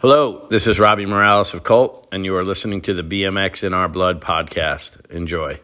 Hello, this is Robbie Morales of Colt, and you are listening to the BMX in Our Blood podcast. Enjoy.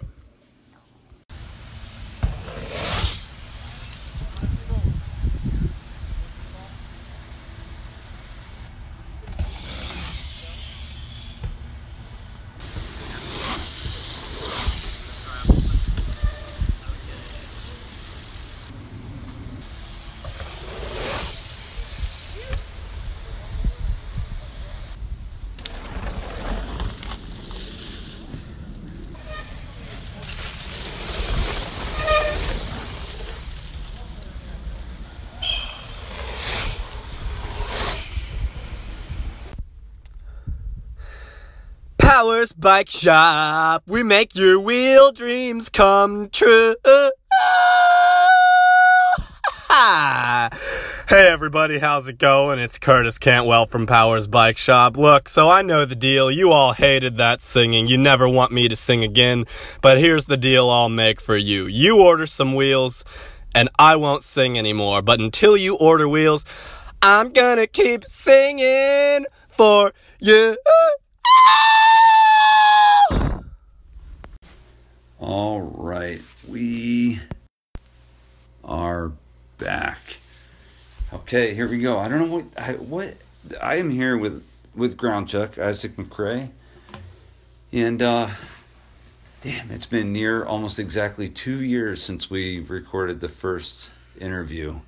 Powers Bike Shop. We make your wheel dreams come true. Hey everybody, how's it going? It's Curtis Cantwell from Powers Bike Shop. Look, so I know the deal. You all hated that singing. You never want me to sing again. But here's the deal I'll make for you. You order some wheels, and I won't sing anymore. But until you order wheels, I'm gonna keep singing for you. All right, we are back. Okay, here we go. I don't know what I what I am here with with Ground Chuck Isaac McCray, and uh, damn, it's been near almost exactly two years since we recorded the first interview,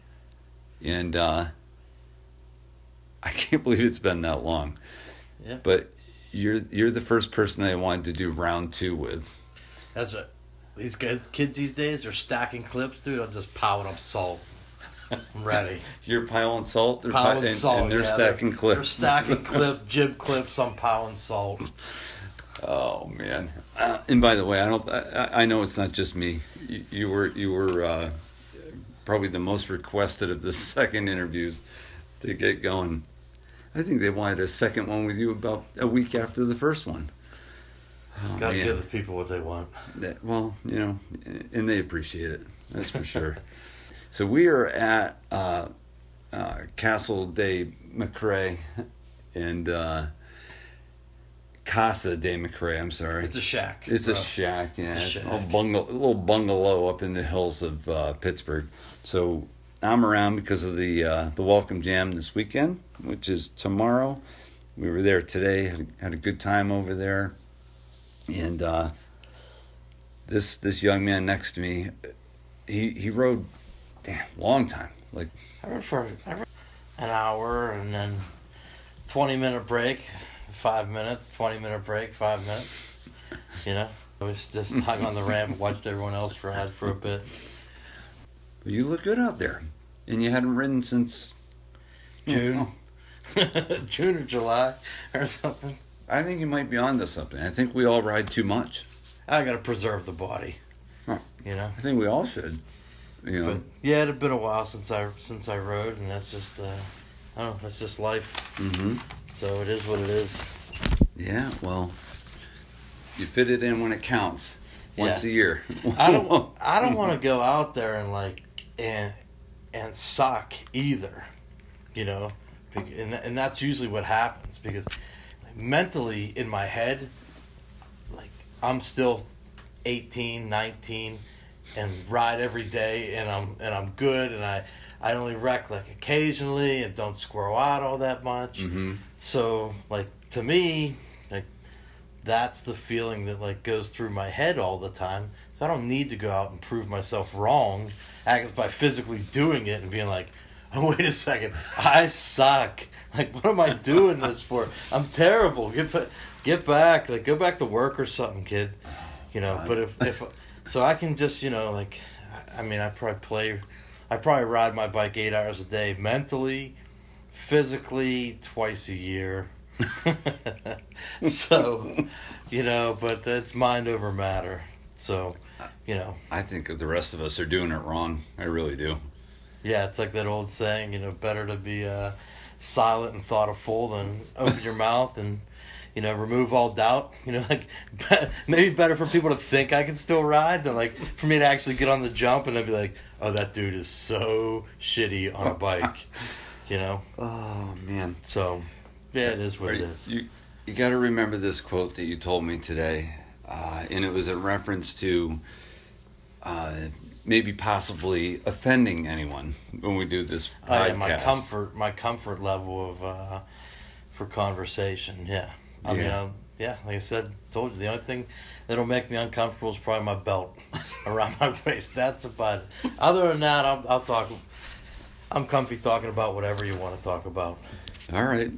and uh, I can't believe it's been that long. Yeah. But you're you're the first person I wanted to do round two with. That's what these kids, these days are stacking clips, dude. I'm just piling up salt. I'm ready. You're piling salt, they're Piling pi- salt. and they're yeah, stacking they're, clips. They're stacking clips, jib clips. I'm piling salt. Oh man! Uh, and by the way, I don't. I, I know it's not just me. You, you were you were uh, probably the most requested of the second interviews to get going. I think they wanted a second one with you about a week after the first one. Oh, Gotta man. give the people what they want. That, well, you know, and they appreciate it. That's for sure. So we are at uh, uh, Castle de McRae and uh, Casa de McRae. I'm sorry. It's a shack. It's a shack, yeah. It's a It's a shack. little bungalow, little bungalow up in the hills of uh, Pittsburgh. So I'm around because of the uh, the Welcome Jam this weekend, which is tomorrow. We were there today, had a good time over there, and uh, this this young man next to me, he he rode, damn, long time, like I rode for I rode an hour and then twenty minute break, five minutes, twenty minute break, five minutes. You know, I was just hung on the ramp, watched everyone else ride for a bit. But you look good out there, and you hadn't ridden since June, June or July or something. I think you might be onto something. I think we all ride too much. I gotta preserve the body. Huh. You know. I think we all should. You know, But yeah, it had been a while since I since I rode, and that's just uh, I don't know, that's just life. hmm So it is what it is. yeah. Well, you fit it in when it counts. Once Yeah. a year. I don't I don't want to go out there and like and and suck either, you know, and and that's usually what happens because mentally in my head, like I'm still 18, 19, and ride every day, and I'm and I'm good, and I I only wreck like occasionally and don't squirrel out all that much. hmm So like to me, like that's the feeling that like goes through my head all the time. So I don't need to go out and prove myself wrong, act by physically doing it and being like, wait a second, I suck. Like what am I doing this for? I'm terrible. Get get back. Like go back to work or something, kid. You know. But if if so, I can just you know like, I- I mean, I probably play. I probably ride my bike eight hours a day mentally, physically twice a year. so, you know, but that's mind over matter. So, you know, I think the rest of us are doing it wrong. I really do. Yeah, it's like that old saying, you know, better to be uh, silent and thoughtful than open your mouth and, you know, remove all doubt. You know, like maybe better for people to think I can still ride than like for me to actually get on the jump and then be like, oh, that dude is so shitty on a bike. You know, Oh man. so Yeah, it is what it Right. is. You you got to remember this quote that you told me today, uh, and it was in reference to uh, maybe possibly offending anyone when we do this Oh, yeah, podcast. my comfort, my comfort level of uh, for conversation. Yeah, I mean, Yeah. um, yeah, like I said, told you the only thing that'll make me uncomfortable is probably my belt around my waist. That's about it. Other than that, I'll, I'll talk. I'm comfy talking about whatever you want to talk about. All right.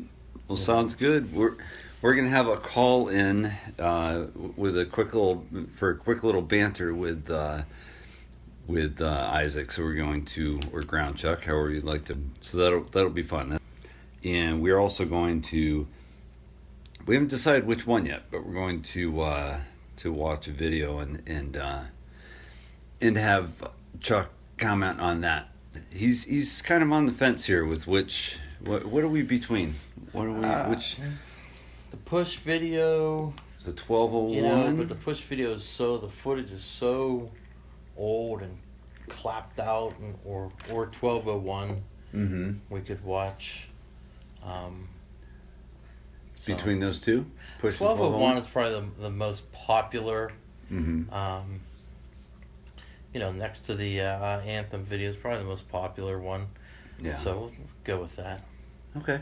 Well, sounds good. We're we're gonna have a call in uh, with a quick little for a quick little banter with uh, with uh, Isaac. So we're going to or ground chuck, however you'd like to. So that'll that'll be fun. And we're also going to. We haven't decided which one yet, but we're going to uh, to watch a video and and uh, and have Chuck comment on that. He's he's kind of on the fence here with which what what are we between? What are we Uh, which The push video, the twelve oh one. but the push video is so the footage is so old and clapped out, and, or or 1201 Mm-hmm. we could watch. Um, so- Between those two, push and 1201 is probably the, the most popular. Mm-hmm. Um, you know, next to the uh, Anthem video is probably the most popular one. Yeah. So we'll go with that. okay.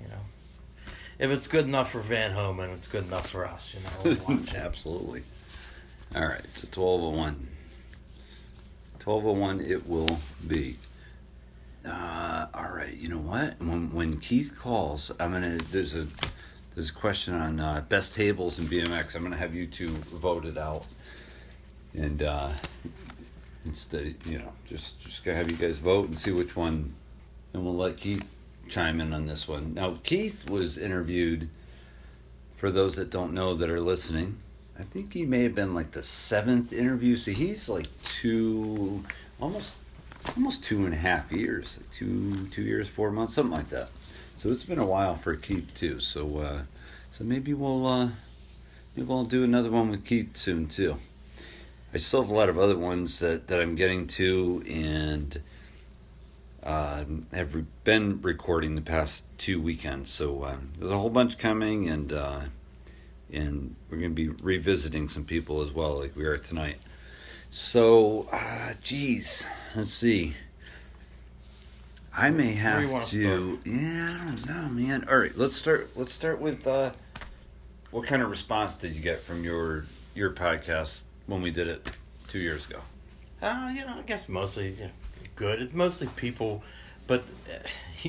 You know, if it's good enough for Van Homan, it's good enough for us. You know, we'll watch. Absolutely. All right. So twelve oh one. Twelve oh one. It will be. Uh, all right. You know what? When when Keith calls, I'm gonna. There's a there's a question on uh, best tables in BMX. I'm gonna have you two vote it out, and uh, instead, you know, just just gonna have you guys vote and see which one, and we'll let Keith chime in on this one. Now, Keith was interviewed. For those that don't know that are listening, I think he may have been like the seventh interview. So he's like two, almost, almost two and a half years, like two, two years, four months, something like that. So it's been a while for Keith too. So, uh, so maybe we'll, uh, maybe we'll do another one with Keith soon too. I still have a lot of other ones that, that I'm getting to and uh, have been recording the past two weekends. So um, there's a whole bunch coming, and uh, and we're going to be revisiting some people as well, like we are tonight. So, uh, geez, let's see. I may Where do you have to. Yeah, I don't know, man. All right, let's start. Let's start with uh, what kind of response did you get from your your podcast when we did it two years ago? Uh, you know, I guess mostly yeah, good. It's mostly people, but uh,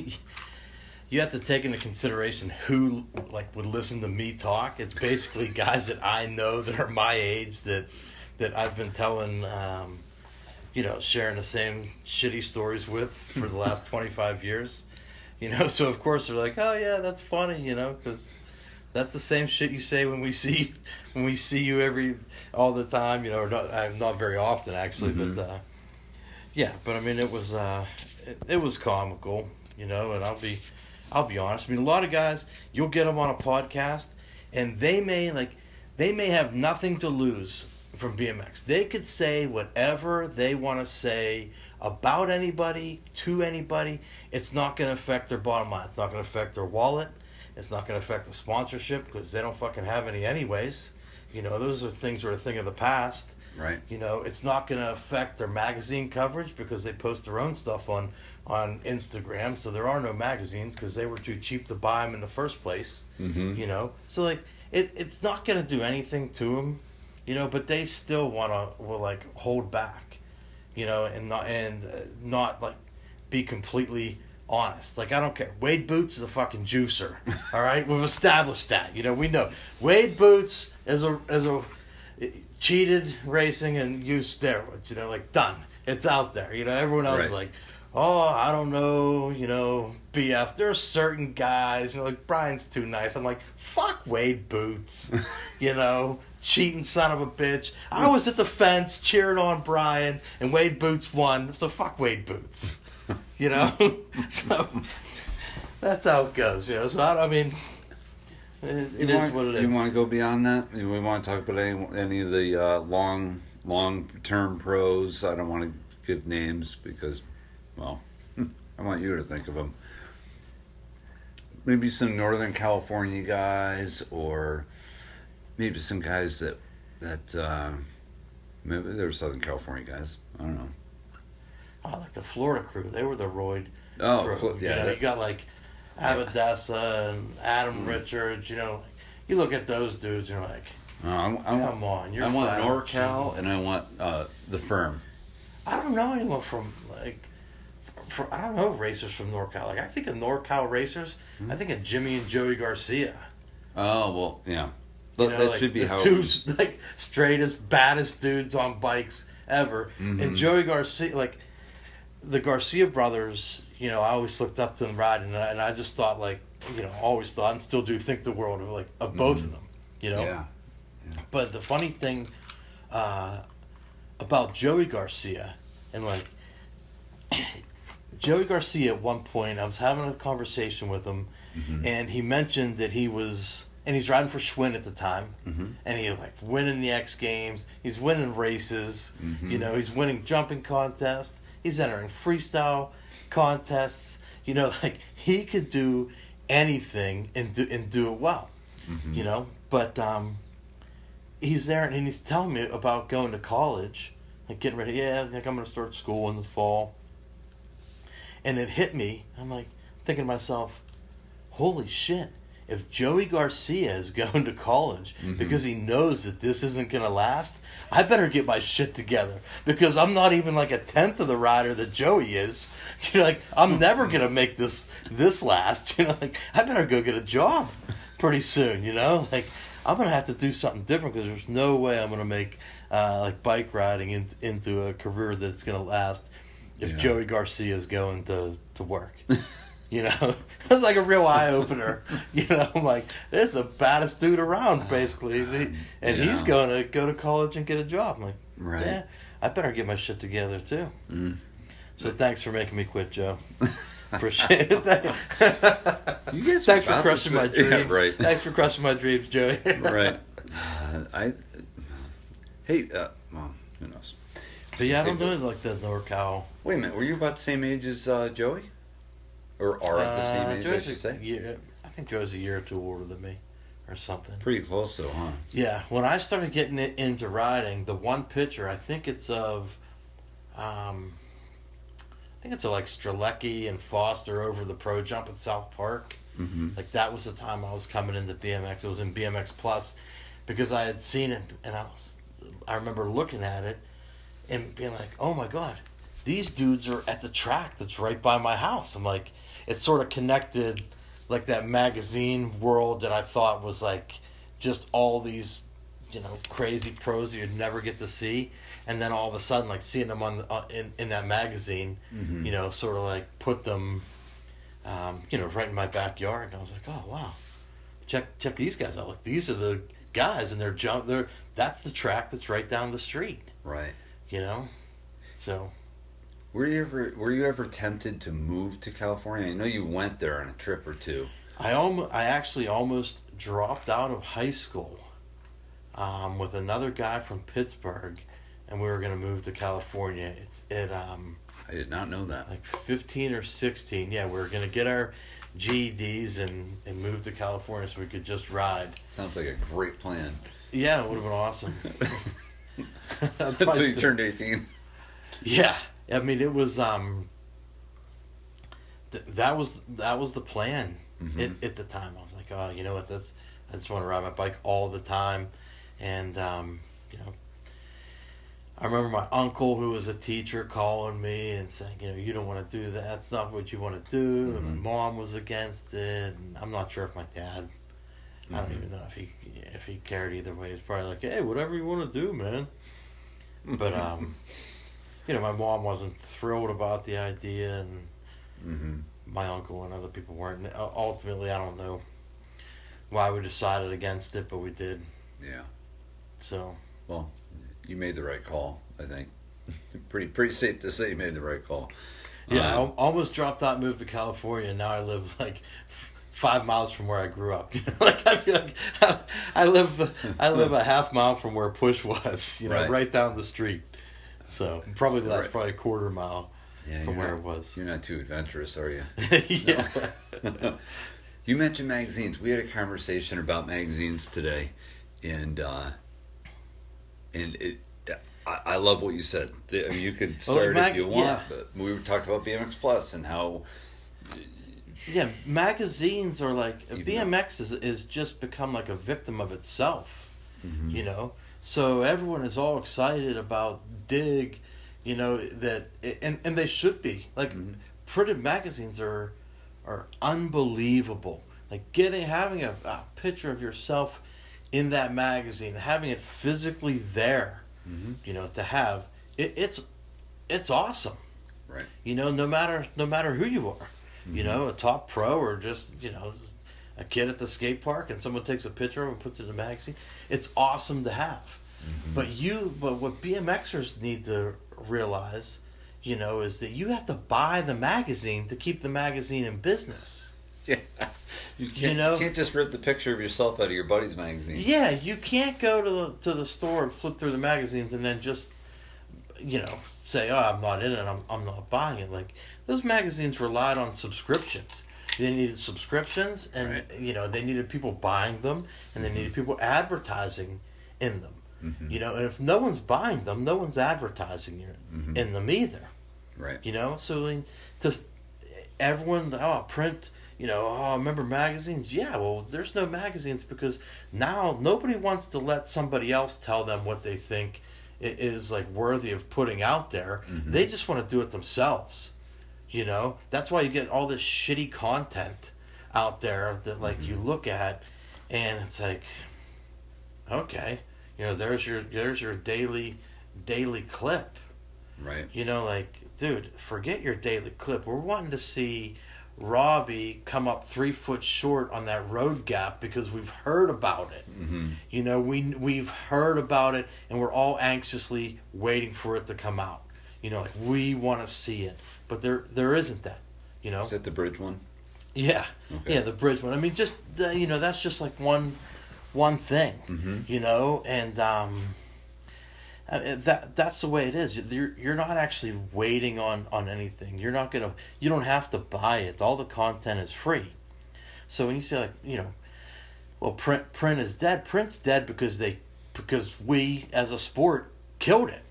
you have to take into consideration who like would listen to me talk. It's basically guys that I know that are my age that that I've been telling, um, you know, sharing the same shitty stories with for the last twenty five years. You know, so of course they're like, "Oh yeah, that's funny," you know, because that's the same shit you say when we see when we see you every all the time. You know, or not uh, not very often actually, Mhm. but uh, yeah. But I mean, it was uh, it, it was comical, you know. And I'll be I'll be honest. I mean, a lot of guys you'll get them on a podcast, and they may like they may have nothing to lose from BMX. They could say whatever they want to say about anybody to anybody. It's not going to affect their bottom line. It's not going to affect their wallet. It's not going to affect the sponsorship because they don't fucking have any anyways. You know, those are things that are a thing of the past. Right. You know, it's not going to affect their magazine coverage because they post their own stuff on on Instagram. So there are no magazines because they were too cheap to buy them in the first place. Mm-hmm. You know, so like it, it's not going to do anything to them. You know, but they still want to will like hold back. You know, and not and uh, not like be completely honest. Like I don't care. Wade Bootes is a fucking juicer. All right, we've established that. You know, we know Wade Bootes is a is a cheated racing and used steroids. You know, like done. It's out there. You know, everyone else is like, oh, I don't know. You know, BF. There are certain guys. You know, like Brian's too nice. I'm like, fuck Wade Bootes. you know. Cheating son of a bitch. I was at the fence cheering on Brian, and Wade Bootes won. So fuck Wade Boots. You know, so that's how it goes. You know, so I, I mean, it, it you want, what it is. You want to go beyond that? Do we want to talk about any, any of the uh, long long term pros? I don't want to give names because, well, I want you to think of them. maybe some Northern California guys, or maybe some guys that that uh, maybe they were Southern California guys. I don't know. I like the Florida crew. They were the roid. Oh, crew. You yeah, know, that- you got like Abadessa and Adam Mm. Richards. You know, you look at those dudes, you're like, I, I want, come on, you're. I want NorCal and I want uh, the firm. I don't know anyone from like, from, I don't know racers from NorCal. Like I think of NorCal racers, Hmm. I think of Jimmy and Joey Garcia. Oh well, yeah. You But know, that like, should be how. two like straightest, baddest dudes on bikes ever. Mhm. And Joey Garcia, like the Garcia brothers, you know, I always looked up to them riding, and I, and I just thought like, you know, always thought and still do think the world of like of both of them. You know, Yeah. but the funny thing uh, about Joey Garcia, and like Joey Garcia, at one point, I was having a conversation with him, and he mentioned that he was, and he's riding for Schwinn at the time, Mhm. and he was like winning the X Games, he's winning races, you know, he's winning jumping contests, he's entering freestyle contests, you know, like he could do anything and do and do it well, you know, but um, he's there and he's telling me about going to college, like getting ready. Yeah, like I'm gonna start school in the fall. And it hit me. I'm like thinking to myself, "Holy shit! If Joey Garcia is going to college because he knows that this isn't gonna last, I better get my shit together because I'm not even like a tenth of the rider that Joey is. You know, like I'm never gonna make this this last. You know, like I better go get a job pretty soon. You know, like I'm gonna have to do something different because there's no way I'm gonna make uh, like bike riding in, into a career that's gonna last if Yeah. Joey Garcia is going to to work. You know, it was like a real eye opener. You know, I'm like, there's the baddest dude around, basically, and, he- and he's going to go to college and get a job. I'm like, Right. yeah, I better get my shit together too. Mm. So thanks for making me quit, Joe. Appreciate it. You guys Thanks for crushing my dreams. Yeah, right. Thanks for crushing my dreams, Joey. right. Uh, I. Hey, uh, well, who knows? But yeah, I Say don't do it like the NorCal. Wait a minute. Were you about the same age as uh, Joey? Or are at the same Uh, age, I Joey's should a say? year- I think Joe's a year or two older than me, or something. Pretty close, though, huh? Yeah, when I started getting it into riding, the one picture I think it's of, um, I think it's of like Strelecki and Foster over the pro jump at South Park. Mm-hmm. Like that was the time I was coming into BMX. It was in BMX Plus, because I had seen it and I was, I remember looking at it, and being like, oh my god, these dudes are at the track that's right by my house. I'm like, it's sort of connected, like that magazine world that I thought was like, just all these, you know, crazy pros that you'd never get to see, and then all of a sudden, like seeing them on uh, in in that magazine, Mhm. you know, sort of like put them, um, you know, right in my backyard, and I was like, oh wow, check check these guys out. Like these are the guys, and they're jump. They're that's the track that's right down the street. Right. You know, so Were you ever Were you ever tempted to move to California? I know you went there on a trip or two. I almost, I actually almost dropped out of high school um, with another guy from Pittsburgh, and we were gonna move to California. It's at um, I did not know that. like fifteen or sixteen. Yeah, we were gonna get our GEDs and and move to California so we could just ride. Sounds like a great plan. Yeah, it would have been awesome. Until you turned eighteen. Yeah, I mean it was um. Th- that was that was the plan Mhm. at, at the time. I was like, oh, you know what? That's I just want to ride my bike all the time, and um, you know. I remember my uncle, who was a teacher, calling me and saying, "You know, you don't want to do that. That's not what you want to do." And Mhm. my mom was against it, and I'm not sure if my dad. I don't Mhm. even know if he if he cared either way. He's probably like, "Hey, whatever you want to do, man." But um, you know, my mom wasn't thrilled about the idea, and Mm-hmm. my uncle and other people weren't. And Ultimately, I don't know why we decided against it, but we did. Yeah. So Well, you made the right call. I think. pretty Pretty safe to say you made the right call. yeah, I Um, al- almost dropped out, and moved to California, and now I live like five miles from where I grew up. You know, like I feel like I, I live I live a half mile from where Push was. You know, Right. right, down the street. So probably that's Right. probably a quarter mile yeah, from where not, it was. You're not too adventurous, are you? yeah. You mentioned magazines. We had a conversation about magazines today, and uh, and it. I, I love what you said. I mean, you could start mag- if you want, yeah. but we talked about BMX Plus and how Yeah, magazines are like Even BMX is is just become like a victim of itself. Mm-hmm. You know, so everyone is all excited about Dig. You know that, and and they should be like Mm-hmm. printed magazines are are unbelievable. Like getting having a, a picture of yourself in that magazine, having it physically there. Mm-hmm. You know, to have it, it's it's awesome right. you know no matter no matter who you are you mm-hmm. know a top pro or just you know a kid at the skate park and someone takes a picture of him and puts it in a magazine. It's awesome to have. Mm-hmm. But you but what bmxers need to realize you know is that you have to buy the magazine to keep the magazine in business. Yeah, you can't. You, know- can't just rip the picture of yourself out of your buddy's magazine. yeah you can't go to the to the store and flip through the magazines and then just you know say oh i'm not in it. I'm, I'm not buying it. Like those magazines relied on subscriptions. They needed subscriptions and Right. you know they needed people buying them and they needed people advertising in them. Mm-hmm. you know and if no one's buying them no one's advertising in, in them either. Right. you know so I mean, just everyone oh print you know oh remember magazines? Yeah well there's no magazines because now nobody wants to let somebody else tell them what they think is like worthy of putting out there. They just want to do it themselves you know that's why you get all this shitty content out there that like you look at and it's like okay you know there's your there's your daily daily clip Right. you know, like, dude, forget your daily clip. We're wanting to see Robbie come up three foot short on that road gap because we've heard about it. Mm-hmm. You know, we we've heard about it, and we're all anxiously waiting for it to come out. You know, like we want to see it, but there there isn't that. You know, Is that the bridge one? yeah, Okay. yeah, the bridge one. I mean, just uh, you know, that's just like one one thing, Mm-hmm. you know, and um, I mean, that that's the way it is. You're you're not actually waiting on on anything. You're not gonna. You don't have to buy it. All the content is free. So when you say like you know, well, print print is dead. Print's dead because they because we as a sport killed it.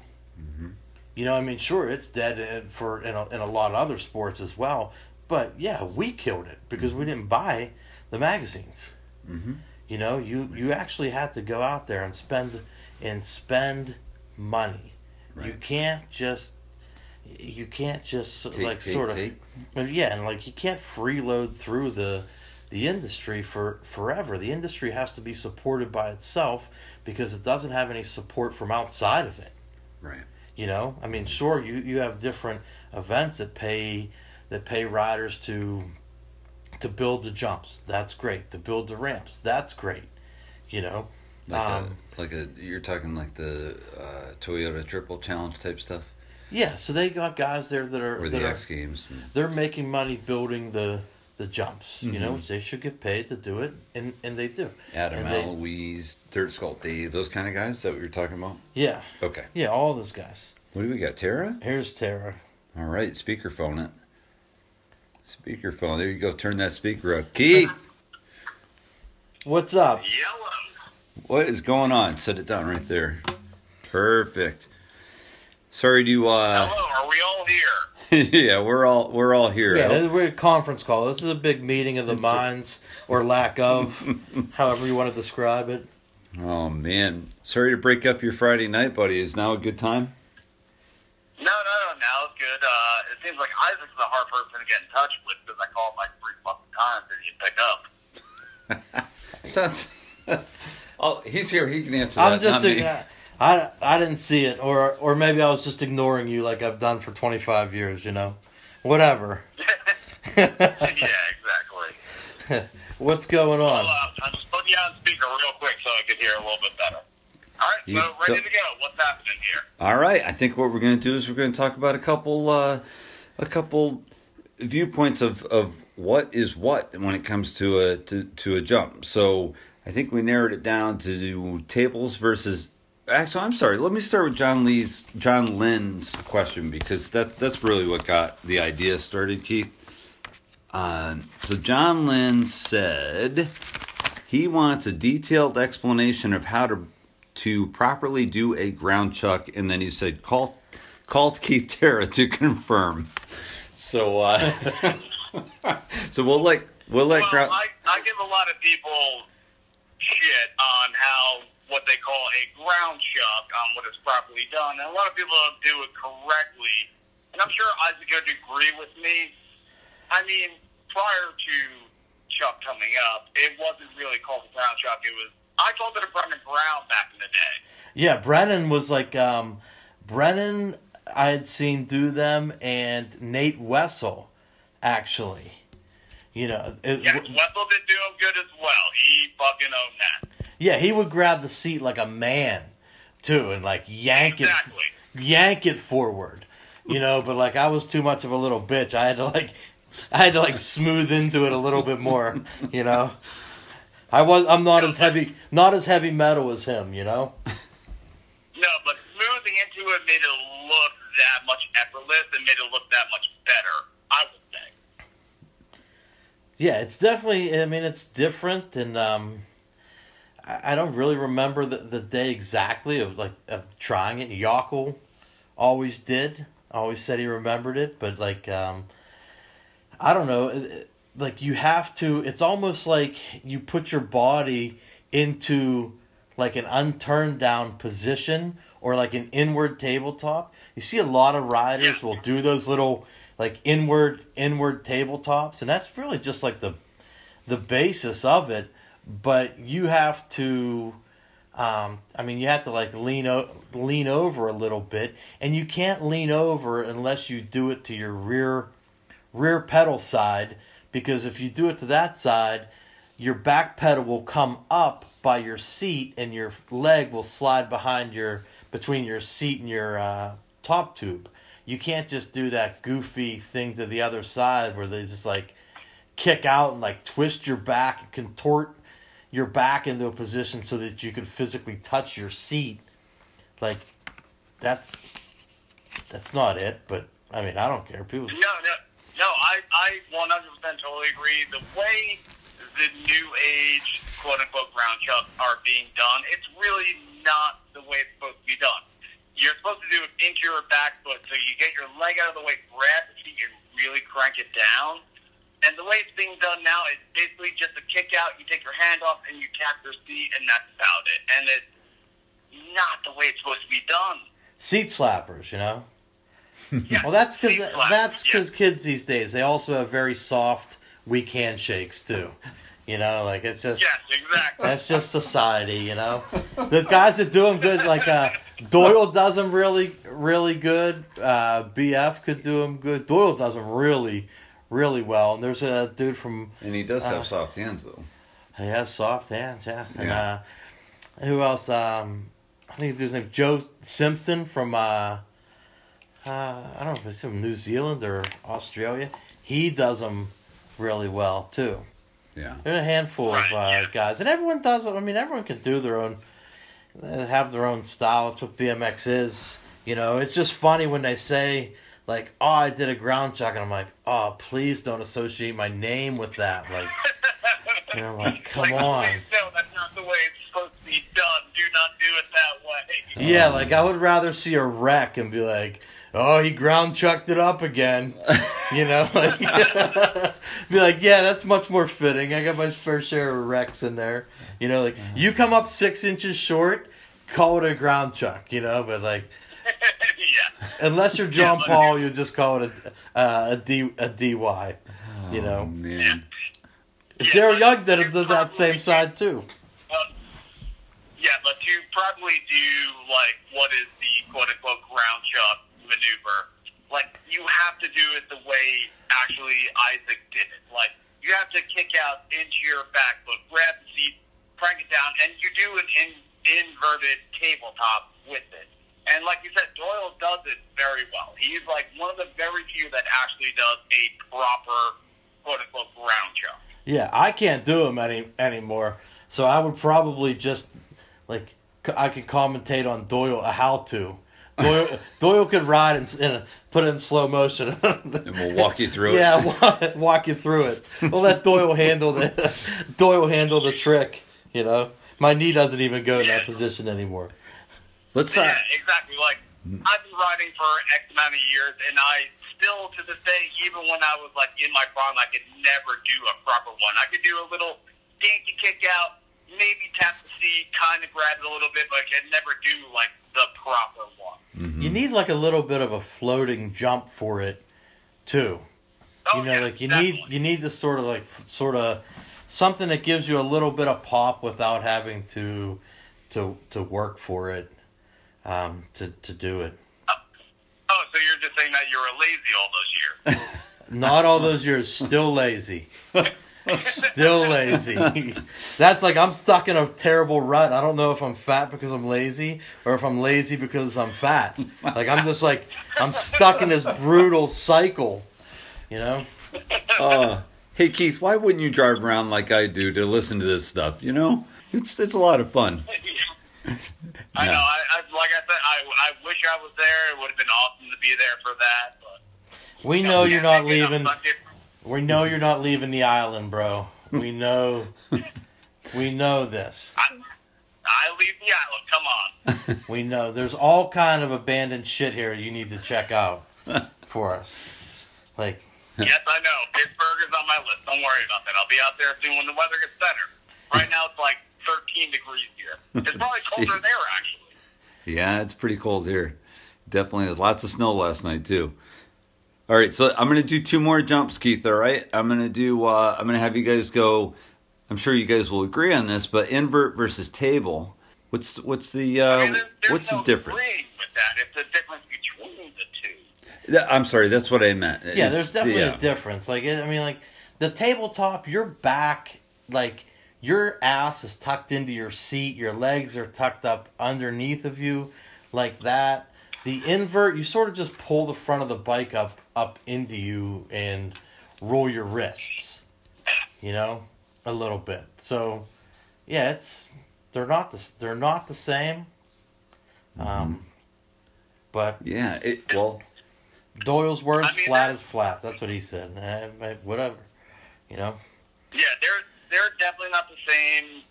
You know, I mean, sure, it's dead for in a, in a lot of other sports as well. But yeah, we killed it because we didn't buy the magazines. Mhm. You know, you you actually had to go out there and spend and spend money. You can't just you can't just Take, like take, sort of take. yeah, and like you can't freeload through the the industry for forever. The industry has to be supported by itself because it doesn't have any support from outside of it. Right. You know, I mean, sure, you you have different events that pay that pay riders to to build the jumps. That's great. To build the ramps. That's great. You know, Like Um, a like a you're talking like the uh, Toyota Triple Challenge type stuff, yeah. So they got guys there that are or that the are, X Games. they're making money building the the jumps. You know, Mhm. they should get paid to do it, and and they do. Adam and they- Dirt Sculpt Dave, those kind of guys. Is that what you're talking about? Yeah, Okay. yeah. All those guys. What do we got? Tara. Here's Tara. All right, speakerphone it. Speakerphone. There you go. Turn that speaker up. Keith, What's up? Yellow. what is going on? Set it down right there. Perfect. Sorry to uh Hello, are we all here? yeah, we're all we're all here. Yeah, I hope- we're a conference call. This is a big meeting of the minds, or lack of, however you want to describe it. Oh man. Sorry to break up your Friday night, buddy. Is now a good time? No, no, no, now it's good. Uh, it seems like Isaac's the hard person to get in touch with because I call him like three fucking times and you pick up. Sounds Oh, he's here. He can answer that. I'm just, not me. a, I, I didn't see it, or or maybe I was just ignoring you like I've done for 25 years. You know, whatever. yeah, exactly. What's going Well, on? uh, I'm just putting you on speaker real quick so I can hear a little bit better. All right, You- so ready so- to go. What's happening here? All right, I think what we're going to do is we're going to talk about a couple, uh, a couple viewpoints of, of what is what when it comes to a to, to a jump. So I think we narrowed it down to tables versus. Actually, I'm sorry. Let me start with John Lee's John Lynn's question because that that's really what got the idea started, Keith. Uh, so John Lynn said he wants a detailed explanation of how to to properly do a ground chuck, and then he said call call Keith Terra to confirm. So uh, so we'll let we'll let Well, ground. I, I give a lot of people shit on how what they call a ground chuck on what is properly done, and a lot of people don't do it correctly. And I'm sure Isaac would agree with me. I mean, prior to Chuck coming up, it wasn't really called a ground chuck. It was I called it a Brennan Brown back in the day. Yeah, Brennan was like um, Brennan. I had seen do them, and Nate Wessel, actually. You know, it, Yes, Wessel did do him good as well. He fucking owned that. Yeah, he would grab the seat like a man, too, and like yank Exactly. it, yank it forward. You know, but like I was too much of a little bitch. I had to like, I had to like smooth into it a little bit more. You know, I was. I'm not as heavy, not as heavy metal as him. You know. No, but smoothing into it made it look that much effortless and made it look that much better. I would say. Yeah, it's definitely. I mean, it's different, and um, I, don't really remember the, the day exactly of like of trying it. Yockel always did. Always said he remembered it, but like, um, I don't know. Like you have to. It's almost like you put your body into like an unturned down position or like an inward tabletop. You see a lot of riders will do those little like inward inward tabletops and that's really just like the the basis of it but you have to um, I mean you have to like lean o- lean over a little bit and you can't lean over unless you do it to your rear rear pedal side because if you do it to that side your back pedal will come up by your seat and your leg will slide behind your between your seat and your uh, top tube. You can't just do that goofy thing to the other side where they just like kick out and like twist your back and contort your back into a position so that you can physically touch your seat like that's that's not it but i mean i don't care people No, no, no. I, I 100% totally agree. The way the new age quote unquote ground chucks are being done, it's really not the way it's supposed to be done. You're supposed to do it into your back foot, so you get your leg out of the way, grab the seat, and really crank it down. And the way it's being done now is basically just a kick out. You take your hand off and you tap your seat, and that's about it. And it's not the way it's supposed to be done. seat slappers you know Yeah, well that's because that's yeah. because kids these days they also have very soft weak handshakes too you know like it's just Yes, exactly. That's just society, you know. The guys that do them good, like uh, Doyle does them really, really good. Uh, BF could do them good. Doyle does them really, really well. And there's a dude from and he does have Uh, soft hands though. he has soft hands, yeah. And Yeah. uh, who else? Um, I think his name Joe Simpson from uh, uh, I don't know if it's from New Zealand or Australia. He does them really well too. Yeah. There's a handful Right, of uh, yeah. guys, and everyone does it. I mean, everyone can do their own, have their own style. It's what BMX is. You know, it's just funny when they say like, "Oh, I did a ground chuck," and I'm like, "Oh, please don't associate my name with that." Like, you know, like, come like, on. No, that's not the way it's supposed to be done. Do not do it that way. Yeah, oh, like I would rather see a wreck and be like, "Oh, he ground chucked it up again," you know, like be like, "Yeah, that's much more fitting." I got my fair share of wrecks in there, you know. Like mm-hmm. you come up six inches short, call it a ground chuck, you know. But like, yeah. Unless you're John but- Paul, you just call it a uh, a D a DY, you Oh know. man. Yeah, Daryl Young did it you to that same side too. Uh, yeah, but you probably do like what is the quote unquote ground chuck maneuver, like you have to do it the way actually Isaac did it. Like you have to kick out into your back foot, grab the seat, crank it down, and you do an in, inverted tabletop with it. And like you said, Doyle does it very well. He's like one of the very few that actually does a proper quote unquote ground chuck. Yeah, I can't do them any anymore. So I would probably just like I could commentate on Doyle a how to, Doyle, Doyle could ride and, and put it in slow motion. And we'll walk you through it. yeah, walk, walk you through it. We'll let Doyle handle the Doyle handle the trick. You know, my knee doesn't even go in that position anymore. Let's. Uh, Yeah, exactly. Like I've been riding for X amount of years, and I still to this day, even when I was like in my prime, I could never do a proper one. I could do a little dinky kick out, maybe tap the seat, kind of grab it a little bit, but I could never do like the proper one. You need like a little bit of a floating jump for it, too. Oh, you know, yeah, like you definitely. need you need to sort of like sort of something that gives you a little bit of pop without having to to to work for it um, to to do it. Oh, so you're just saying that you were lazy all those years? Not all those years, still lazy. Still lazy. That's like I'm stuck in a terrible rut. I don't know if I'm fat because I'm lazy or if I'm lazy because I'm fat. Like I'm just like I'm stuck in this brutal cycle. You know? uh, hey Keith, why wouldn't you drive around like I do to listen to this stuff? You know, it's it's a lot of fun. I know. I, I like I said, I, I wish I was there. It would have been awesome to be there for that. But We know you're not leaving we know you're not leaving the island, bro. We know we know this. I, I leave the island. Come on. We know there's all kind of abandoned shit here you need to check out for us. Like yes, I know. Pittsburgh is on my list. Don't worry about that. I'll be out there soon when the weather gets better. Right now it's like 13 degrees here. It's probably colder Jeez. there actually. Yeah, it's pretty cold here. Definitely, there's lots of snow last night too. All right, so I'm gonna do two more jumps, Keith. All right, I'm gonna do. Uh, I'm gonna have you guys go. I'm sure you guys will agree on this, but invert versus table. What's what's the uh, I mean, there's what's no the difference? with that. It's the difference between the two. I'm sorry, that's what I meant. Yeah, It's- there's definitely yeah. a difference. Like, I mean, like the tabletop, your back, like your ass is tucked into your seat, your legs are tucked up underneath of you, like that. The invert, you sort of just pull the front of the bike up up into you and roll your wrists, you know, a little bit. So, yeah, it's they're not the they're not the same. Um, but Yeah, it, well, Doyle's words, I mean, flat that- is flat. That's what he said. Eh, eh, whatever. You know? Yeah, they're they're definitely not the same.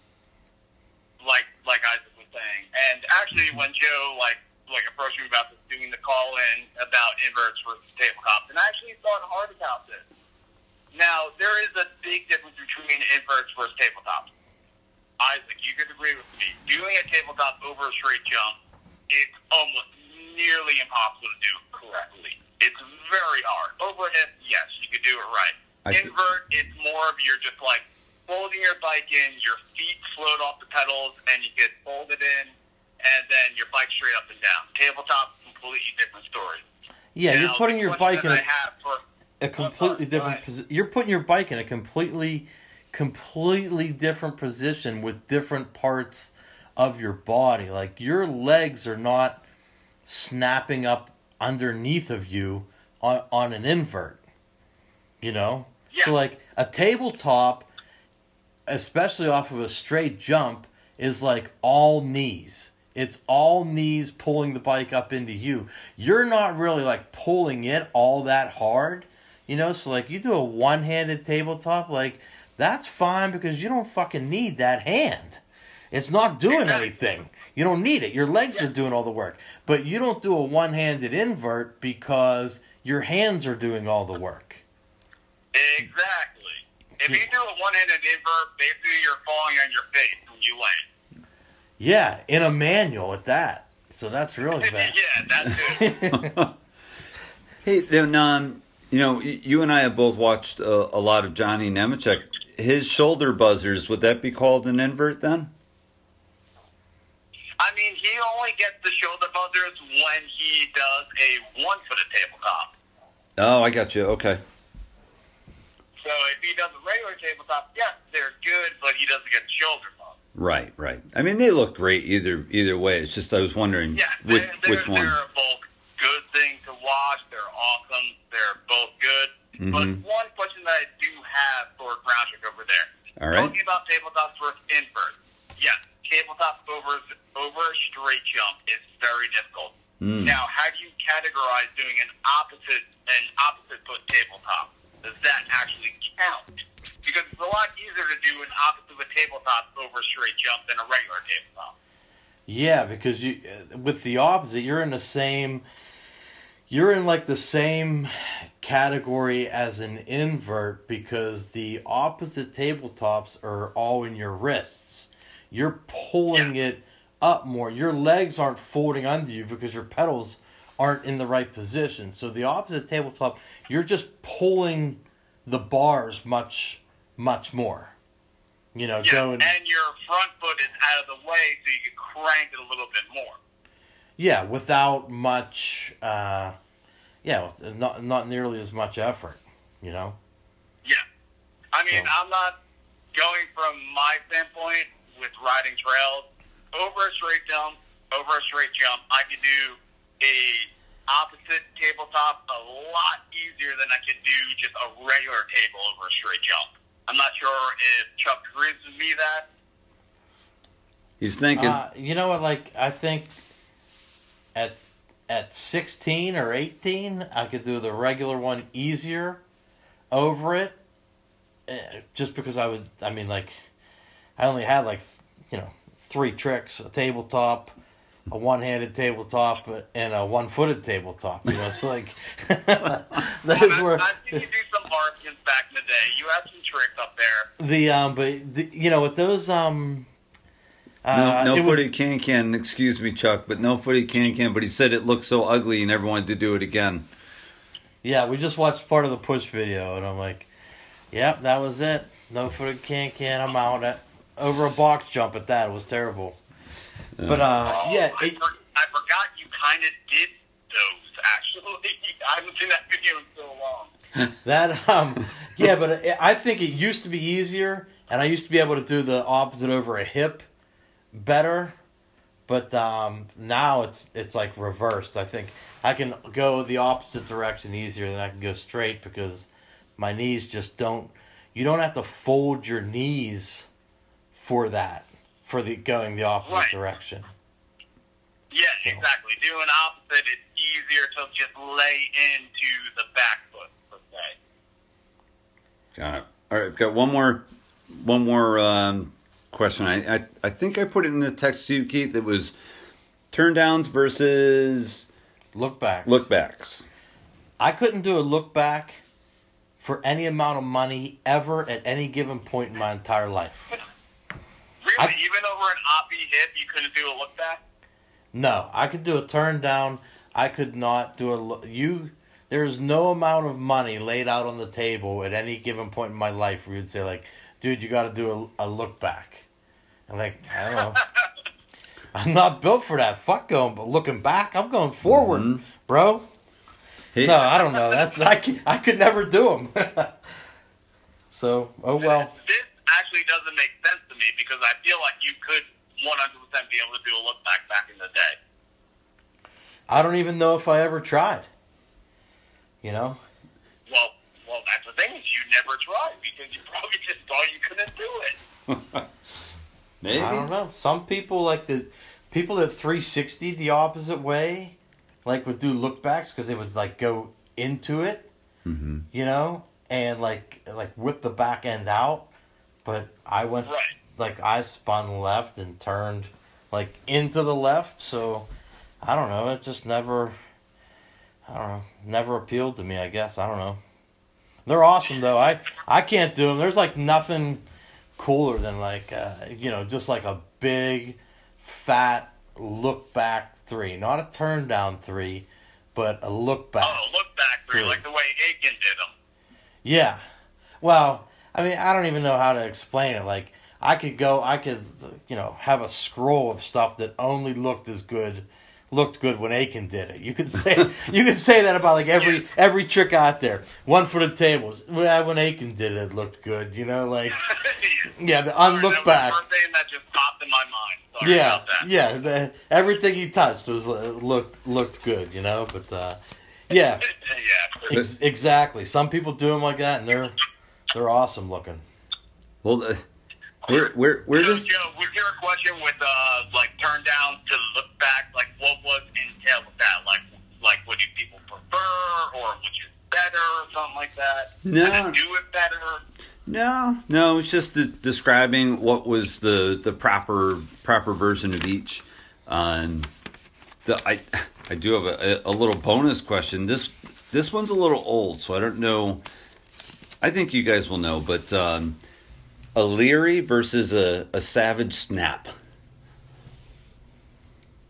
Like like Isaac was saying, and actually, when Joe like like approached me about this, doing the call in about inverts versus tabletops, and I actually thought hard about this. Now there is a big difference between inverts versus tabletops. Isaac, you could agree with me. Doing a tabletop over a straight jump, it's almost nearly impossible to do correctly. It's very hard. Over a yes, you could do it right. Th- Invert, it's more of you're just like folding your bike in, your feet float off the pedals, and you get folded in, and then your bike straight up and down. Tabletop, completely different story. Yeah, you're putting your bike in a, I have for a completely different position. You're putting your bike in a completely, completely different position with different parts of your body. Like your legs are not snapping up underneath of you on, on an invert. You know? Yeah. So like a tabletop, especially off of a straight jump, is like all knees. It's all knees pulling the bike up into you. You're not really like pulling it all that hard. You know, so like you do a one handed tabletop, like that's fine because you don't fucking need that hand. It's not doing anything. You don't need it. Your legs are doing all the work. But you don't do a one handed invert because your hands are doing all the work. Exactly. If you do a one-handed invert, basically you're falling on your face when you land. Yeah, in a manual at that. So that's really bad. yeah, that's it. hey, then um, you know, you and I have both watched uh, a lot of Johnny Nemechek. His shoulder buzzers would that be called an invert then? I mean, he only gets the shoulder buzzers when he does a one-footed tabletop. Oh, I got you. Okay. So if he does a regular tabletop, yes, they're good, but he doesn't get buzz. Right, right. I mean, they look great either either way. It's just I was wondering Yeah, which they're, which one. they're both good thing to watch. They're awesome. They're both good. But Mhm. one question that I do have for Groundhog over there. All right. Talking about tabletops versus inverts. Yes, tabletop over over a straight jump is very difficult. Now, how do you categorize doing an opposite an opposite foot tabletop? Does that actually count? Because it's a lot easier to do an opposite foot tabletop over a straight jump than a regular tabletop. Yeah, because you with the opposite, you're in the same. You're in like the same category as an invert because the opposite tabletops are all in your wrists. You're pulling it up more. Your legs aren't folding under you because your pedals aren't in the right position. So the opposite tabletop, you're just pulling the bars much, much more. You know, Yeah, going. and your front foot is out of the way, so you can crank it a little bit more. Yeah, without much, uh, yeah, not not nearly as much effort, you know. Yeah. I mean, So- I'm not going from my standpoint with riding trails over a straight jump, over a straight jump. I can do a opposite tabletop a lot easier than I could do just a regular table over a straight jump. I'm not sure if Chuck agrees with me that. He's thinking. Uh, you know what? Like, I think at at sixteen or eighteen, I could do the regular one easier over it, uh, just because I would. I mean, like, I only had like you know three tricks: a tabletop, a one-handed tabletop, and a one-footed tabletop. You know, so like those I, were. I've seen you do some Larkins back in the day. You have some tricks up there. The um, but the, you know, with those um, no, uh, no it was- can can. Excuse me, Chuck, but no footed can can. But he said it looked so ugly, he never wanted to do it again. Yeah, we just watched part of the push video, and I'm like, "Yep, that was it. No footed can can. I'm out at over a box jump at that. It was terrible." But uh, Oh, yeah, I, it, for, I forgot you kind of did those, actually. I haven't seen that video in so long. that um, yeah, but it, I think it used to be easier, and I used to be able to do the opposite over a hip better. But um, now it's it's like reversed. I think I can go the opposite direction easier than I can go straight because my knees just don't. You don't have to fold your knees for that for the going the opposite Right. direction. Yeah, So- exactly. Doing opposite, it's easier to just lay into the back foot, per se. Got it. All right, I've got one more, one more um, question. I, I I think I put it in the text to you, Keith. It was turn downs versus Look back. look backs. I couldn't do a look back for any amount of money ever at any given point in my entire life. Really, I- even over an oppie hip, you couldn't do a look back? No, I could do a turn down. I could not do a lo- you. There's no amount of money laid out on the table at any given point in my life where you'd say like, "Dude, you got to do a, a look back." I'm like, I don't know. I'm not built for that. Fuck going, but looking back, I'm going forward, mm-hmm. bro. Hey, No, I don't know. That's i could never do them. so, oh well. This actually doesn't make sense to me because I feel like you could 100% be able to do a look back back in the day. I don't even know if I ever tried. You know? Well, well, that's the thing is you never tried because you probably just thought you couldn't do it. maybe. I don't know. Some people like the people that 360 the opposite way, like would do look backs because they would like go into it, Mm-hmm. you know, and like like whip the back end out. But I went Right. Like I spun left and turned like into the left, so I don't know. It just never, I don't know, never appealed to me. I guess I don't know. They're awesome though. I I can't do them. There's like nothing cooler than like uh, you know just like a big fat look back three, not a turn down three, but a look back. Oh, look back three, like the way Aiken did them. Yeah. Well, I mean, I don't even know how to explain it. Like, I could go, I could, you know, have a scroll of stuff that only looked as good, looked good when Aiken did it. You could say, you could say that about like every every trick out there. One for the tables. Well, when Aiken did it, it looked good. You know, like yeah, the Sorry, unlook that back. Was thing that just popped in my mind. Sorry Yeah, about that. yeah. The, everything he touched was uh, looked looked good. You know, but uh, yeah. yeah. Ex- exactly. Some people do them like that, and they're they're awesome looking. Well, uh, we're we're we're just Joe, was there a question with uh, like turn down to look back? Like, what was detail with that? Like, like what do people prefer, or which is better, or something like that? No. How to do it better? No, no, it's just de- describing what was the the proper proper version of each. Um, the, I I do have a, a little bonus question. This this one's a little old, so I don't know. I think you guys will know, but um, a Leary versus a, a Savage Snap.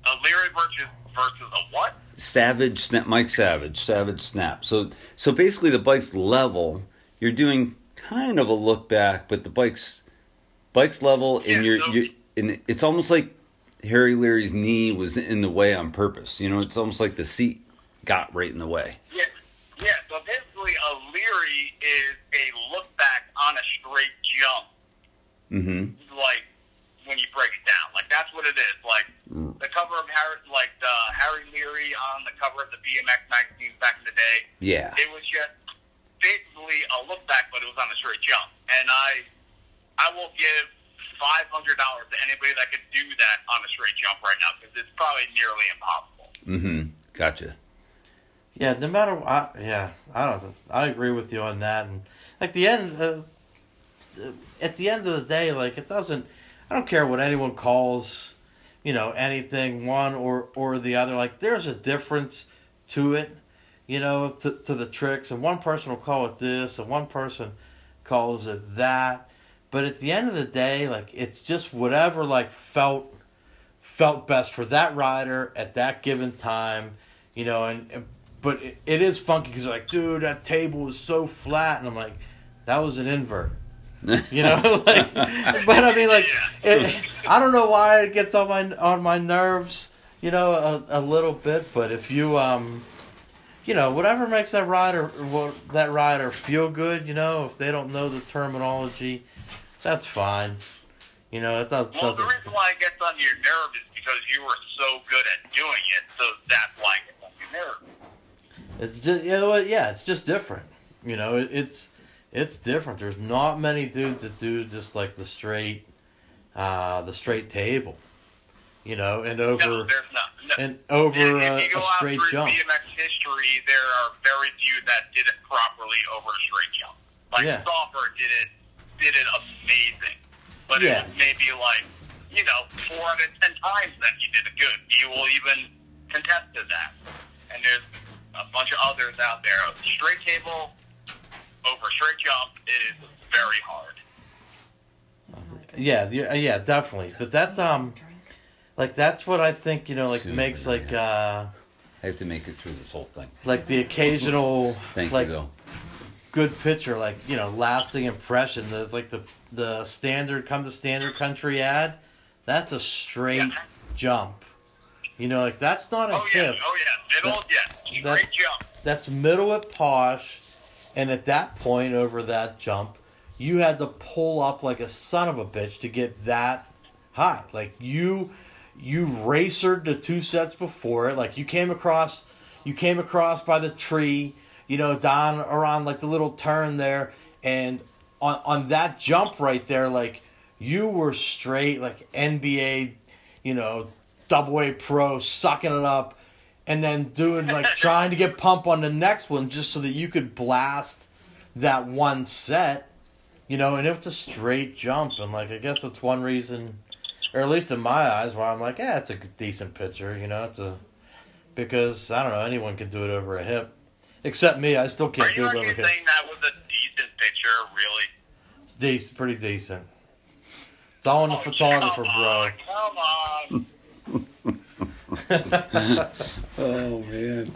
A Leary versus versus a what? Savage Snap, Mike Savage, Savage Snap. So so basically, the bike's level. You're doing kind of a look back, but the bike's bike's level, and you're so- you and it's almost like Harry Leary's knee was in the way on purpose. You know, it's almost like the seat got right in the way. Yeah, yeah. So basically, a Leary is a look back on a straight jump. Mm-hmm. like when you break it down. Like that's what it is. Like Mm. the cover of Harry, like the Harry Leary on the cover of the BMX magazine back in the day. Yeah. It was just basically a look back, but it was on a straight jump. And I, I will give five hundred dollars to anybody that could do that on a straight jump right now because it's probably nearly impossible. Mm-hmm. Gotcha. Yeah, no matter what. Yeah, I don't. I agree with you on that. And like the end, uh, at the end of the day, like it doesn't. I don't care what anyone calls, you know, anything one or or the other. Like there's a difference to it, you know, to to the tricks. And one person will call it this, and one person calls it that. But at the end of the day, like it's just whatever like felt felt best for that rider at that given time, you know. And but it, it is funky because like, dude, that table is so flat, and I'm like, that was an invert. You know, like, but I mean, like, it, I don't know why it gets on my on my nerves, you know, a, a little bit. But if you, um, you know, whatever makes that rider, what that rider feel good, you know, if they don't know the terminology, that's fine. You know, it does, Well, doesn't. the reason why it gets on your nerve is because you were so good at doing it, so that's why it gets on your nerve. It's just yeah, yeah, it's just different. You know, it, it's it's different. There's not many dudes that do just like the straight, uh, the straight table. You know, and over no, there's not. No. and over if a, you go a out straight jump. BMX history, there are very few that did it properly over a straight jump. Like Yeah. Stoffer did it, did it amazing, but Yeah. it was maybe like you know four out of ten times that he did it good. You will even contest to that, and there's a bunch of others out there. Straight table over straight jump is very hard. Yeah, the- yeah, definitely. But that um, like that's what I think. You know, like Soon, makes like uh, I have to make it through this whole thing. like the occasional Thank like you, though. good picture, like you know, lasting impression. The like the the standard come to standard country ad. That's a straight Yeah. jump. You know, like that's not a Oh yeah, hip. oh yeah, middle, yeah, that- jump. That's middle at Push, and at that point over that jump, you had to pull up like a son of a bitch to get that high. Like you, you racered the two sets before it. Like you came across, you came across by the tree, you know, down around like the little turn there, and on on that jump right there, like you were straight like NBA, you know, double A pro, sucking it up and then doing like trying to get pump on the next one just so that you could blast that one set, you know, and it was a straight jump, and like I guess that's one reason, or at least in my eyes, why I'm like, yeah, it's a decent picture, you know, it's a because I don't know anyone can do it over a hip, except me, I still can't do it over actually hips. saying that was a decent picture, really? It's decent, pretty decent. It's all in the Oh, photographer, come bro. on, Come on. Oh man.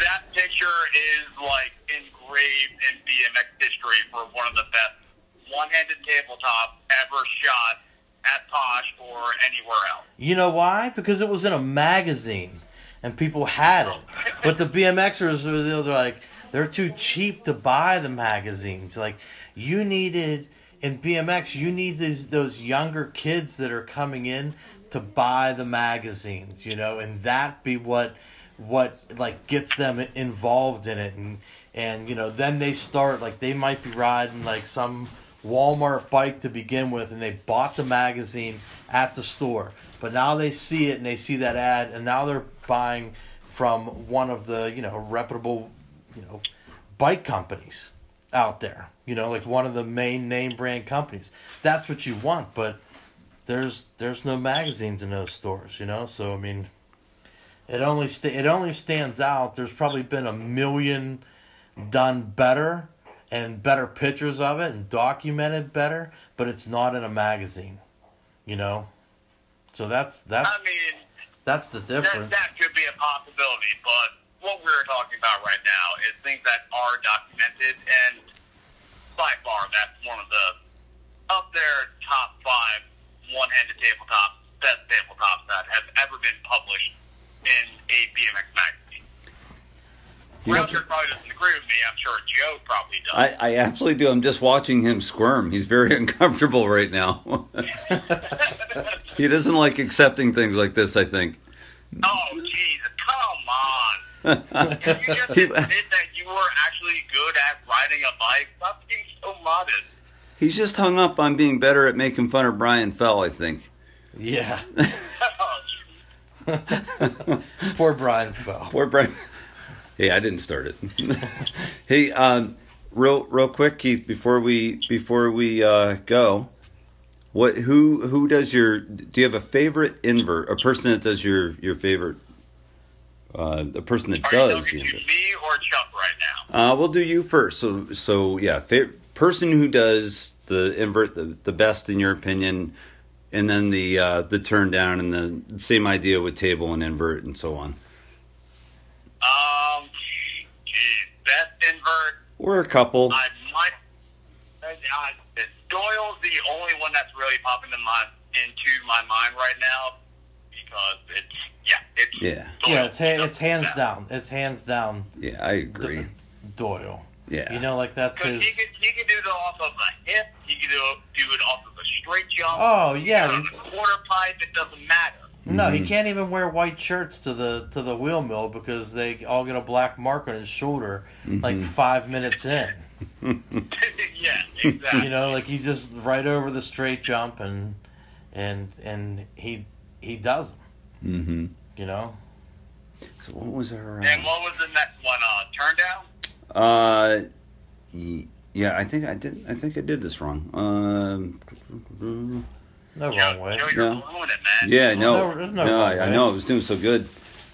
that picture is like engraved in BMX history for one of the best one-handed tabletop ever shot at Push or anywhere else. You know why? Because it was in a magazine and people had it. But the BMXers were they're like they're too cheap to buy the magazines. Like you needed in BMX, you need these those younger kids that are coming in to buy the magazines, you know, and that be what what like gets them involved in it and and you know then they start like they might be riding like some Walmart bike to begin with and they bought the magazine at the store but now they see it and they see that ad and now they're buying from one of the you know reputable you know bike companies out there. You know, like one of the main name brand companies. That's what you want, but there's there's no magazines in those stores. You know, so I mean, it only sta- it only stands out. There's probably been a million done better and better pictures of it and documented better, but it's not in a magazine. You know, so that's that's I mean, that's the that, difference. that could be a possibility, but what we're talking about right now is things that are documented, and by far, that's one of the up there top five one-handed tabletops, best tabletops that have ever been published in a BMX magazine. Roger probably doesn't agree with me. I'm sure Joe probably does. I, I absolutely do. I'm just watching him squirm. He's very uncomfortable right now. he doesn't like accepting things like this, I think. oh, Jesus, come on. Can you just admit that you were actually good at riding a bike? Stop being so modest. He's just hung up on being better at making fun of Brian Fell, I think. Yeah, poor Brian fell. Poor Brian. Hey, I didn't start it. hey, um, real real quick, Keith, before we before we uh, go, what who who does your do you have a favorite invert? A person that does your your favorite uh, a person that Are does you the talking invert. me or Chuck right now? Uh, we'll do you first. So so yeah, fa- person who does the invert the, the best in your opinion, and then the uh, the turn down and the same idea with table and invert and so on. Um, best invert. Or a couple. I might. Uh, Doyle's the only one that's really popping in my into my mind right now because it's yeah, it's Yeah. Doyle. Yeah, it's ha- it's hands Yeah. down. It's hands down Yeah, I agree. Doyle. Yeah. You know, like that's Because his. he could he could do it off of a hip. He could do do it off of a straight jump. Oh do it yeah, on a quarter pipe. It doesn't matter. no, Mm-hmm. he can't even wear white shirts to the to the wheel mill because they all get a black mark on his shoulder like Mm-hmm. five minutes in. yeah, exactly. You know, like he just right over the straight jump and and and he he does them. Mm-hmm. You know. So what was our? and Uh, what was the next one? Uh, turn down. Uh, yeah, I think I did. I think I did this wrong. Um, No Joe, wrong way. Joe, you're No. blowing it, man. yeah, no, no- no no, I, I know I was doing so good.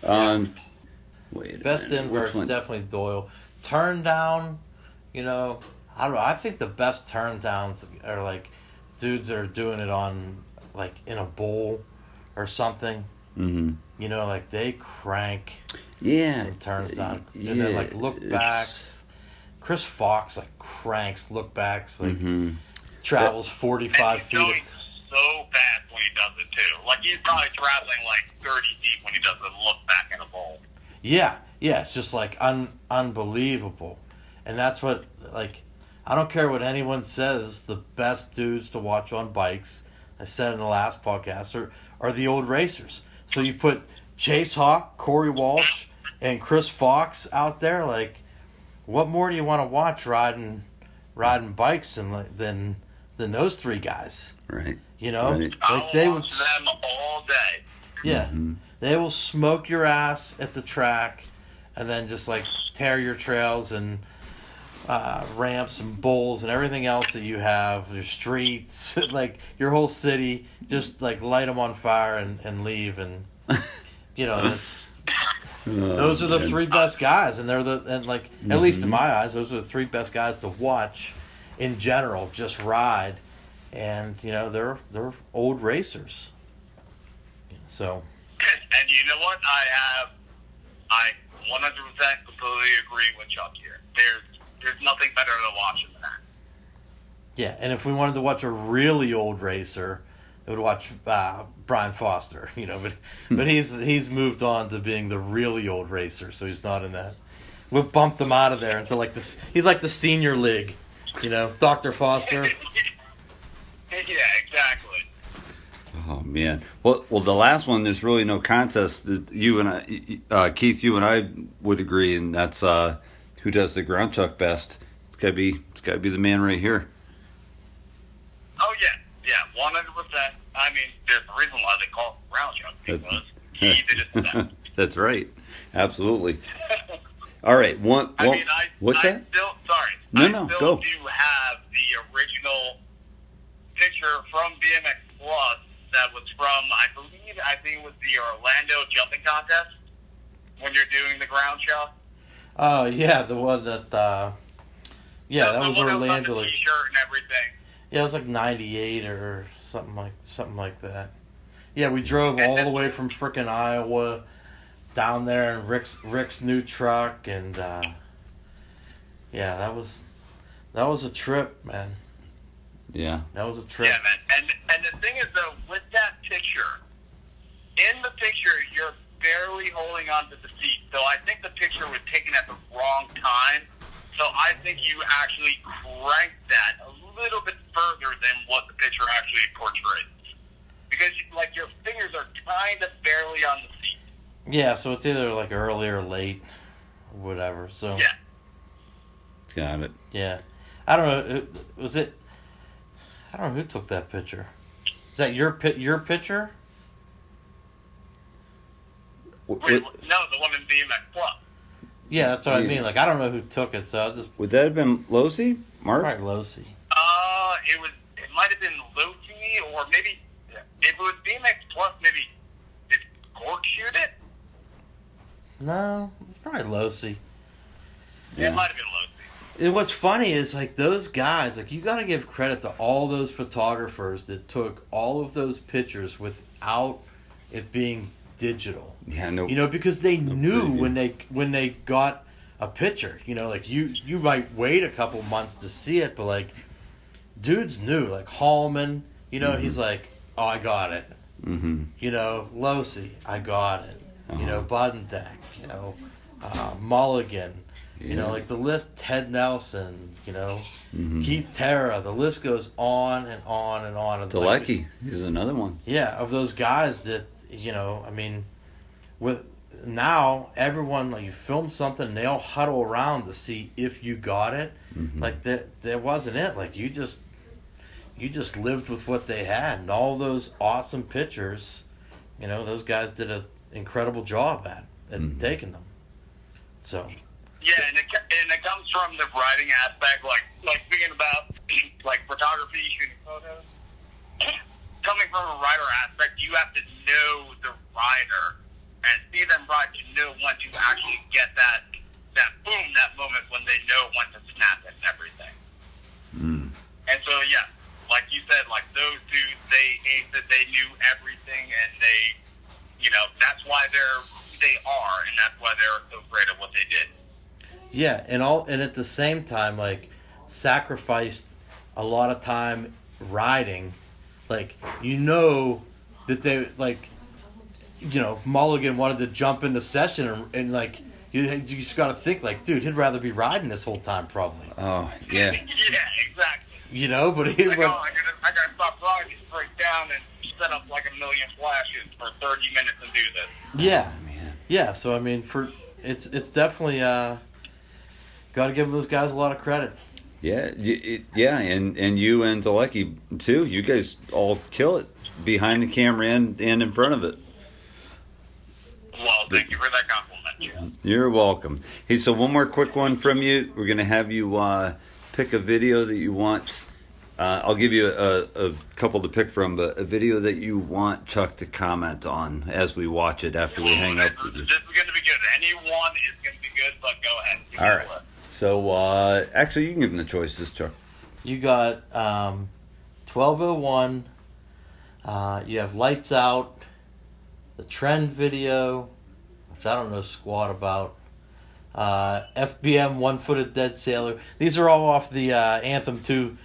Um, wait, Best minute, invert which is one? definitely Doyle. Turn down, you know, I don't know. I think the best turn downs are like dudes that are doing it on like in a bowl or something. Mhm. You know, like they crank Yeah, some turns down, yeah, and then like look it's- backs. Chris Fox like cranks look backs like Mhm. travels forty And feet. going so fast when he does it too. Like he's probably traveling like 30 feet when he does the look back in a bowl. Yeah, yeah, it's just like un- unbelievable, and that's what like I don't care what anyone says. The best dudes to watch on bikes, I said in the last podcast, are are the old racers. So you put Chase Hawk, Corey Walsh, and Chris Fox out there. Like, what more do you want to watch riding riding bikes than like- than than those three guys? right. You know, Right. I'll like they would. watch them all day. Yeah. Mhm. They will smoke your ass at the track and then just like tear your trails and uh, ramps and bowls and everything else that you have, your streets, like your whole city, just like light them on fire and, and leave. And, you know, it's, those are the man. three best guys. And they're the, and like, at least in mm-hmm. my eyes, those are the three best guys to watch in general, just ride. And, you know, they're, they're old racers. So, and you know what? I have, I 100% completely agree with Chuck here. There's there's nothing better to watch than that. Yeah, and if we wanted to watch a really old racer, we would watch uh, Brian Foster. You know, but but he's he's moved on to being the really old racer, so he's not in that. We bumped him out of there into like this. He's like the senior league. You know, Doctor Foster. yeah, exactly. Oh man. Well, well, the last one. There's really no contest. You and I, uh, Keith, you and I would agree, and that's uh, who does the ground chuck best. It's gotta be. It's gotta be the man right here. Oh yeah, yeah, 100%. I mean, there's a reason why they call it ground chuck That's- because he did it the. That's right. Absolutely. All right. One. I one mean, I, what's I that? Still, sorry. No, I no, still go. do have the original picture from BMX Plus that was from, I believe, I think it was the Orlando jumping contest when you're doing the ground chuck. Oh yeah, the one that. Uh, yeah, The- that the was one on Orlando. the Like, T-shirt and everything. yeah, it was like '98 or something like something like that. Yeah, we drove all the way from frickin' Iowa down there in Rick's Rick's new truck, and uh, yeah, that was that was a trip, man. Yeah. That was a trip. Yeah, man. And and the thing is though, with that picture, in the picture you're barely holding onto the seat. So I think the picture was taken at the wrong time. So I think you actually cranked that a little bit further than what the picture actually portrays. Because like your fingers are kind of barely on the seat. Yeah, so it's either like early or late, whatever. So Yeah. Got it. yeah. I don't know. Was it? I don't know who took that picture. Is that your pi- your picture? Wait, no, the one in BMX Plus. Yeah, that's what I mean. Like I don't know who took it, so I'll just would that have been Losey? Mark? right Losey. Uh, it was. It might have been Loki, or maybe if it was BMX Plus, maybe did Gork shoot it? No, it's probably Losey. It might have been Loki. And what's funny is like those guys, like you got to give credit to all those photographers that took all of those pictures without it being digital. Yeah. No. You know, because they knew preview. when they when they got a picture. You know, like you you might wait a couple months to see it, but like dudes knew. Like Hallman, you know, he's like, oh, I got it. mm-hmm. You know, Losey, I got it. You know, Uh-huh. You know, uh, Mulligan. You know, like the list, Ted Nelson, you know, Mhm. Keith Terra, the list goes on and on and on. And like, is another one. yeah, of those guys that, you know, I mean, with now everyone, like you film something and they all huddle around to see if you got it. Mhm. Like that, that wasn't it. Like you just, you just lived with what they had and all those awesome pictures, you know, those guys did an incredible job at, at Mhm. taking them. So, Yeah, and it, and it comes from the writing aspect, like like speaking about like photography, shooting photos. Coming from a writer aspect, you have to know the writer and see them write to know when to actually get that that boom, that moment when they know when to snap it and everything. Mm. And so, yeah, like you said, like those dudes, they aced it. They knew everything, and they, you know, that's why they're who they are, and that's why they're so great at what they did. Yeah, and all and at the same time, like sacrificed a lot of time riding. Like you know that they like, you know, Mulligan wanted to jump in the session and, and like you, you just got to think like, dude, he'd rather be riding this whole time probably. Oh yeah. yeah, exactly. You know, but he Like, but, oh, I gotta, I gotta stop riding, break down, and set up like a million flashes for 30 minutes and do this. yeah, Man. yeah. So I mean, for it's it's definitely uh, got to give those guys a lot of credit. Yeah. It, yeah. And and you and Dalecki too. You guys all kill it behind the camera and and in front of it. Well, thank you for that compliment, Jim. You're welcome. Hey, so one more quick one from you. We're gonna have you uh, pick a video that you want. Uh, I'll give you a, a couple to pick from, but a video that you want Chuck to comment on as we watch it after we hang up with you. This is going to be good. Anyone is going to be good, but go ahead. Give me All the right. list. So uh, actually, you can give them the choices, Chuck. You got um, 1201. Uh, you have Lights Out, the Trend video, which I don't know squat about. Uh, FBM One Footed Dead Sailor. These are all off the uh, Anthem 2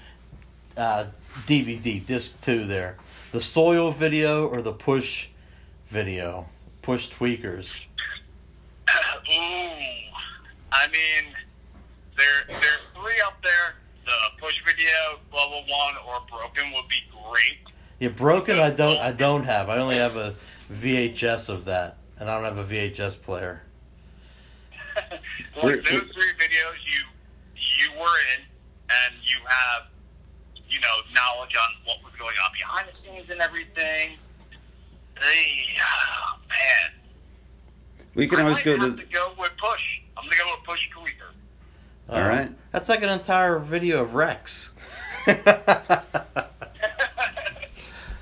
uh, DVD, disc 2 there. The Soil video or the Push video. Push Tweakers. Ooh, I mean, there there's three up there. The push video, level one, or broken would be great. Yeah, Broken I don't I don't have. I only have a VHS of that. And I don't have a VHS player. like those three videos, you you were in, and you have you know knowledge on what was going on behind the scenes and everything. They, oh, man, We can I always go to. to go with Push. I'm gonna go with Push Tweaker. All right. That's like an entire video of Rex. I'm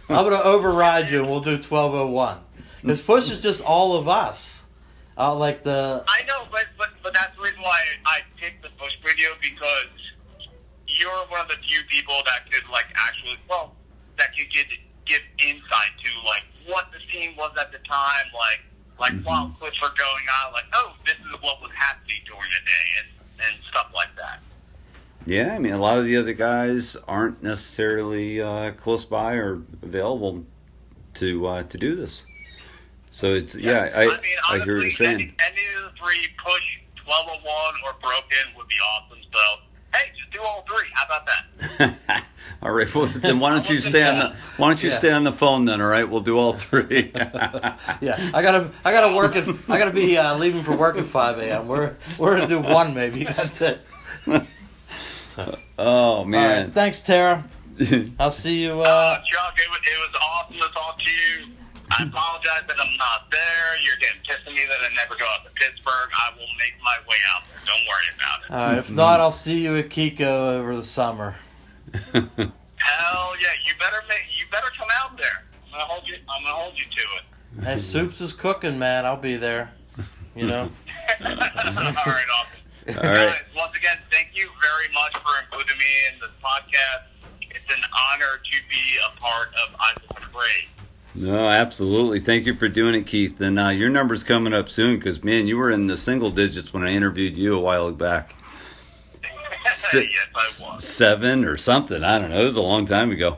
gonna override you, and we'll do 1201. Because Push is just all of us. Uh, like the I know, but but but that's the reason why I picked the Push video because you're one of the few people that could like actually well that could get give insight to like what the scene was at the time, like like while clips were going on, like oh this is what was happening during the day and and stuff like that. Yeah, I mean, a lot of the other guys aren't necessarily uh, close by or available to uh, to do this. So it's yeah, I, I mean, I, hear what you're saying. Any, any of the three, push 1201 or broken would be awesome. So, hey, just do all three. How about that? all right, well, then why don't you stay on the why don't you Yeah. stay on the phone then? All right, we'll do all three. yeah, I gotta I gotta work at I gotta be uh, leaving for work at 5 a.m. We're we're gonna do one maybe. That's it. So, oh all right, man, thanks, Tara. I'll see you. Uh, Uh, Chuck, it was, it was awesome to talk to you. I apologize that I'm not there. You're getting pissed at me that I never go out to Pittsburgh. I will make my way out there. Don't worry about it. all right, if not, I'll see you at Kiko over the summer. Hell yeah, you better make, you better come out there. I'm gonna hold you. I'm gonna hold you to it. Hey, soups is cooking, man. I'll be there. You know. all right, awesome. all right. Guys, once again, thank you very much for including me in this podcast. It's an honor to be a part of Isaac Afraid. No, absolutely. Thank you for doing it, Keith. And uh, your number's coming up soon because man, you were in the single digits when I interviewed you a while back. Six, yes, I was. seven or something. I don't know. It was a long time ago.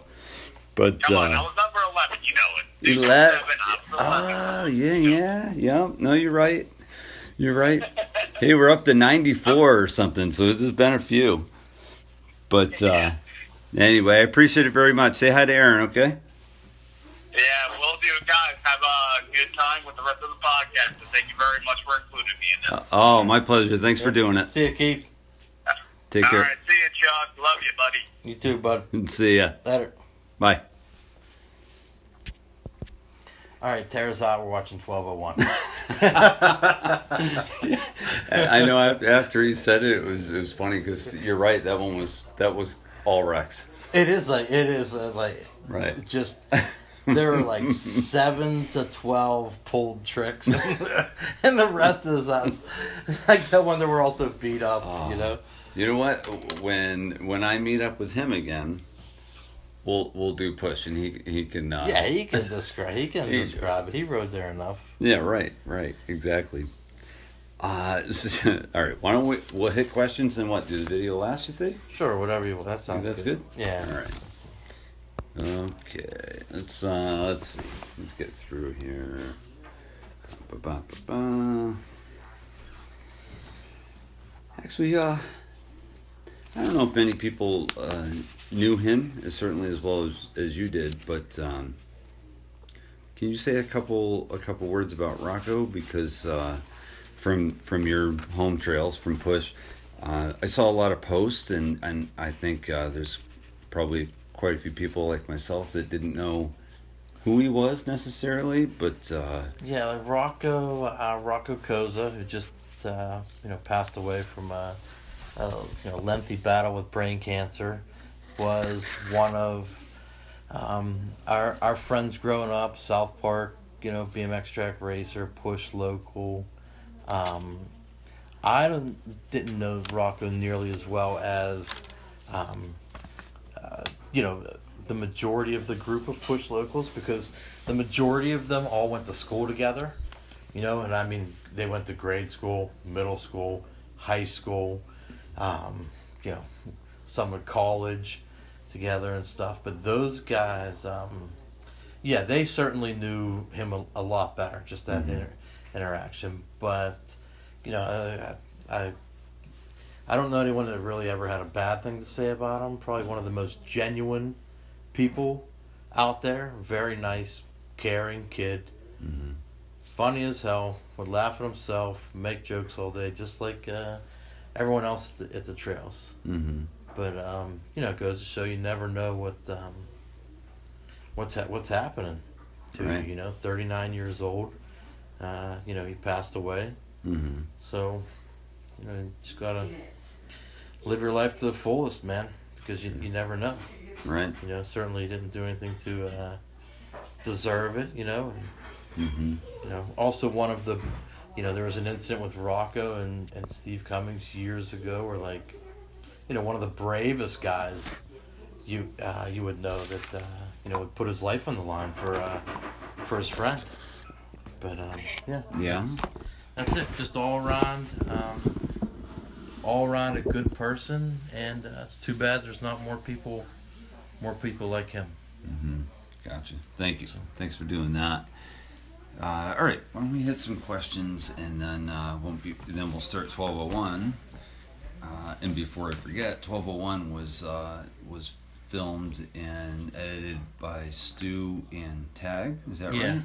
But Come on, I uh, was number 11, you know it. You Ele- were seven, I was 11. oh yeah, yeah, yeah. No, you're right. You're right. hey, we're up to 94 or something, so there's been a few. But uh, anyway, I appreciate it very much. Say hi to Aaron, okay? Yeah, we'll do. Guys, have a good time with the rest of the podcast. And thank you very much for including me in this. Uh, oh, my pleasure. Thanks for doing it. See you, Keith. Take All care. All right, see you, Chuck. Love you, buddy. You too, bud. See ya. Later. Bye. All right, Tara's out. We're watching 1201. I I know after he said it, it was it was funny because you're right. That one was that was all Rex, it is like it is uh, like right? just there were like seven to twelve pulled tricks, and the rest is us. Like one that were also beat up. You know. You know what? When when I meet up with him again, we'll we'll do push, and he he can. Uh, Yeah, he can describe. He can He- describe it. He rode there enough. Yeah. Right. Right. Exactly. Uh, all right. Why don't we we'll hit questions and what? Do the video last? You think? Sure, whatever you want. That sounds that's good. good? Yeah. All right. Okay. Let's uh let's see. Let's get through here. Ba-ba-ba-ba. Actually, uh, I don't know if many people uh, knew him as certainly as well as, as you did, but um, can you say a couple a couple words about Rocco? Because uh, from from your home trails from Push, uh, I saw a lot of posts, and and I think uh, there's probably quite a few people like myself that didn't know who he was necessarily, but uh, Yeah, like Rocco, uh, Rocco Koza, who just uh, you know passed away from a, a you know lengthy battle with brain cancer, was one of um, our our friends growing up. South Park, you know, BMX track racer, push local. Um, I don't, didn't know Rocco nearly as well as, um, you know, the majority of the group of push locals because the majority of them all went to school together, you know, and I mean they went to grade school, middle school, high school, um, you know, some at college together and stuff. But those guys, um, yeah, they certainly knew him a, a lot better, just that inter- interaction. But you know, I, I I don't know anyone that really ever had a bad thing to say about him. Probably one of the most genuine people out there. Very nice, caring kid. Funny as hell. Would laugh at himself, make jokes all day, just like uh, everyone else at the, at the trails. hmm But um, you know, it goes to show you never know what um, what's ha- what's happening to Right. you. You know, thirty nine years old. uh, you know, he passed away. Mm-hmm. So, you know, you just gotta live your life to the fullest, man, because you, you never know. Right. You know, certainly didn't do anything to uh, deserve it, you know. And, Mm-hmm. you know, also one of the, you know, there was an incident with Rocco and, and Steve Cummings years ago where, like, you know, one of the bravest guys you uh, you would know that, uh, you know, would put his life on the line for uh, for his friend. But, um, yeah. Yeah. That's it. Just all around, um, all around a good person, and uh, it's too bad there's not more people, more people like him. Mm-hmm. Gotcha. Thank you. Thanks for doing that. Uh, all right, why don't we hit some questions and then uh, won't be, then we'll start 1201. Uh, and before I forget, 1201 was uh, was filmed and edited by Stu and Tag. Is that Yeah. right?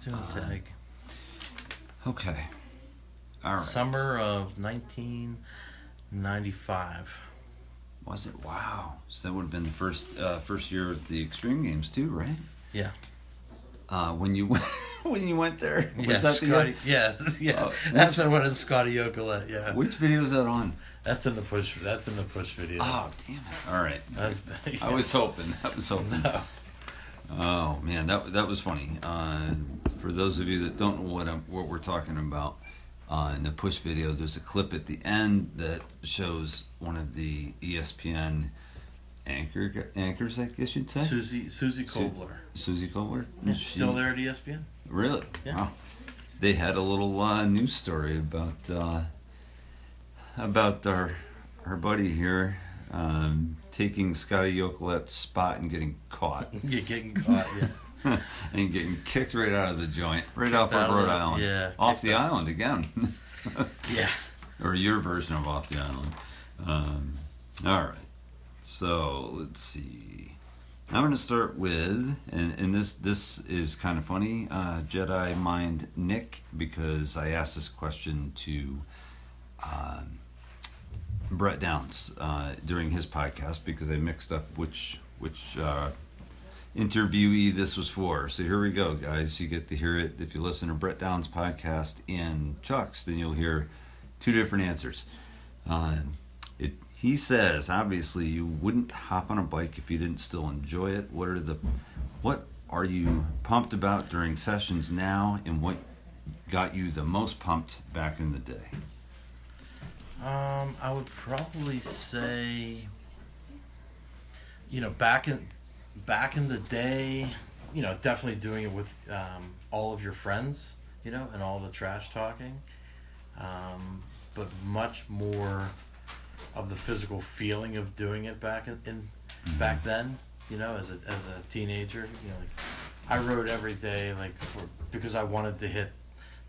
Still tag. Okay. All right. Summer of 1995. Was it? Wow. So that would have been the first uh, first year of the Extreme Games too, right? Yeah. Uh, when you when you went there, was yeah, that Scotty. year? Yes, yeah. Uh, that's the one in Scotty Yokolet. Yeah. Which video is that on? That's in the push. That's in the push video. Oh, damn it! All right. That's. I was hoping. I was hoping. No. Oh man, that that was funny. Uh, for those of you that don't know what I'm, what we're talking about, uh, in the push video, there's a clip at the end that shows one of the ESPN anchor anchors, I guess you'd say, Susie Susie Su- Kolber. Susie Kolber. Yeah, She- still there at ESPN. Really? Yeah. Wow. They had a little uh, news story about uh, about our our buddy here um, taking Scotty Yokolet's spot and getting caught getting caught. Yeah. and getting kicked right out of the joint, right off out of of Rhode the- Island, yeah, off kicked the out. island again, yeah. or your version of off the island. Um, all right, so let's see. I'm going to start with, and, and this this is kind of funny, uh, Jedi Mind Nick, because I asked this question to um, Brett Downs uh, during his podcast because I mixed up which which uh, interviewee this was for. So here we go, guys. You get to hear it if you listen to Brett Downs' podcast in Chuck's, then you'll hear two different answers. Um, it he says obviously you wouldn't hop on a bike if you didn't still enjoy it. What are the what are you pumped about during sessions now, and what got you the most pumped back in the day? Um, I would probably say, you know, back in back in the day, you know, definitely doing it with um, all of your friends, you know, and all the trash talking, um, but much more of the physical feeling of doing it back in, in back then, you know, as a as a teenager, you know, like I rode every day, like for because I wanted to hit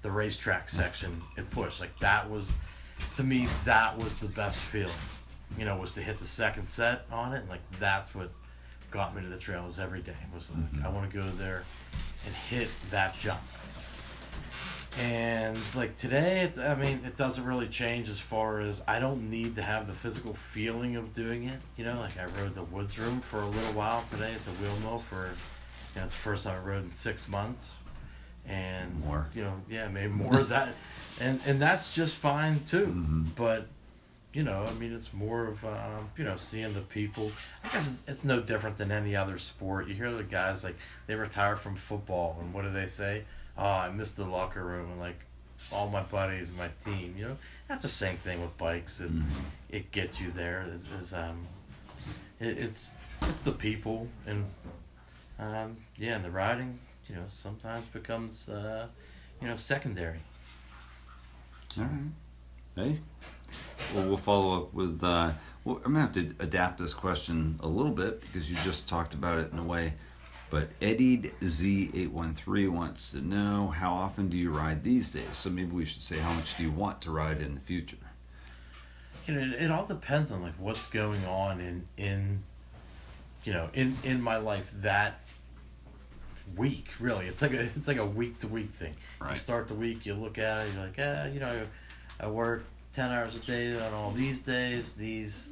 the racetrack section at push, like that was to me that was the best feeling you know was to hit the second set on it and like that's what got me to the trails every day was like i want to go there and hit that jump. And like today it, i mean it doesn't really change as far as i don't need to have the physical feeling of doing it you know? Like i rode the woods room for a little while today at the wheel mill for you know it's the first time i rode in six months. And More. you know yeah maybe more of that. And and that's just fine too. Mhm. but you know i mean it's more of um, you know seeing the people. I guess it's no different than any other sport. You hear the guys like they retire from football and what do they say? Oh i miss the locker room and like all my buddies my team you know? That's the same thing with bikes. And Mhm. it gets you there. Is, is um it, it's it's the people. And um yeah and the riding you know sometimes becomes uh you know secondary. All right. Hey. Well, we'll follow up with. Uh, well, I'm gonna have to adapt this question a little bit because you just talked about it in a way. But Eddie Z813 wants to know how often do you ride these days? So maybe we should say how much do you want to ride in the future? you know, it, it all depends on like what's going on in in you know in in my life that week. Really, it's like a it's like a week to week thing. You start the week, you look at it, you're like, ah, you know, I work ten hours a day on all these days. These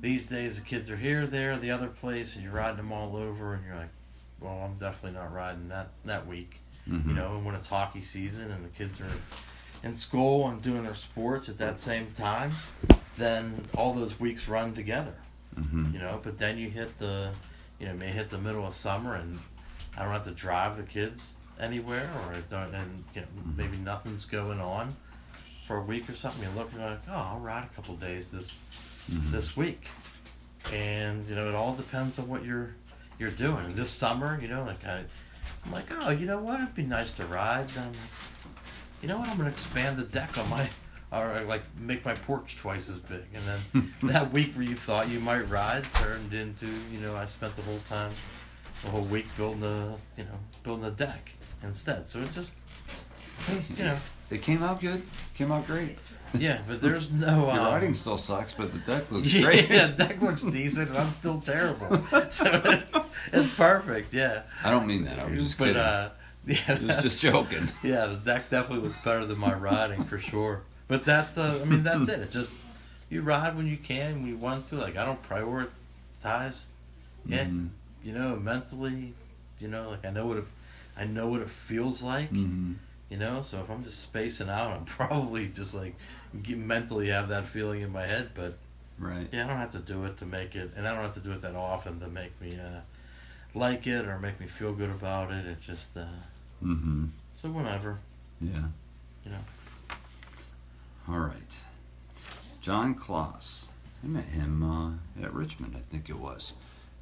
these days the kids are here, there, the other place, and you're riding them all over, and you're like, well, I'm definitely not riding that that week. Mhm. You know, and when it's hockey season and the kids are in school and doing their sports at that same time, then all those weeks run together. Mm-hmm. You know, but then you hit the, you know, may hit the middle of summer and I don't have to drive the kids anywhere, or I don't, and you know, maybe nothing's going on for a week or something. You're looking like, oh, I'll ride a couple days this Mm-hmm. this week, and you know, it all depends on what you're you're doing. This summer, you know, like I, I'm like, oh, you know what? It'd be nice to ride. Um, you know what? I'm gonna expand the deck on my, or like make my porch twice as big, and then that week where you thought you might ride turned into, you know, I spent the whole time, the whole week building a, you know, building a deck instead. So it just, you know, It came out good. Came out great. yeah. But there's no. Your Um, riding still sucks, but the deck looks yeah, great. yeah, the deck looks decent, and I'm still terrible. So it's, it's perfect, yeah. I don't mean that. I was just but kidding. uh, yeah, I was just joking. yeah, the deck definitely looks better than my riding for sure. But that's, uh, I mean, that's it. It's just you ride when you can, when you want to. Like I don't prioritize it, Mhm. you know, mentally. You know, like I know what it, I know what it feels like. Mhm. You know, so if I'm just spacing out, I'm probably just like mentally have that feeling in my head, but. Right. Yeah, I don't have to do it to make it, and I don't have to do it that often to make me uh, like it or make me feel good about it. It just uh, Mm-hmm. so whenever, Yeah. you know. All right. John Kloss. I met him uh, at Richmond, I think it was.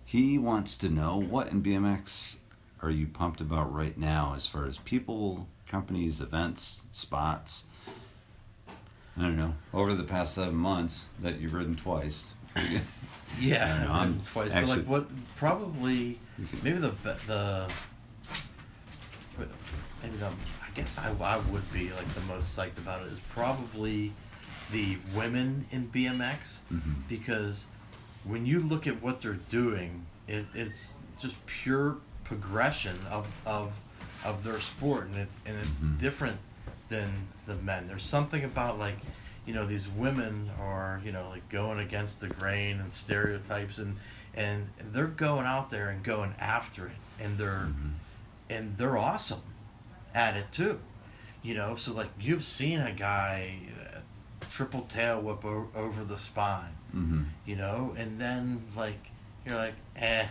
He wants to know what in BMX are you pumped about right now as far as people, companies, events, spots? I don't know. Over the past seven months that you've ridden twice. Yeah, know, I've I'm twice. actually- but like what? Probably maybe the the maybe the, I guess I, I would be like the most psyched about it is probably the women in BMX Mhm. because when you look at what they're doing, it, it's just pure progression of of of their sport, and it's and it's Mhm. different than the men. There's something about like you know these women are you know like going against the grain and stereotypes and and they're going out there and going after it and they're and they're awesome at it too you know so like you've seen a guy uh, triple tail whip o- over the spine Mm-hmm. you know and then like you're like eh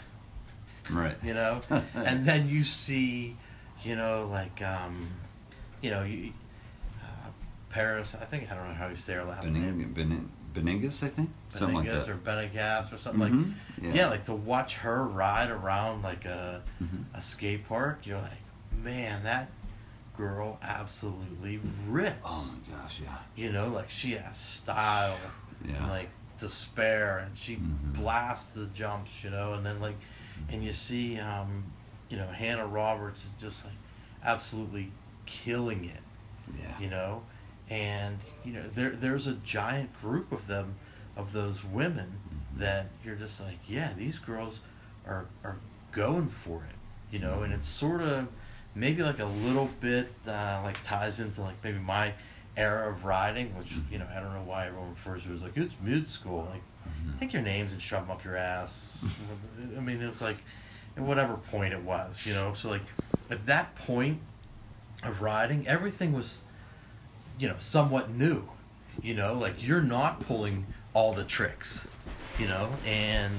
Right. you know and then you see you know like um you know you uh, Perris i think i don't know how you say her last name Bening- Bening- Beningus, I think? Something like Beningas that. or Benegas or something Mhm. like yeah. yeah, like to watch her ride around like a Mhm. a skate park you're like man that girl absolutely rips Oh my gosh, yeah. you know like she has style Yeah. like spare and she Mhm. blasts the jumps you know and then like and you see um you know hannah roberts is just like absolutely killing it yeah. you know? And you know there there's a giant group of them of those women Mm-hmm. that you're just like yeah these girls are are going for it you know? And it's sort of maybe like a little bit uh, like ties into like maybe my era of riding which you know i don't know why everyone refers to it as like it's mid school like take your names and shove them up your ass. I mean it's like at whatever point it was you know? So like at that point of riding everything was you know somewhat new you know? Like you're not pulling all the tricks you know? And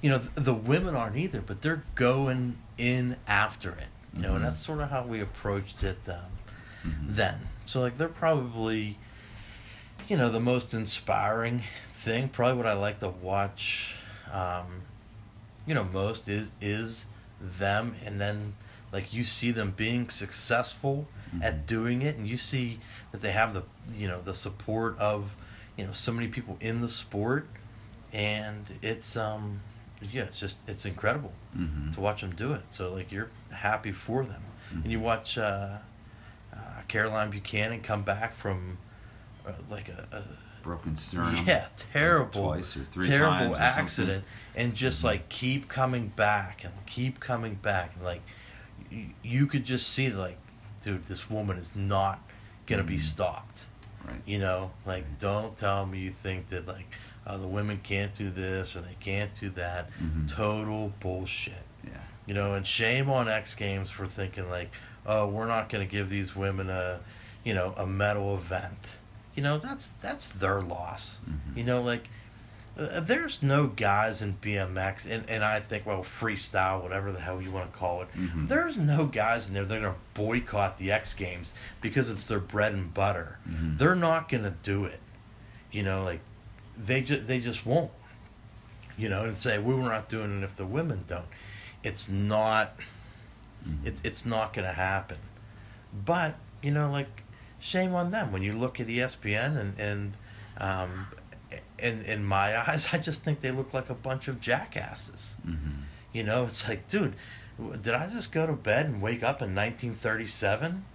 you know th- the women aren't either but they're going in after it you know? And that's sort of how we approached it um, then. So like they're probably you know the most inspiring thing probably what i like to watch um, you know most is is them and then like you see them being successful at doing it and you see that they have the you know the support of you know so many people in the sport and it's um yeah it's just it's incredible Mhm. to watch them do it. So like you're happy for them. And you watch uh, uh, caroline buchanan come back from uh, like a, a Broken sternum. yeah, terrible, Twice or three terrible times. Mm-hmm. accident, and just like keep coming back and keep coming back, and like y- you could just see like, dude, this woman is not gonna be stopped. Right. You know, like don't tell me you think that like uh, the women can't do this or they can't do that. Mhm. Total bullshit. Yeah. You know, and shame on X Games for thinking like, oh, we're not going to give these women a, you know, a medal event. You know, that's that's their loss. Mm-hmm. You know, like uh, there's no guys in BMX, and, and I think, well, freestyle, whatever the hell you want to call it, Mhm. there's no guys in there that are going to boycott the X Games because it's their bread and butter. Mhm. They're not going to do it. You know, like, they, ju- they just won't. You know, and say, we were not doing it if the women don't. It's not, it's, it's not going to happen. But, you know, like, shame on them. When you look at ESPN and, and um, in in my eyes, I just think they look like a bunch of jackasses. Mhm. You know, it's like, dude, did I just go to bed and wake up in 1937?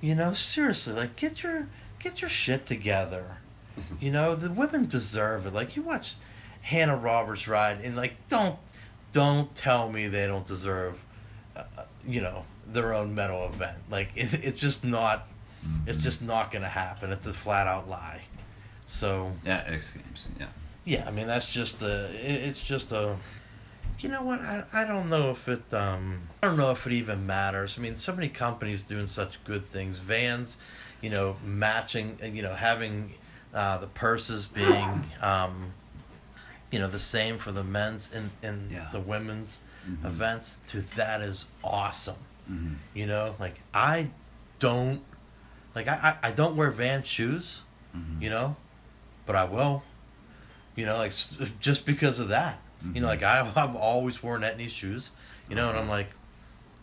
You know, seriously, like get your get your shit together. You know, the women deserve it. Like you watched Hannah Roberts ride, and like don't don't tell me they don't deserve, uh, uh, you know, their own medal event. Like it's it's just not it's just not gonna happen. It's a flat out lie. So Yeah, X Games. Yeah. yeah, I mean that's just a. It's just a. You know what? I I don't know if it um I don't know if it even matters. I mean, so many companies doing such good things. Vans, you know, matching. uh, You know, having uh, the purses being um, you know, the same for the men's and and Yeah. the women's Mhm. events. to that is awesome. Mhm. You know, like I don't like I I, I don't wear Vans shoes Mhm. you know, but I will. You know, like just because of that. You know, Mhm. like I, I've always worn Etnies shoes. You know, and I'm like,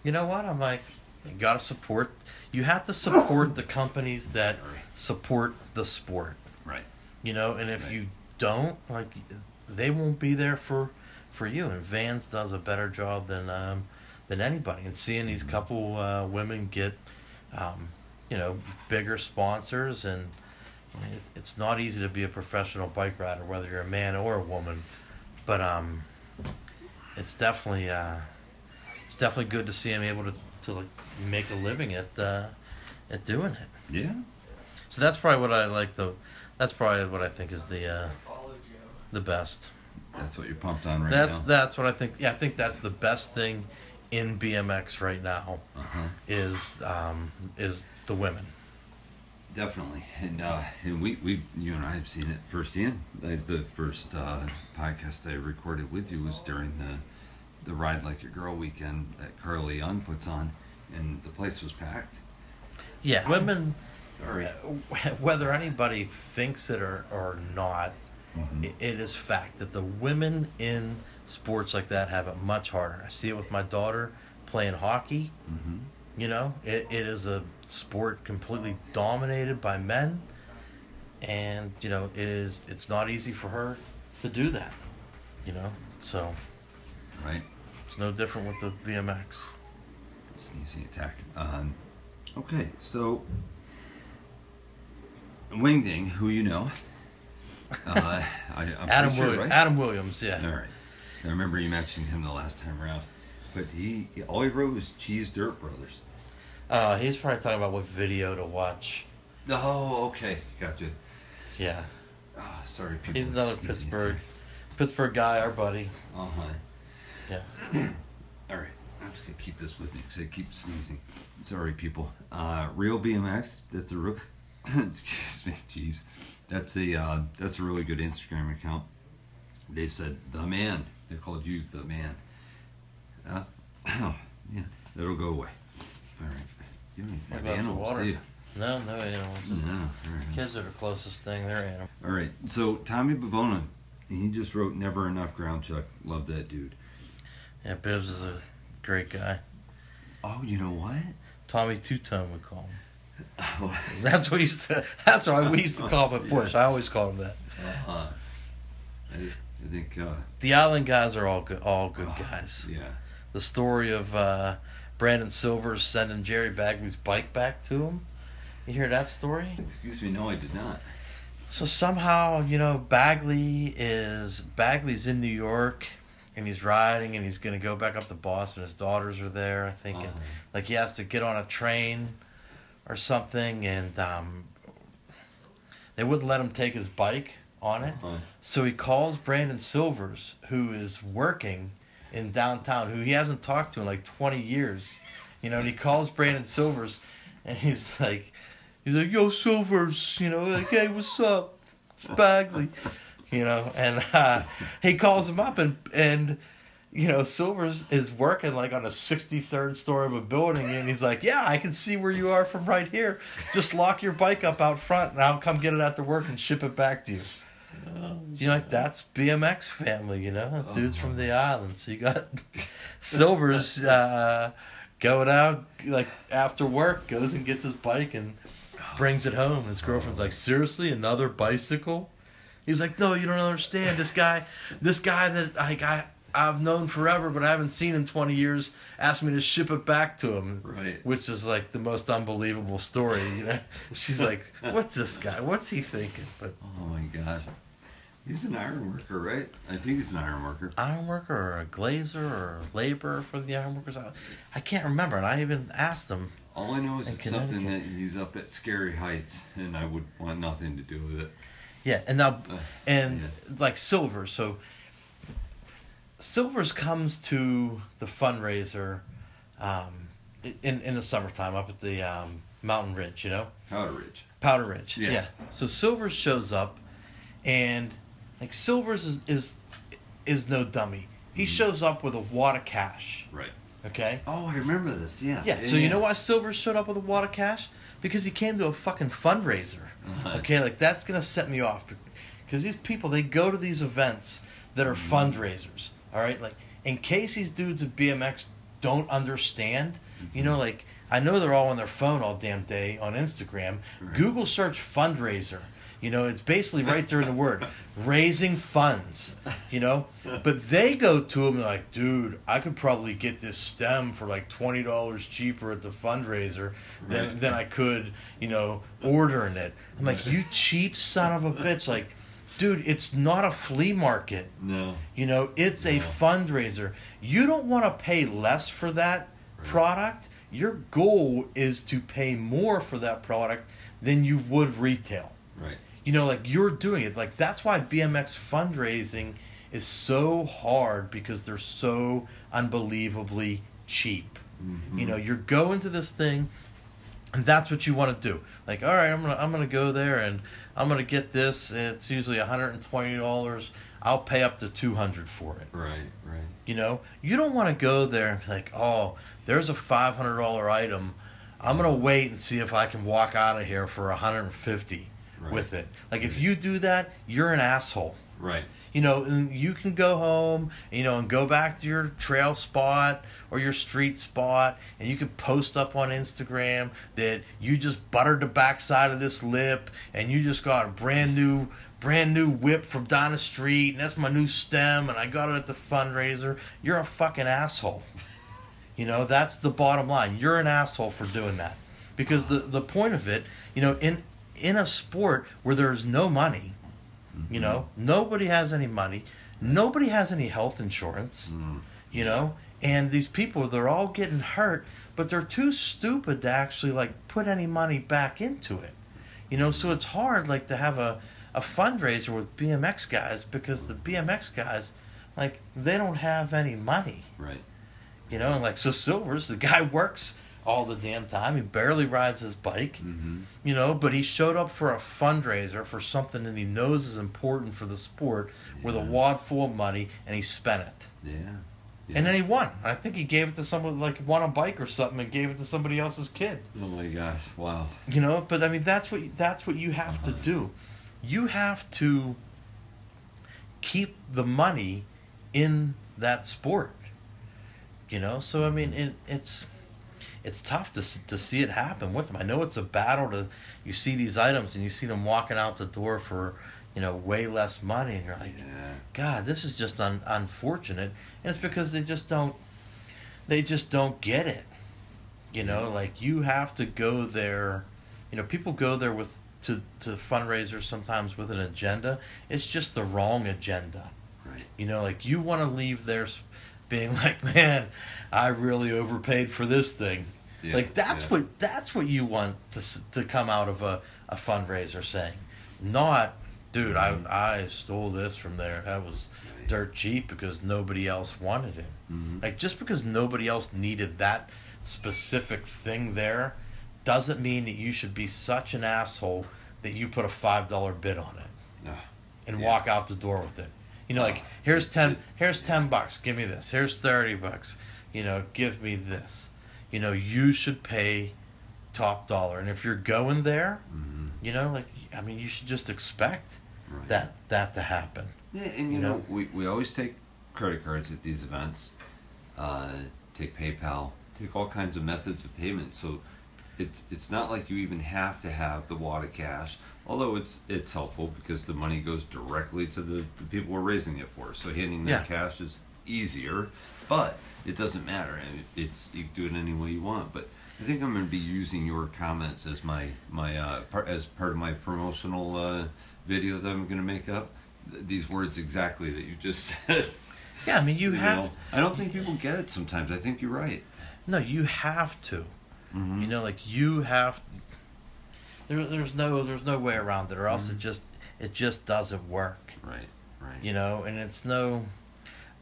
you know what? I'm like, you gotta support. You have to support the companies that support the sport. Right. You know, and if Right. you don't, like, they won't be there for for you. And Vans does a better job than um, than anybody. And seeing these couple uh, women get, um, you know, bigger sponsors, and it- it's not easy to be a professional bike rider, whether you're a man or a woman. But um, it's definitely uh, it's definitely good to see him able to to like make a living at uh, at doing it. Yeah. So that's probably what I like. The that's probably what I think is the uh, the best. That's what you're pumped on right that's now. that's what I think. Yeah, I think that's the best thing in BMX right now Uh-huh. is um, is the women. Definitely, and uh, and we we you and I have seen it firsthand. The, the first uh, podcast I recorded with you was during the the Ride Like a Girl weekend that Carly Young puts on, and the place was packed. Yeah, women. Sorry. Whether anybody thinks it or or not, Mhm. i it is fact that the women in sports like that have it much harder. I see it with my daughter playing hockey. Mhm. You know, it, it is a sport completely dominated by men, and you know it is. It's not easy for her to do that. You know, so Right. it's no different with the BMX. It's an easy attack. Um, okay, so Wingding, who you know, uh, I, I'm Adam sure, Williams. right? Adam Williams. Yeah. All right. I remember you mentioning him the last time around, but he all he wrote was Cheese Dirt Brothers. Uh, he's probably talking about what video to watch. Oh, okay, gotcha. Yeah. Oh, sorry, people. He's another Pittsburgh. Pittsburgh guy, our buddy. Uh huh. Yeah. All right, I'm just gonna keep this with me because I keep sneezing. Sorry, people. Uh, Real BMX. That's a real. excuse me. Jeez, that's a uh, that's a really good Instagram account. They said the man. They called you the man. Uh, yeah, that'll go away. All right. You don't even What have about some animals, water? do you? No, no, you know, it's just No. All right. kids are the closest thing. They're animals. All right. So Tommy Bavona, he just wrote "Never Enough Ground Chuck." Love that dude. Yeah, Bibbs is a great guy. Oh, you know what? Tommy Two Tone would call him. Oh, That's what we used to. That's what we used to call him at Push. I always called him that. uh, I, I think. Uh, The Island guys are all good. All good oh, guys. Yeah. The story of uh, Brandon Silvers sending Jerry Bagley's bike back to him. You hear that story? Excuse me. No, I did not. So somehow, you know, Bagley is Bagley's in New York, and he's riding, and he's gonna go back up to Boston. His daughters are there, I think, and Uh-huh. like he has to get on a train or something, and um, they wouldn't let him take his bike on it. Uh, So he calls Brandon Silvers, who is working in downtown who he hasn't talked to in like 20 years. You know, and he calls Brandon Silvers and he's like, he's like, yo, Silvers, you know, like, hey, what's up? It's Bagley. You know, and uh, he calls him up and, and, you know, Silvers is working like on a 63rd story of a building, and he's like, Yeah, I can see where you are from right here. Just lock your bike up out front, and I'll come get it after work and ship it back to you. You know, like that's BMX family, you know, dudes from the island. So you got Silvers uh, going out like after work, goes and gets his bike and brings it home. His girlfriend's like, Seriously, another bicycle? He was like, No, you don't understand. This guy, this guy that like I I've known forever, but I haven't seen in twenty years, asked me to ship it back to him. Right. Which is like the most unbelievable story. You know, she's like, "What's this guy? What's he thinking?" But Oh my gosh. He's an iron worker, right? I think he's an iron worker. iron worker or a glazer or a laborer for the iron workers, I, I can't remember. And I even asked him. All I know is it's something that he's up at Scary Heights, and I would want nothing to do with it. Yeah, and now Uh, and yeah. like Silver, So Silvers comes to the fundraiser um, in in the summertime up at the um, Mountain Ridge. You know. Powder Ridge. Powder Ridge. Yeah. Yeah. So Silver shows up, and like Silvers is is is no dummy. He mm. shows up with a wad of cash. Right. Okay. Oh, I remember this. Yeah. Yeah. So you know why Silvers showed up with a wad of cash? Because he came to a fucking fundraiser. Uh-huh. Okay. Like that's gonna set me off, because these people they go to these events that are mm. fundraisers. All right. Like in case these dudes at BMX don't understand, you know, mm-hmm. like I know they're all on their phone all damn day on Instagram. Right. Google search fundraiser. You know, it's basically right there in the word, raising funds. You know, but they go to him like, dude, I could probably get this stem for like twenty dollars cheaper at the fundraiser than Right. than I could, you know, ordering it. I'm like, you cheap son of a bitch, like. Dude, it's not a flea market. No. You know, it's a fundraiser. You don't want to pay less for that Right. product. Your goal is to pay more for that product than you would retail. Right. You know, like you're doing it. Like that's why BMX fundraising is so hard because they're so unbelievably cheap. Mhm. You know, you're going to this thing and that's what you want to do. Like, all right, I'm gonna I'm gonna go there and I'm gonna get this. It's usually 120 dollars. I'll pay up to 200 for it. Right. Right. You know, you don't want to go there and be like, oh, there's a five hundred dollar item. I'm gonna wait and see if I can walk out of here for 150 Right. with it. Like, if you do that, you're an asshole. Right. You know, you can go home, you know, and go back to your trail spot or your street spot, and you can post up on Instagram that you just buttered the backside of this lip, and you just got a brand new, brand new whip from down the street, and that's my new stem, and I got it at the fundraiser. You're a fucking asshole. You know, that's the bottom line. You're an asshole for doing that, because the the point of it, you know, in in a sport where there's no money, you know, nobody has any money. Nobody has any health insurance. Mm. You know, and these people they're all getting hurt, but they're too stupid to actually like put any money back into it. You know, so it's hard like to have a a fundraiser with BMX guys because the BMX guys like they don't have any money. Right. You know, and like so Silvers, the guy works all the damn time. He barely rides his bike Mm-hmm. you know, but he showed up for a fundraiser for something that he knows is important for the sport with a wad full of money and he spent it. Yeah. yeah. And then he won. I think he gave it to someone like won a bike or something and gave it to somebody else's kid. Oh my gosh! Wow. You know, but I mean that's what that's what you have to do. You have to keep the money in that sport. You know, so I mean it, it's it's tough to to see it happen with them. I know it's a battle to you see these items and you see them walking out the door for you know way less money and you're like, Yeah. God, this is just un- unfortunate. And it's because they just don't they just don't get it. You know, like you have to go there. You know, people go there with to to fundraisers sometimes with an agenda. It's just the wrong agenda. Right. You know, like you want to leave there being like, man, I really overpaid for this thing. Yeah, like that's yeah. what that's what you want to to come out of a, a fundraiser saying, not, dude, Mhm. I I stole this from there. That was dirt cheap because nobody else wanted it. Mhm. Like just because nobody else needed that specific thing there doesn't mean that you should be such an asshole that you put a five dollar bid on it Ugh. and Yeah. walk out the door with it. You know, like here's ten here's ten bucks, give me this. Here's thirty bucks. You know, give me this. You know, you should pay top dollar. And if you're going there, Mhm. you know, like I mean you should just expect Right. that that to happen. Yeah, and you You know, know? we, we always take credit cards at these events, uh, take PayPal, take all kinds of methods of payment. So it's it's not like you even have to have the wad of cash. Although it's it's helpful because the money goes directly to the, the people we're raising it for. So handing them Yeah. cash is easier, but it doesn't matter, it's you can do it any way you want. But I think I'm going to be using your comments as my my uh, part, as part of my promotional uh, video that I'm going to make up. These words exactly that you just said. Yeah, I mean you, You have know, I don't think people get it sometimes. I think you're right. no, you have to. Mhm. You know, like you have. There, there's no, there's no way around it, or else Mm-hmm. it just, it just doesn't work. Right, right. You know, and it's no,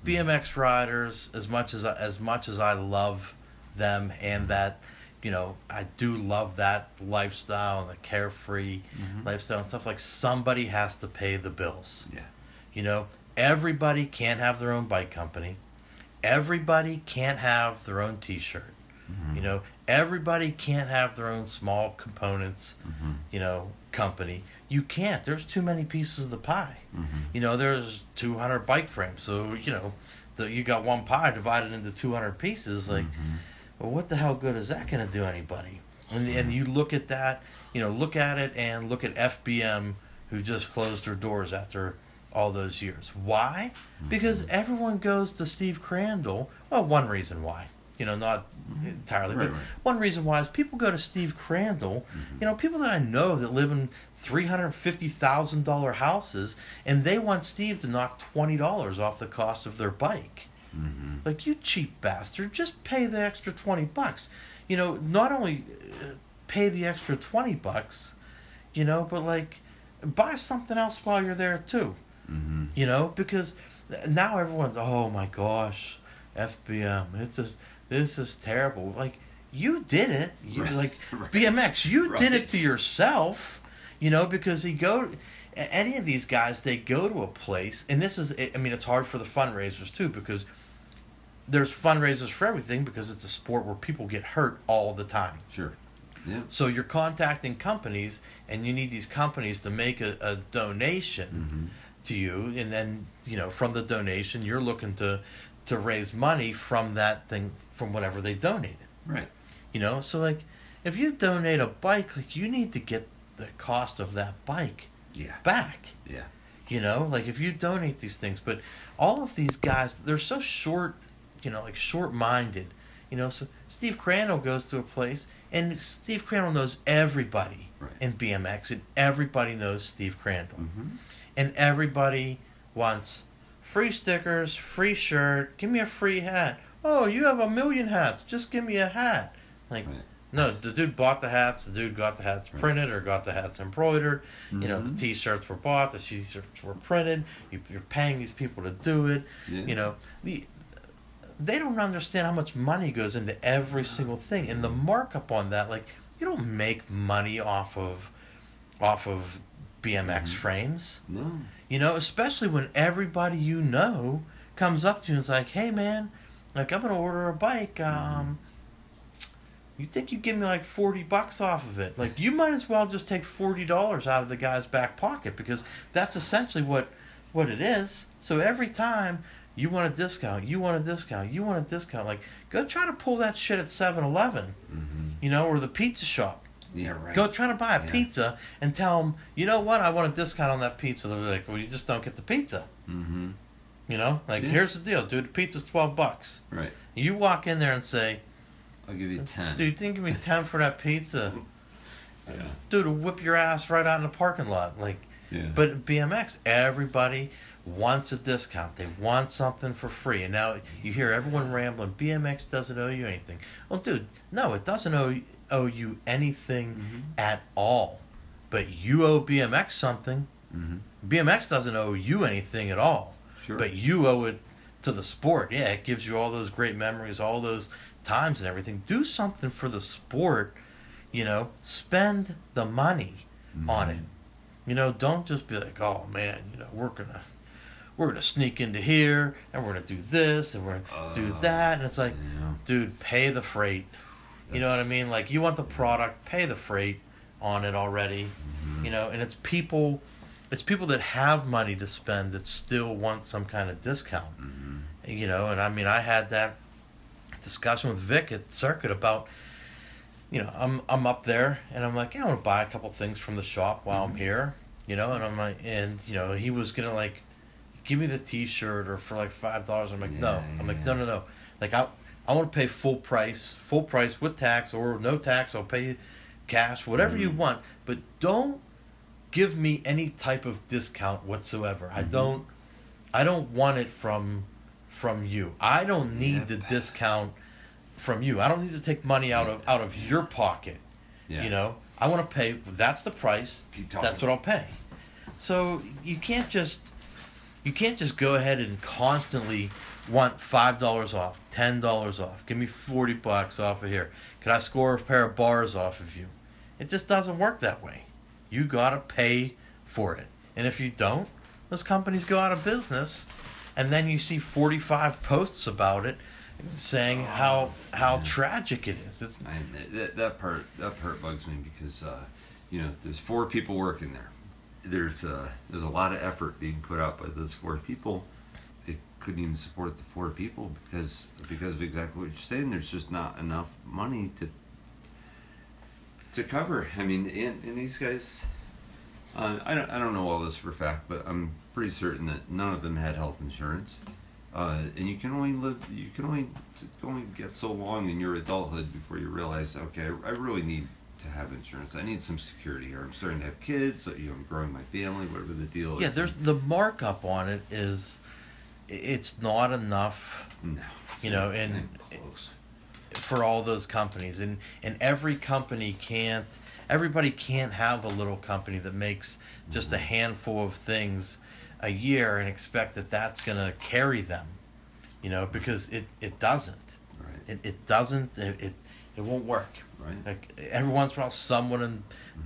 BMX riders as much as I, as much as I love them and that, you know, I do love that lifestyle and the carefree Mhm. lifestyle and stuff. Like somebody has to pay the bills. Yeah. You know, everybody can't have their own bike company. Everybody can't have their own T-shirt. Mhm. You know, everybody can't have their own small components. Mhm. You know, company. You can't. There's too many pieces of the pie. Mhm. You know, there's 200 bike frames, so you know, the, you got one pie divided into 200 pieces. Like, Mhm. well, what the hell good is that going to do anybody? And, and you look at that, you know, look at it and look at FBM, who just closed their doors after all those years. Why? Because everyone goes to Steve Crandall. Well, one reason why. You know, not entirely, Right, but right. one reason why is people go to Steve Crandall. You know, people that I know that live in three hundred fifty thousand dollar houses, and they want Steve to knock twenty dollars off the cost of their bike. Mhm. Like you cheap bastard, just pay the extra twenty bucks. You know, not only uh, pay the extra twenty bucks, you know, but like buy something else while you're there too. Mhm. You know, because now everyone's oh my gosh, FBM, it's just this is terrible. Like you did it, you Right, like right, BMX, you did it to yourself. You know, because he go any of these guys, they go to a place, and this is I mean, it's hard for the fundraisers too because there's fundraisers for everything because it's a sport where people get hurt all the time. Sure. Yeah. So you're contacting companies, and you need these companies to make a, a donation Mhm. to you, and then you know from the donation you're looking to to raise money from that thing from whatever they donated. Right. You know, so like if you donate a bike, like you need to get the cost of that bike Yeah. back. Yeah. You know, like if you donate these things, but all of these guys, they're so short, you know, like short minded. You know, so Steve Crandall goes to a place, and Steve Crandall knows everybody Right. in BMX, and everybody knows Steve Crandall, Mhm. and everybody wants free stickers, free shirt, give me a free hat. Oh, you have a million hats, just give me a hat. Like, Right. No, the dude bought the hats. The dude got the hats printed or got the hats embroidered. You know, the Mhm. T-shirts were bought. The T-shirts were printed. You, you're paying these people to do it. Yeah. You know, the, they don't understand how much money goes into every single thing, and the markup on that. Like, you don't make money off of off of BMX Mhm. frames. No. You know, especially when everybody you know comes up to you and is like, "Hey, man, like I'm gonna order a bike. Um, you think you give me like forty bucks off of it? Like you might as well just take forty dollars out of the guy's back pocket because that's essentially what what it is. So every time you want a discount, you want a discount, you want a discount, like go try to pull that shit at 7-Eleven, Mhm. you know, or the pizza shop. Yeah. Right. Go try to buy a Yeah. pizza and tell them, you know what, I want a discount on that pizza. They're like, well, you just don't get the pizza. Mm-hmm. You know, like Yeah. here's the deal, dude. The pizza's twelve bucks. Right. You walk in there and say, I'll give you ten. dude, think give me ten for that pizza. Yeah. Dude, whip your ass right out in the parking lot. Like, Yeah. but BMX, everybody wants a discount. They want something for free. And now you hear everyone rambling. BMX doesn't owe you anything. Well, dude, no, it doesn't owe owe you anything Mhm. at all. But you owe BMX something. Mm-hmm. BMX doesn't owe you anything at all. Sure. but you owe it to the sport. Yeah, it gives you all those great memories, all those times and everything. Do something for the sport. You know, spend the money on it. You know, don't just be like, oh man, you know, we're gonna we're gonna sneak into here and we're gonna do this and we're gonna do Uh, that and it's like, yeah. dude, pay the freight. You know what I mean? Like you want the product, pay the freight on it already. Mm-hmm. You know, and it's people it's people that have money to spend that still want some kind of discount. Mm-hmm. You know, and I mean I had that discussion with Vic at Circuit about you know, I'm I'm up there and I'm like, yeah, I want to buy a couple things from the shop while Mm-hmm. I'm here, you know, and I'm like, and you know, he was gonna like, give me the T-shirt or for like five dollars. I'm like, no, I'm like, no, no, no, like I I want to pay full price, full price with tax or no tax. I'll pay you cash, whatever you Mhm. want, but don't give me any type of discount whatsoever. I Mhm. don't I don't want it from from you. I don't need the discount from you. I don't need to take money out of out of your pocket. Yeah. You know, I want to pay. That's the price. That's what I'll pay. So you can't just you can't just go ahead and constantly want five dollars off, ten dollars off. Give me forty bucks off of here. Can I score a pair of bars off of you? It just doesn't work that way. You gotta pay for it, and if you don't, those companies go out of business. And then you see forty-five posts about it, saying how how tragic it is. It's I, that, that part that part bugs me because uh, you know there's four people working there. There's uh, there's a lot of effort being put out by those four people. They couldn't even support the four people because because of exactly what you're saying. There's just not enough money to to cover. I mean, and, and these guys. Uh, I don't I don't know all this for a fact, but I'm pretty certain that none of them had health insurance. Uh, and you can only live, you can only only get so long in your adulthood before you realize, okay, I really need to have insurance. I need some security here. I'm starting to have kids. You know, I'm growing my family. Whatever the deal yeah. is. Yeah, there's the markup on it is, it's not enough no, you know, and- close. for all those companies and and every company can't everybody can't have a little company that makes just a handful of things a year and expect that that's going to carry them you know because it it doesn't Right, it, it doesn't it, it it won't work right, like every once in a while someone and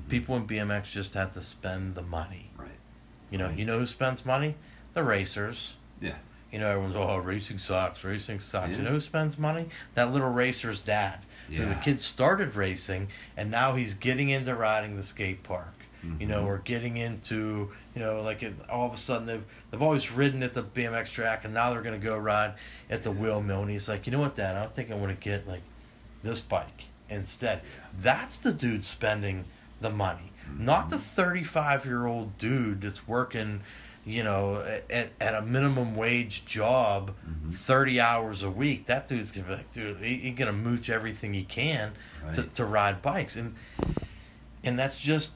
people in bmx just have to spend the money right. you know Right. you know who spends money the racers Yeah, you know, everyone's oh racing sucks, racing sucks. Yeah. You know who spends money? That little racer's dad. Who the kid started racing and now he's getting into riding the skate park. You know, Mhm. or getting into you know, like it, all of a sudden they've they've always ridden at the BMX track and now they're gonna go ride at the wheel mill and he's like, you know what, Dad, I don't think I want to get like this bike instead. That's the dude spending the money, not the thirty-five year old dude that's working you know, at, at a minimum wage job, Mhm. 30 hours a week, that dude's gonna be like, dude, he, he gonna mooch everything he can to, to ride bikes. And, and that's just,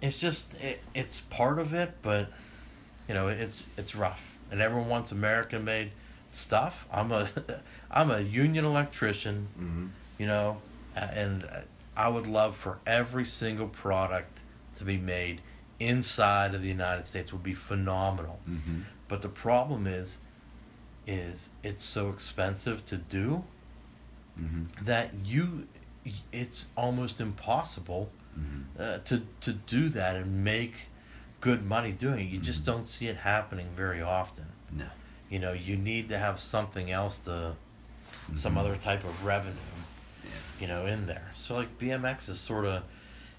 it's just, it, it's part of it, but, you know, it's, it's rough. And everyone wants American made stuff. I'm a, I'm a union electrician, mm-hmm. you know, and I would love for every single product to be made inside of the United States would be phenomenal. Mm-hmm. But the problem is, is it's so expensive to do Mm-hmm. that you, it's almost impossible Mm-hmm. uh, to to do that and make good money doing it. You just Mhm. don't see it happening very often. No. You know, you need to have something else to, some Mhm. other type of revenue Yeah. you know, in there. So like BMX is sort of,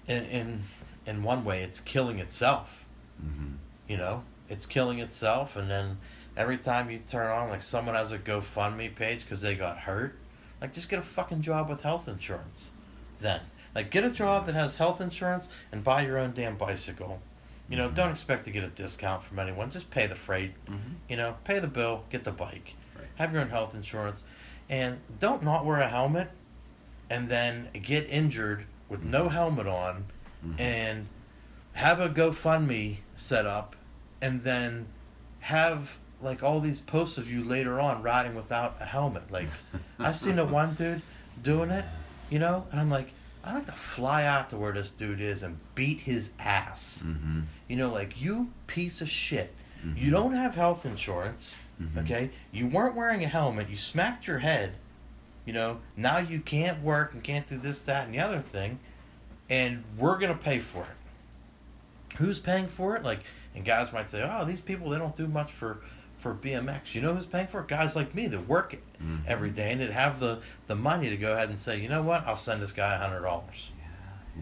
in in in one way, it's killing itself. Mm-hmm. You know, it's killing itself, and then every time you turn on, like someone has a GoFundMe page because they got hurt, like just get a fucking job with health insurance. Then, like, get a job that has health insurance and buy your own damn bicycle. You know, Mhm. don't expect to get a discount from anyone. Just pay the freight. Mm-hmm. You know, pay the bill, get the bike, Right. have your own health insurance, and don't not wear a helmet, and then get injured with no helmet on, Mhm. and have a GoFundMe set up, and then have like all these posts of you later on riding without a helmet. Like I seen a one dude doing it, you know, and I'm like, I like to fly out to where this dude is and beat his ass. Mm-hmm. You know, like you piece of shit. You don't have health insurance. Mhm. Okay, you weren't wearing a helmet. You smacked your head. You know, now you can't work and can't do this, that, and the other thing, and we're gonna pay for it. Who's paying for it? Like, and guys might say, "Oh, these people they don't do much for for BMX." You know who's paying for it? Guys like me that work Mhm. every day and that have the the money to go ahead and say, "You know what? I'll send this guy a hundred dollars."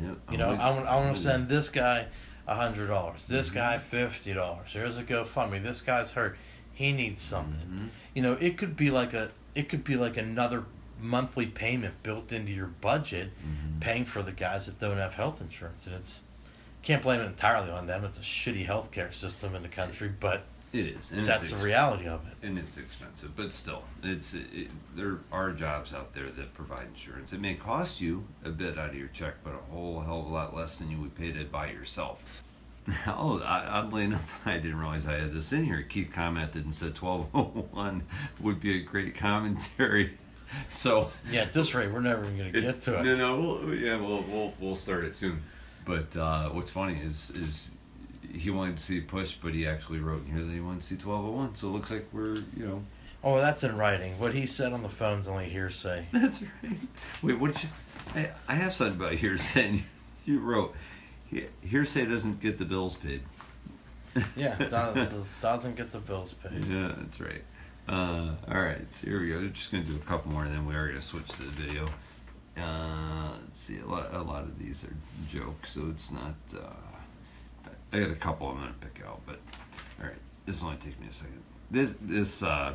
Yep. You know, I want I want to send this guy a hundred dollars. This guy fifty dollars. Here's a GoFundMe. This guy's hurt. He needs something. Mhm. You know, it could be like a it could be like another monthly payment built into your budget, Mhm. paying for the guys that don't have health insurance, and it's can't blame it entirely on them. It's a shitty healthcare system in the country, but It is. And that's it's the reality of it. And it's expensive, but still, it's it, there are jobs out there that provide insurance. It may cost you a bit out of your check, but a whole hell of a lot less than you would pay to buy yourself. Oh, I- oddly enough, I didn't realize I had this in here. Keith commented and said 1201 would be a great commentary. So Yeah, at this rate, we're never even gonna get to it. No, no, we'll, yeah, we'll, we'll we'll start it soon. But uh, what's funny is is he wanted to see push, but he actually wrote in here that he wanted to see 1201. So it looks like we're you know Oh, that's in writing. What he said on the phone's only hearsay. That's right. Wait, what did you? I, I have something about hearsay. You wrote, "He- hearsay doesn't get the bills paid. Yeah, does, doesn't get the bills paid. Yeah, that's right. Uh, all right, so here we go. Just gonna do a couple more, and then we are gonna switch to the video. Uh, let's see. A lot, a lot of these are jokes, so it's not. Uh, I got a couple I'm gonna pick out, but all right. This only take me a second. This this uh,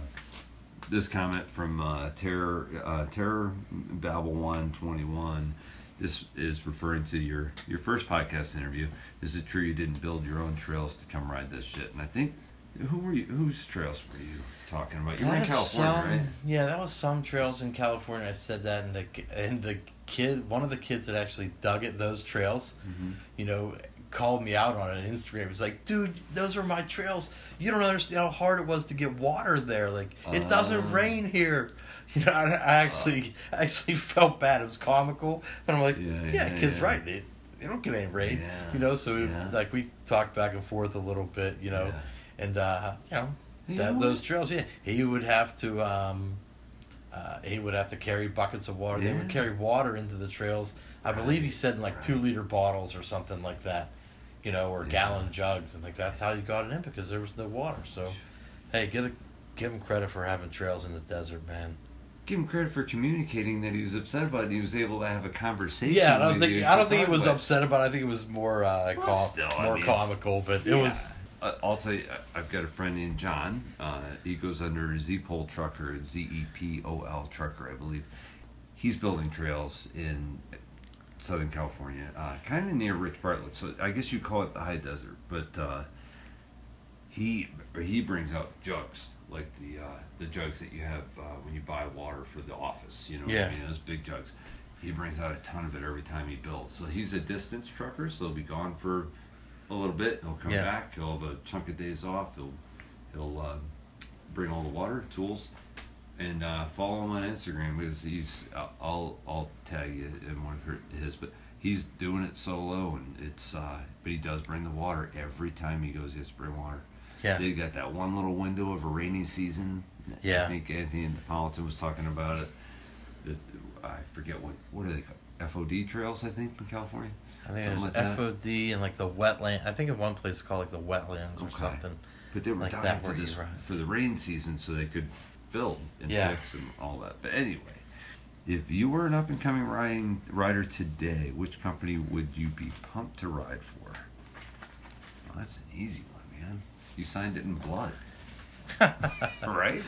this comment from uh, Terror uh, Terror Babel One Twenty One. This is referring to your your first podcast interview. Is it true you didn't build your own trails to come ride this shit? And I think who were you? Whose trails were you talking about? You were in California, some- right? Yeah, that was some trails in California. I said that, and the and the kid, one of the kids that actually dug at those trails, Mhm. you know, called me out on it on Instagram. He was like, "Dude, those are my trails. You don't understand how hard it was to get water there. Like, it doesn't Uh. rain here." You know, I, I actually I actually felt bad. It was comical, and I'm like, Yeah, "Yeah, yeah, kid's yeah. right. It, they don't get any rain." You know, so we, yeah. like we talked back and forth a little bit. You know, and uh, you know that, those trails. Yeah, he would have to. Um, uh, he would have to carry buckets of water. They would carry water into the trails. I believe he said in like two liter bottles or something like that, you know, or Yeah. gallon jugs, and like that's how you got it in because there was no water. So, hey, give a, give him credit for having trails in the desert, man. Give him credit for communicating that he was upset about it. He was able to have a conversation. Yeah, I don't with think you I don't think he was about upset about. it. I think it was more uh, Well, com- still, I more mean, comical, but it Yeah. was. Uh, I'll tell you, I- I've got a friend named John. Uh, he goes under Z Pole Trucker, Z E P O L Trucker, I believe. He's building trails in Southern California, uh, kind of near Rich Bartlett. So I guess you call it the high desert, but uh, he he brings out jugs like the uh, the jugs that you have uh, when you buy water for the office. You know, Yeah. I mean those big jugs. He brings out a ton of it every time he builds. So he's a distance trucker, so he'll be gone for a little bit. He'll come Yeah. back. He'll have a chunk of days off. He'll he'll uh, bring all the water tools and uh, follow him on Instagram because he's I'll- I'll I'll tag you in one of his, but he's doing it solo and it's uh, but he does bring the water every time he goes. He has to bring water. Yeah. They got that one little window of a rainy season. Yeah. I think Anthony and Napolitan was talking about it. That I forget what what are they called? FOD trails, I think, in California. I think Something it like was that. FOD and like the wetland. I think in one place it's called like the wetlands or something. But they were Like dying that for this for the rain season so they could build and Yeah. fix and all that. But anyway, if you were an up and coming riding rider today, which company would you be pumped to ride for? Well, that's an easy one, man. You signed it in blood. right?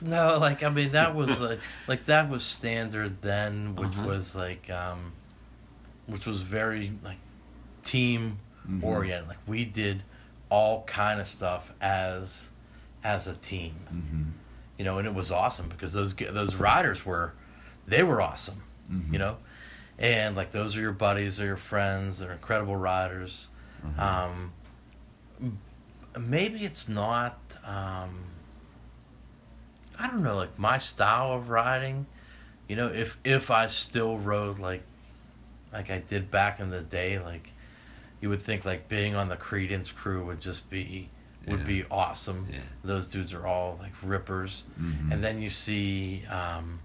No, like I mean that was like like that was standard then, which Uh-huh. was like um, which was very like team Mhm. oriented. Like we did all kind of stuff as as a team, Mm-hmm. You know, and it was awesome because those those riders were they were awesome, Mhm. you know, and like those are your buddies, they're your friends, they're incredible riders. Uh-huh. Um, maybe it's not. Um, I don't know, like my style of riding. You know, if if I still rode like like I did back in the day, like you would think like being on the Credence crew would just be would Yeah. be awesome. Yeah. Those dudes are all like rippers. Mhm. And then you see, um,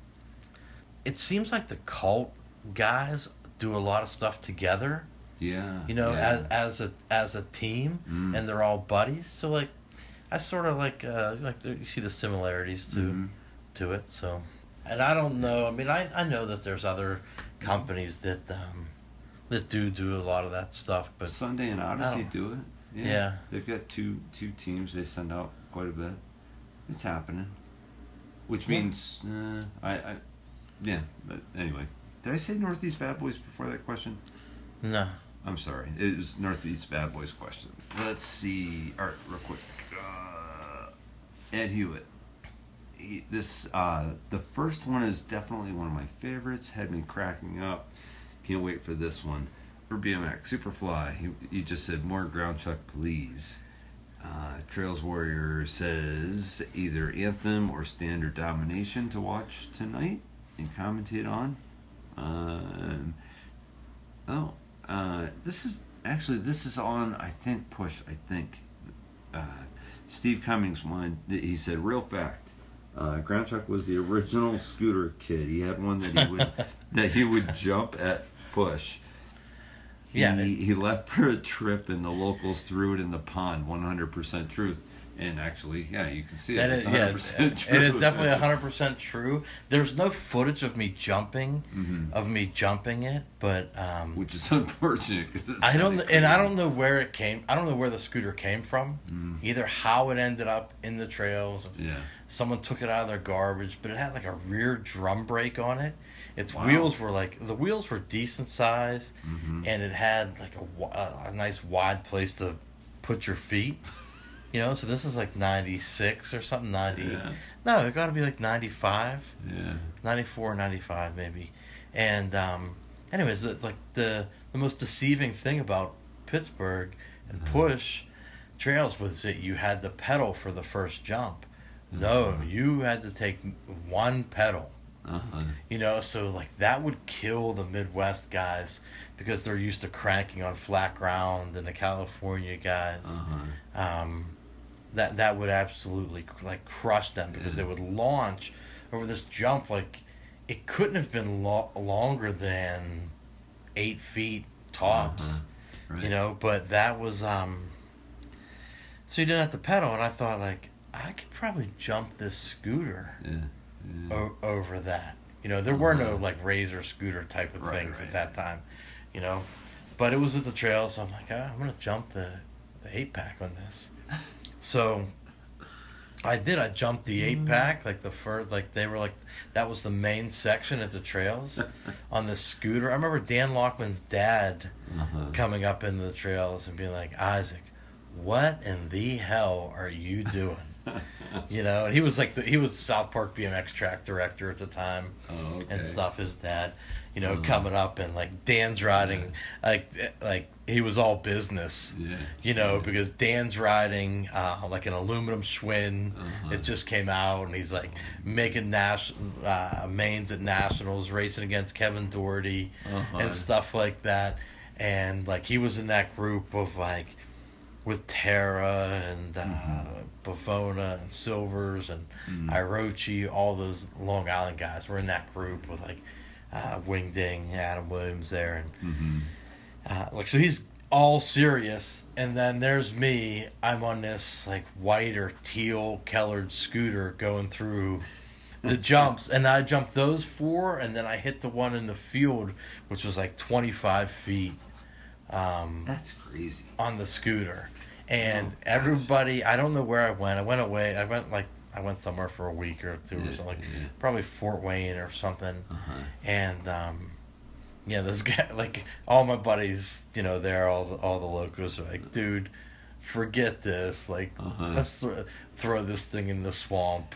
it seems like the cult guys do a lot of stuff together. Yeah. You know, yeah. as as a as a team, Mm. and they're all buddies. So like, I sort of like uh, like you see the similarities to Mhm. to it. So, and I don't know. I mean, I I know that there's other companies that um that do do a lot of that stuff, but Sunday and Odyssey do it. Yeah. Yeah. They've got two two teams. They send out quite a bit. It's happening. Which Yeah. means uh, I, I yeah. But anyway, did I say Northeast Bad Boys before that question? no. I'm sorry. It was Northeast Bad Boys question. Let's see. All right, real quick. Uh, Ed Hewitt. He, this uh, the first one is definitely one of my favorites. Had me cracking up. Can't wait for this one. For BMX Superfly, he, he just said more ground chuck, please. Uh, Trails Warrior says either Anthem or Standard Domination to watch tonight and commentate on. Um, oh, uh, this is actually this is on I think Push I think. Uh, Steve Cummings one he said real fact. Uh, Ground Chuck was the original scooter kid. He had one that he would that he would jump at Push. He, Yeah. he left for a trip and the locals threw it in the pond. One hundred percent truth. And actually, yeah, you can see That it. is, It's yeah, 100% true. it is definitely hundred percent true. There's no footage of me jumping, Mhm. of me jumping it, but um, which is unfortunate. I don't, and I don't know where it came. I don't know where the scooter came from. Mm. Either how it ended up in the trails, Yeah. someone took it out of their garbage, but it had like a rear drum brake on it. Its Wow. wheels were like the wheels were decent size, Mhm. and it had like a, a, nice wide place to put your feet. You know, so this is like ninety six or something. Ninety. Yeah. No, it got to be like ninety five. Yeah. 94 95 maybe and um anyways the, like the the most deceiving thing about pittsburgh and Uh-huh. push trails was that you had to pedal for the first jump no Uh-huh. you had to take one pedal Uh-huh. you know so like that would kill the midwest guys because they're used to cranking on flat ground and the california guys Uh-huh. um, that that would absolutely like crush them because they would launch over this jump like it couldn't have been lo- longer than eight feet tops Uh-huh. Right. you know but that was um so you didn't have to pedal and i thought like i could probably jump this scooter Yeah. O- over that you know there were no Uh-huh. like razor scooter type of Right, things right. at that time you know but it was at the trail so i'm like ah, i'm gonna jump the, the eight pack on this so I did. I jumped the eight pack, like the first, like they were like that was the main section at the trails on the scooter. I remember Dan Lockman's dad Uh-huh. coming up into the trails and being like, Isaac, what in the hell are you doing? you know, and he was like the, he was South Park BMX track director at the time Oh, okay. and stuff. His dad, you know, Uh-huh. coming up and like Dan's riding, like like he was all business Yeah. you know, Yeah. because Dan's riding uh, like an aluminum Schwinn. Uh-huh. It just came out, and he's like making nas- uh, mains at nationals, racing against Kevin Doherty Uh-huh. and stuff like that. And like he was in that group of like with Tara and uh, Mm-hmm. Bavona and Silvers and Mm. Irochi, all those Long Island guys were in that group with like uh, Wingding, Adam Williams there, and Mm-hmm. uh, like so he's all serious and then there's me i'm on this like white or teal colored scooter going through the jumps and i jumped those four and then i hit the one in the field which was like 25 feet um, That's crazy. on the scooter and Oh, everybody i don't know where i went i went away i went like i went somewhere for a week or two or something like yeah. probably fort wayne or something Uh-huh. and um, yeah, this guy, like all my buddies, you know, there, all the, all the locals are like, dude, forget this. Like, Uh-huh. let's throw throw this thing in the swamp,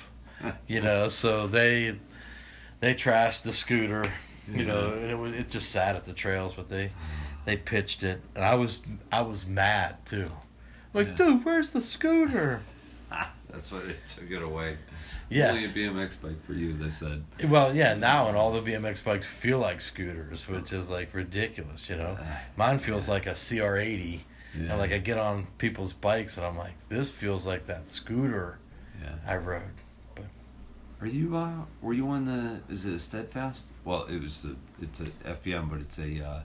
you know. So they they trashed the scooter, you know, and it was it just sat at the trails, but they they pitched it, and I was I was mad too. Like, Yeah. dude, where's the scooter? That's why they took it away. Yeah. Only a BMX bike for you, they said. Well, yeah, now and all the BMX bikes feel like scooters, which is like ridiculous, you know. Mine feels like a CR80, Yeah. And like I get on people's bikes and I'm like, this feels like that scooter Yeah. I rode. But Are you? Uh, were you on the? Is it a Steadfast? Well, it was the. It's a FBM, but it's a. Uh,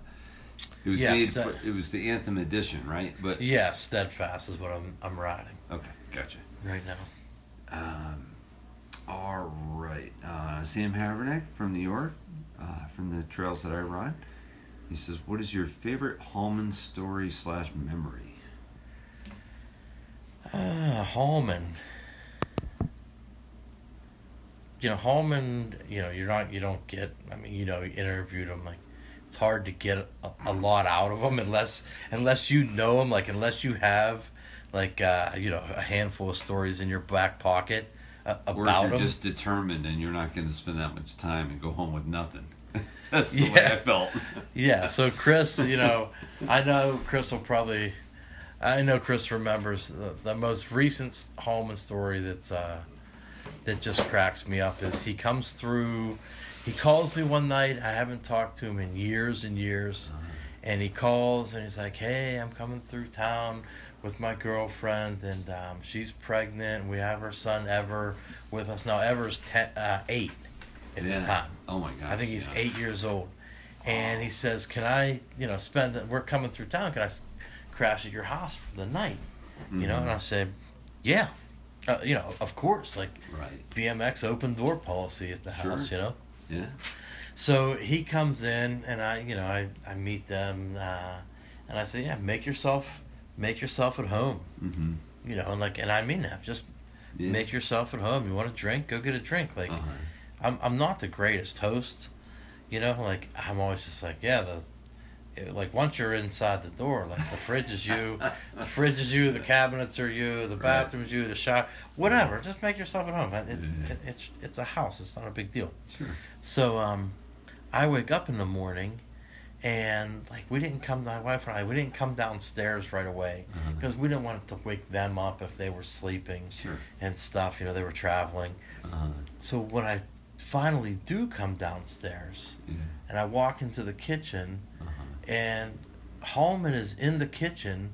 it was Yeah, made. Stead- For, it was the Anthem edition, right? But Yeah, steadfast is what I'm I'm riding okay, gotcha. right now. Um, all right. Uh, Sam Havernick from New York, uh, from the trails that I ride. He says, "What is your favorite Hallman story slash memory?" Ah, Hallman. You know, Hallman, you know, you're not, you don't get, I mean, you know, you interviewed him, like, it's hard to get a, a lot out of them unless, unless you know them, like, unless you have, like, uh, you know, a handful of stories in your back pocket uh, Or about if you're him. just determined and you're not going to spend that much time and go home with nothing. That's the way I felt. Yeah, so Chris, you know, I know Chris will probably, I know Chris remembers the, the most recent Hallman story that's uh, that just cracks me up is he comes through, he calls me one night. I haven't talked to him in years and years, and he calls and he's like, "Hey, I'm coming through town with my girlfriend, and um, she's pregnant. We have her son Ever with us now. Ever's ten, uh, eight at Yeah. the time." Oh my god. I think he's yeah. eight years old. And he says, "Can I, you know, spend? The, we're coming through town. Can I crash at your house for the night?" You know, and I said, "Yeah, uh, you know, of course. Like Right. BMX open door policy at the Sure. house. You know." Yeah. So he comes in, and I, you know, I, I meet them, uh, and I say, "Yeah, make yourself, make yourself at home." Mm-hmm. You know, and like, and I mean that. Just Yeah. make yourself at home. You want a drink? Go get a drink. Like, Uh-huh. I'm I'm not the greatest host, you know. Like I'm always just like, yeah, the it- like once you're inside the door, like the fridge is you, the fridge is you, the cabinets are you, the bathroom's you, the shower, whatever. Just make yourself at home. It, it, Yeah. it, it's it's a house. It's not a big deal. Sure. So um, I wake up in the morning, and like we didn't come. My wife and I we didn't come downstairs right away Uh-huh. because we didn't want to wake them up if they were sleeping Sure. and stuff. You know, they were traveling. Uh-huh. So when I finally do come downstairs Yeah. and I walk into the kitchen Uh-huh. and Hallman is in the kitchen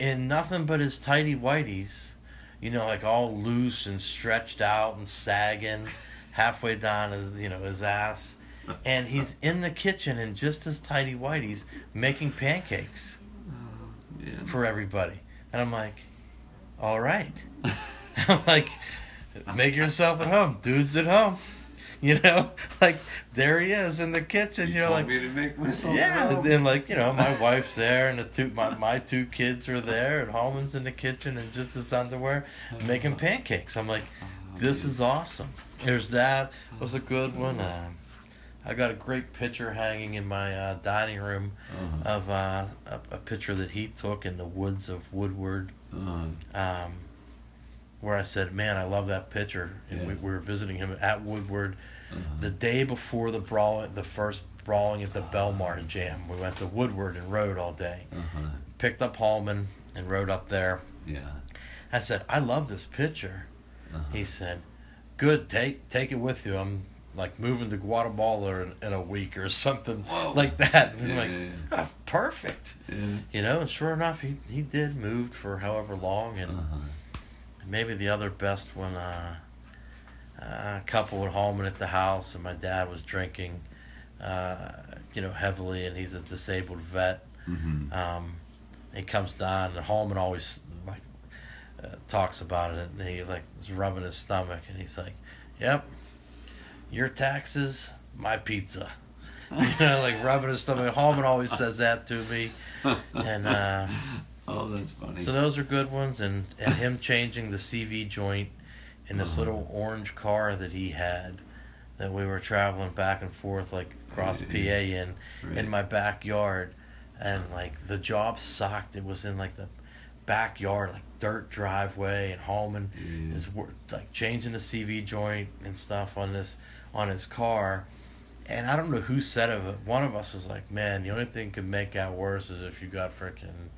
in nothing but his tidy whities, you know, like all loose and stretched out and sagging halfway down his you know, his ass. And he's in the kitchen in just his tidy whities making pancakes for everybody. And I'm like, all right. I'm like, make yourself at home. Dude's at home. You know, like there he is in the kitchen. You, know, told like me to make myself yeah, home. and like you know, my wife's there, and the two my my two kids are there, and Hallman's in the kitchen in just his underwear, making pancakes. I'm like, this is awesome. There's that was a good one. Um, I got a great picture hanging in my uh, dining room Uh-huh. of uh, a, a picture that he took in the woods of Woodward, Uh-huh. um, where I said, "Man, I love that picture." And we, Yeah. we were visiting him at Woodward Uh-huh. the day before the brawl, the first brawling at the Belmar Jam. We went to Woodward and rode all day. Uh-huh. Picked up Hallman and rode up there. Yeah. I said, "I love this picture." Uh-huh. He said, "Good, take take it with you. I'm like moving to Guatemala in, in a week or something Whoa. like that." And I'm Yeah, like, yeah, "Oh, perfect. yeah. You know, and sure enough, he, he did moved for however long, and Uh-huh. maybe the other best one, uh, uh, a couple at Hallman at the house, and my dad was drinking, uh, you know, heavily, and he's a disabled vet. Mhm. Um, he comes down, and Hallman always uh, talks about it, and he like is rubbing his stomach, and he's like, "Yep, your taxes, my pizza." you know, like rubbing his stomach. Hallman always says that to me, and. Uh, oh, that's funny. so those are good ones, and and him changing the CV joint in this Uh-huh. little orange car that he had, that we were traveling back and forth like across Right. PA in Right. in my backyard, and like the job sucked. It was in like the backyard, like dirt driveway, and Hallman Yeah. Mm. is like changing the CV joint and stuff on this on his car. And I don't know who said it, one of us was like, "Man, the only thing could make that worse is if you got freaking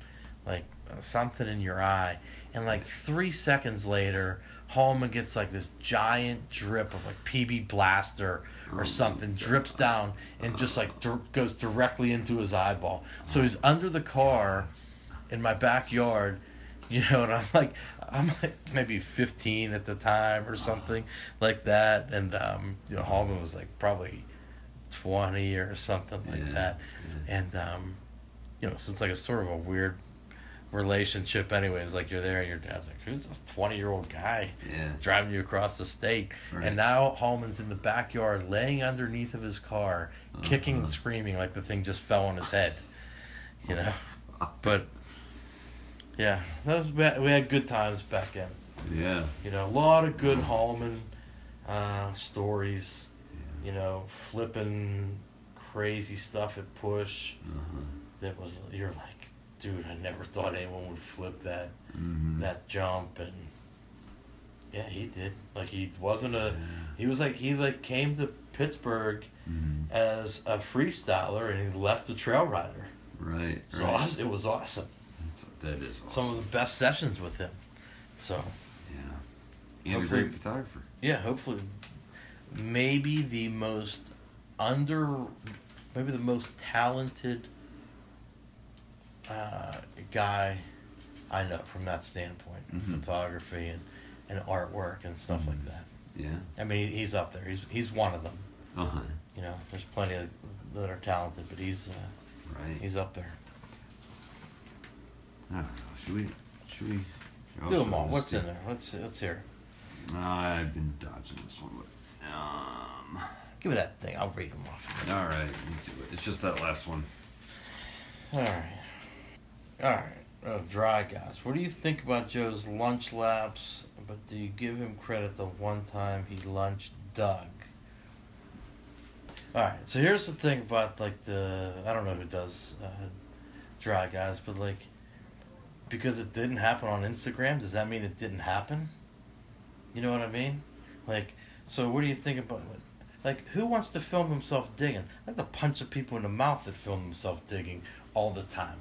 like something in your eye." And like three seconds later, Hallman gets like this giant drip of like PB Blaster or Oh, something, drips down and just like dir- goes directly into his eyeball. So he's under the car, in my backyard, you know, and I'm like, I'm like maybe 15 at the time or something like that, and um, you know, Hallman was like probably 20 or something like Yeah, that, and um, you know, so it's like a sort of a weird relationship anyway. anyways like you're there and your dad's like who's this 20 year old guy Yeah. driving you across the state Right. and now Hallman's in the backyard laying underneath of his car kicking Uh-huh. and screaming like the thing just fell on his head you know but yeah that was we had, we had good times back then Yeah. you know a lot of good Hallman uh, stories you know flipping crazy stuff at push Uh-huh. that was you're like dude I never thought anyone would flip that Mm-hmm. that jump and yeah he did like he wasn't a he was like he like came to Pittsburgh Mm-hmm. as a freestyler and he left a trail rider Right. was, right. it was awesome That is awesome. some of the best sessions with him so yeah. And a great photographer. yeah hopefully maybe the most under maybe the most talented uh, guy I know from that standpoint Mhm. photography and, and artwork and stuff like that Yeah. I mean, he's up there. He's he's one of them. Uh huh. You know, there's plenty of, that are talented, but he's uh, Right. he's up there. I don't know. Should we? Should we? I'll Do show them all. this What's to- in there? Let's let's hear. I've been dodging this one, but um. Give me that thing. I'll read them off. All right, you do it. It's just that last one. All right. All right. Oh, dry guys. What do you think about Joe's lunch laps? But do you give him credit the one time he lunched Doug? All right. So here's the thing about like the I don't know who does uh, dry guys, but like because it didn't happen on Instagram, does that mean it didn't happen? You know what I mean? Like, so what do you think about like, like who wants to film himself digging? I like to punch the people in the mouth that film themselves digging all the time.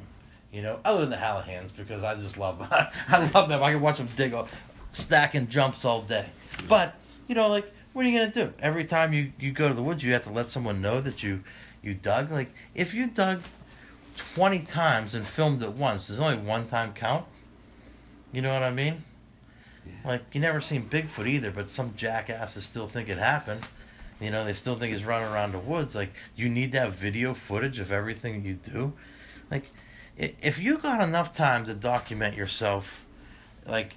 You know, other than the Hallahans because I just love I love them. I can watch them dig all, stacking jumps all day. But you know, like what are you gonna do? Every time you you go to the woods, you have to let someone know that you you dug. Like if you dug twenty times and filmed it once, there's only one time count. You know what I mean? Like you never seen Bigfoot either, but some jackasses still think it happened. You know, they still think he's running around the woods. Like you need to have video footage of everything you do. Like if you got enough time to document yourself, like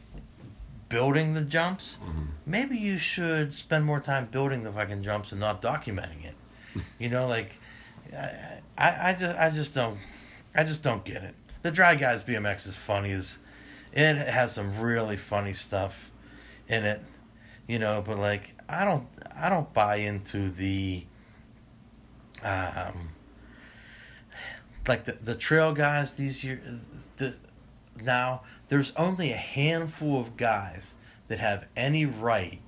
building the jumps, mm-hmm. maybe you should spend more time building the fucking jumps and not documenting it. You know, like I, I, I just I just don't I just don't get it. The Dry Guys BMX is funny as it has some really funny stuff in it, you know, but like I don't I don't buy into the um like the the trail guys these years the, now there's only a handful of guys that have any right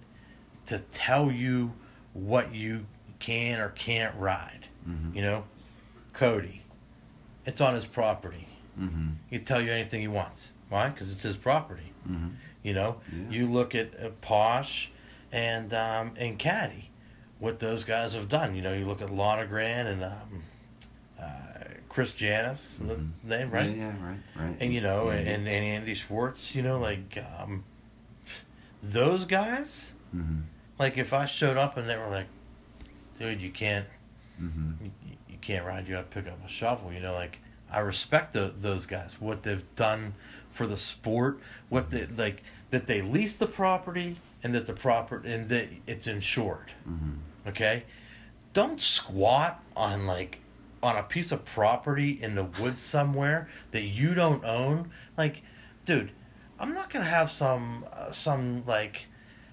to tell you what you can or can't ride. Mhm. You know, Cody, it's on his property. Mm-hmm. He can tell you anything he wants. Why? Because it's his property. Mm-hmm. You know, Yeah. you look at uh, Posh and um, and Caddy, what those guys have done. You know, you look at Lonergan and um, uh, Chris Janis, Mhm. the name right, Yeah, yeah, right, right. and you know, Yeah. and, and Andy Schwartz. You know, like um, those guys. Mm-hmm. Like if I showed up and they were like, "Dude, you can't, Mm-hmm. you can't ride. You got to pick up a shovel." You know, like I respect the, those guys, what they've done for the sport, what they like that they lease the property and that the property and that it's insured. Mm-hmm. Okay, don't squat on like on a piece of property in the woods somewhere that you don't own. Like, dude, I'm not gonna have some uh, some like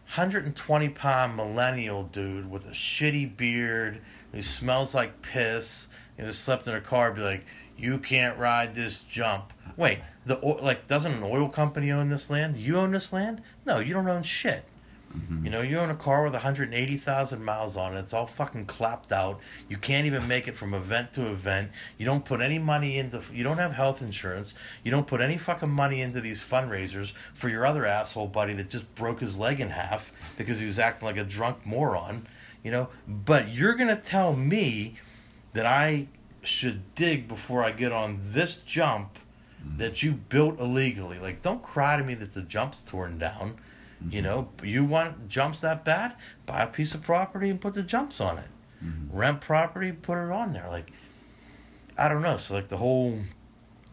120 pound millennial dude with a shitty beard who smells like piss You who slept in a car be like, you can't ride this jump. Wait, the like doesn't an oil company own this land? You own this land? No, you don't own shit. Mm-hmm. You know, you own a car with 180,000 miles on it. It's all fucking clapped out. You can't even make it from event to event. You don't put any money into. You don't have health insurance. You don't put any fucking money into these fundraisers for your other asshole buddy that just broke his leg in half because he was acting like a drunk moron. You know, but you're gonna tell me that I should dig before I get on this jump mm-hmm. that you built illegally. Like, don't cry to me that the jump's torn down. You mm-hmm. know, you want jumps that bad? Buy a piece of property and put the jumps on it. Mm-hmm. Rent property, put it on there. Like, I don't know. So like the whole,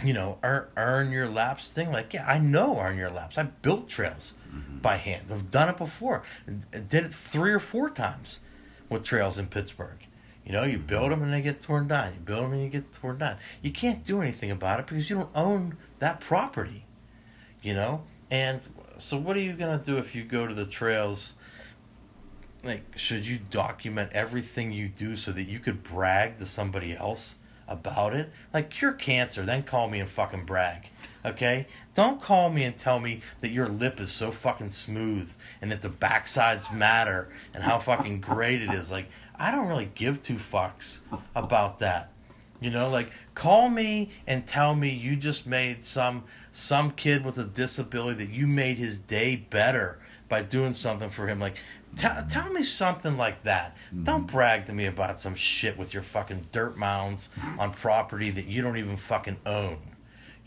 you know, earn, earn your laps thing. Like, yeah, I know earn your laps. I built trails by hand. I've done it before. I did it three or four times with trails in Pittsburgh. You know, you build them and they get torn down. You build them and you get torn down. You can't do anything about it because you don't own that property. You know, and so what are you gonna do if you go to the trails? Like, should you document everything you do so that you could brag to somebody else about it? Like, cure cancer, then call me and fucking brag. Okay? Don't call me and tell me that your lip is so fucking smooth and that the backsides matter and how fucking great it is. Like, I don't really give two fucks about that. You know, like call me and tell me you just made some some kid with a disability that you made his day better by doing something for him. Like, t- tell me something like that. Mm-hmm. Don't brag to me about some shit with your fucking dirt mounds on property that you don't even fucking own.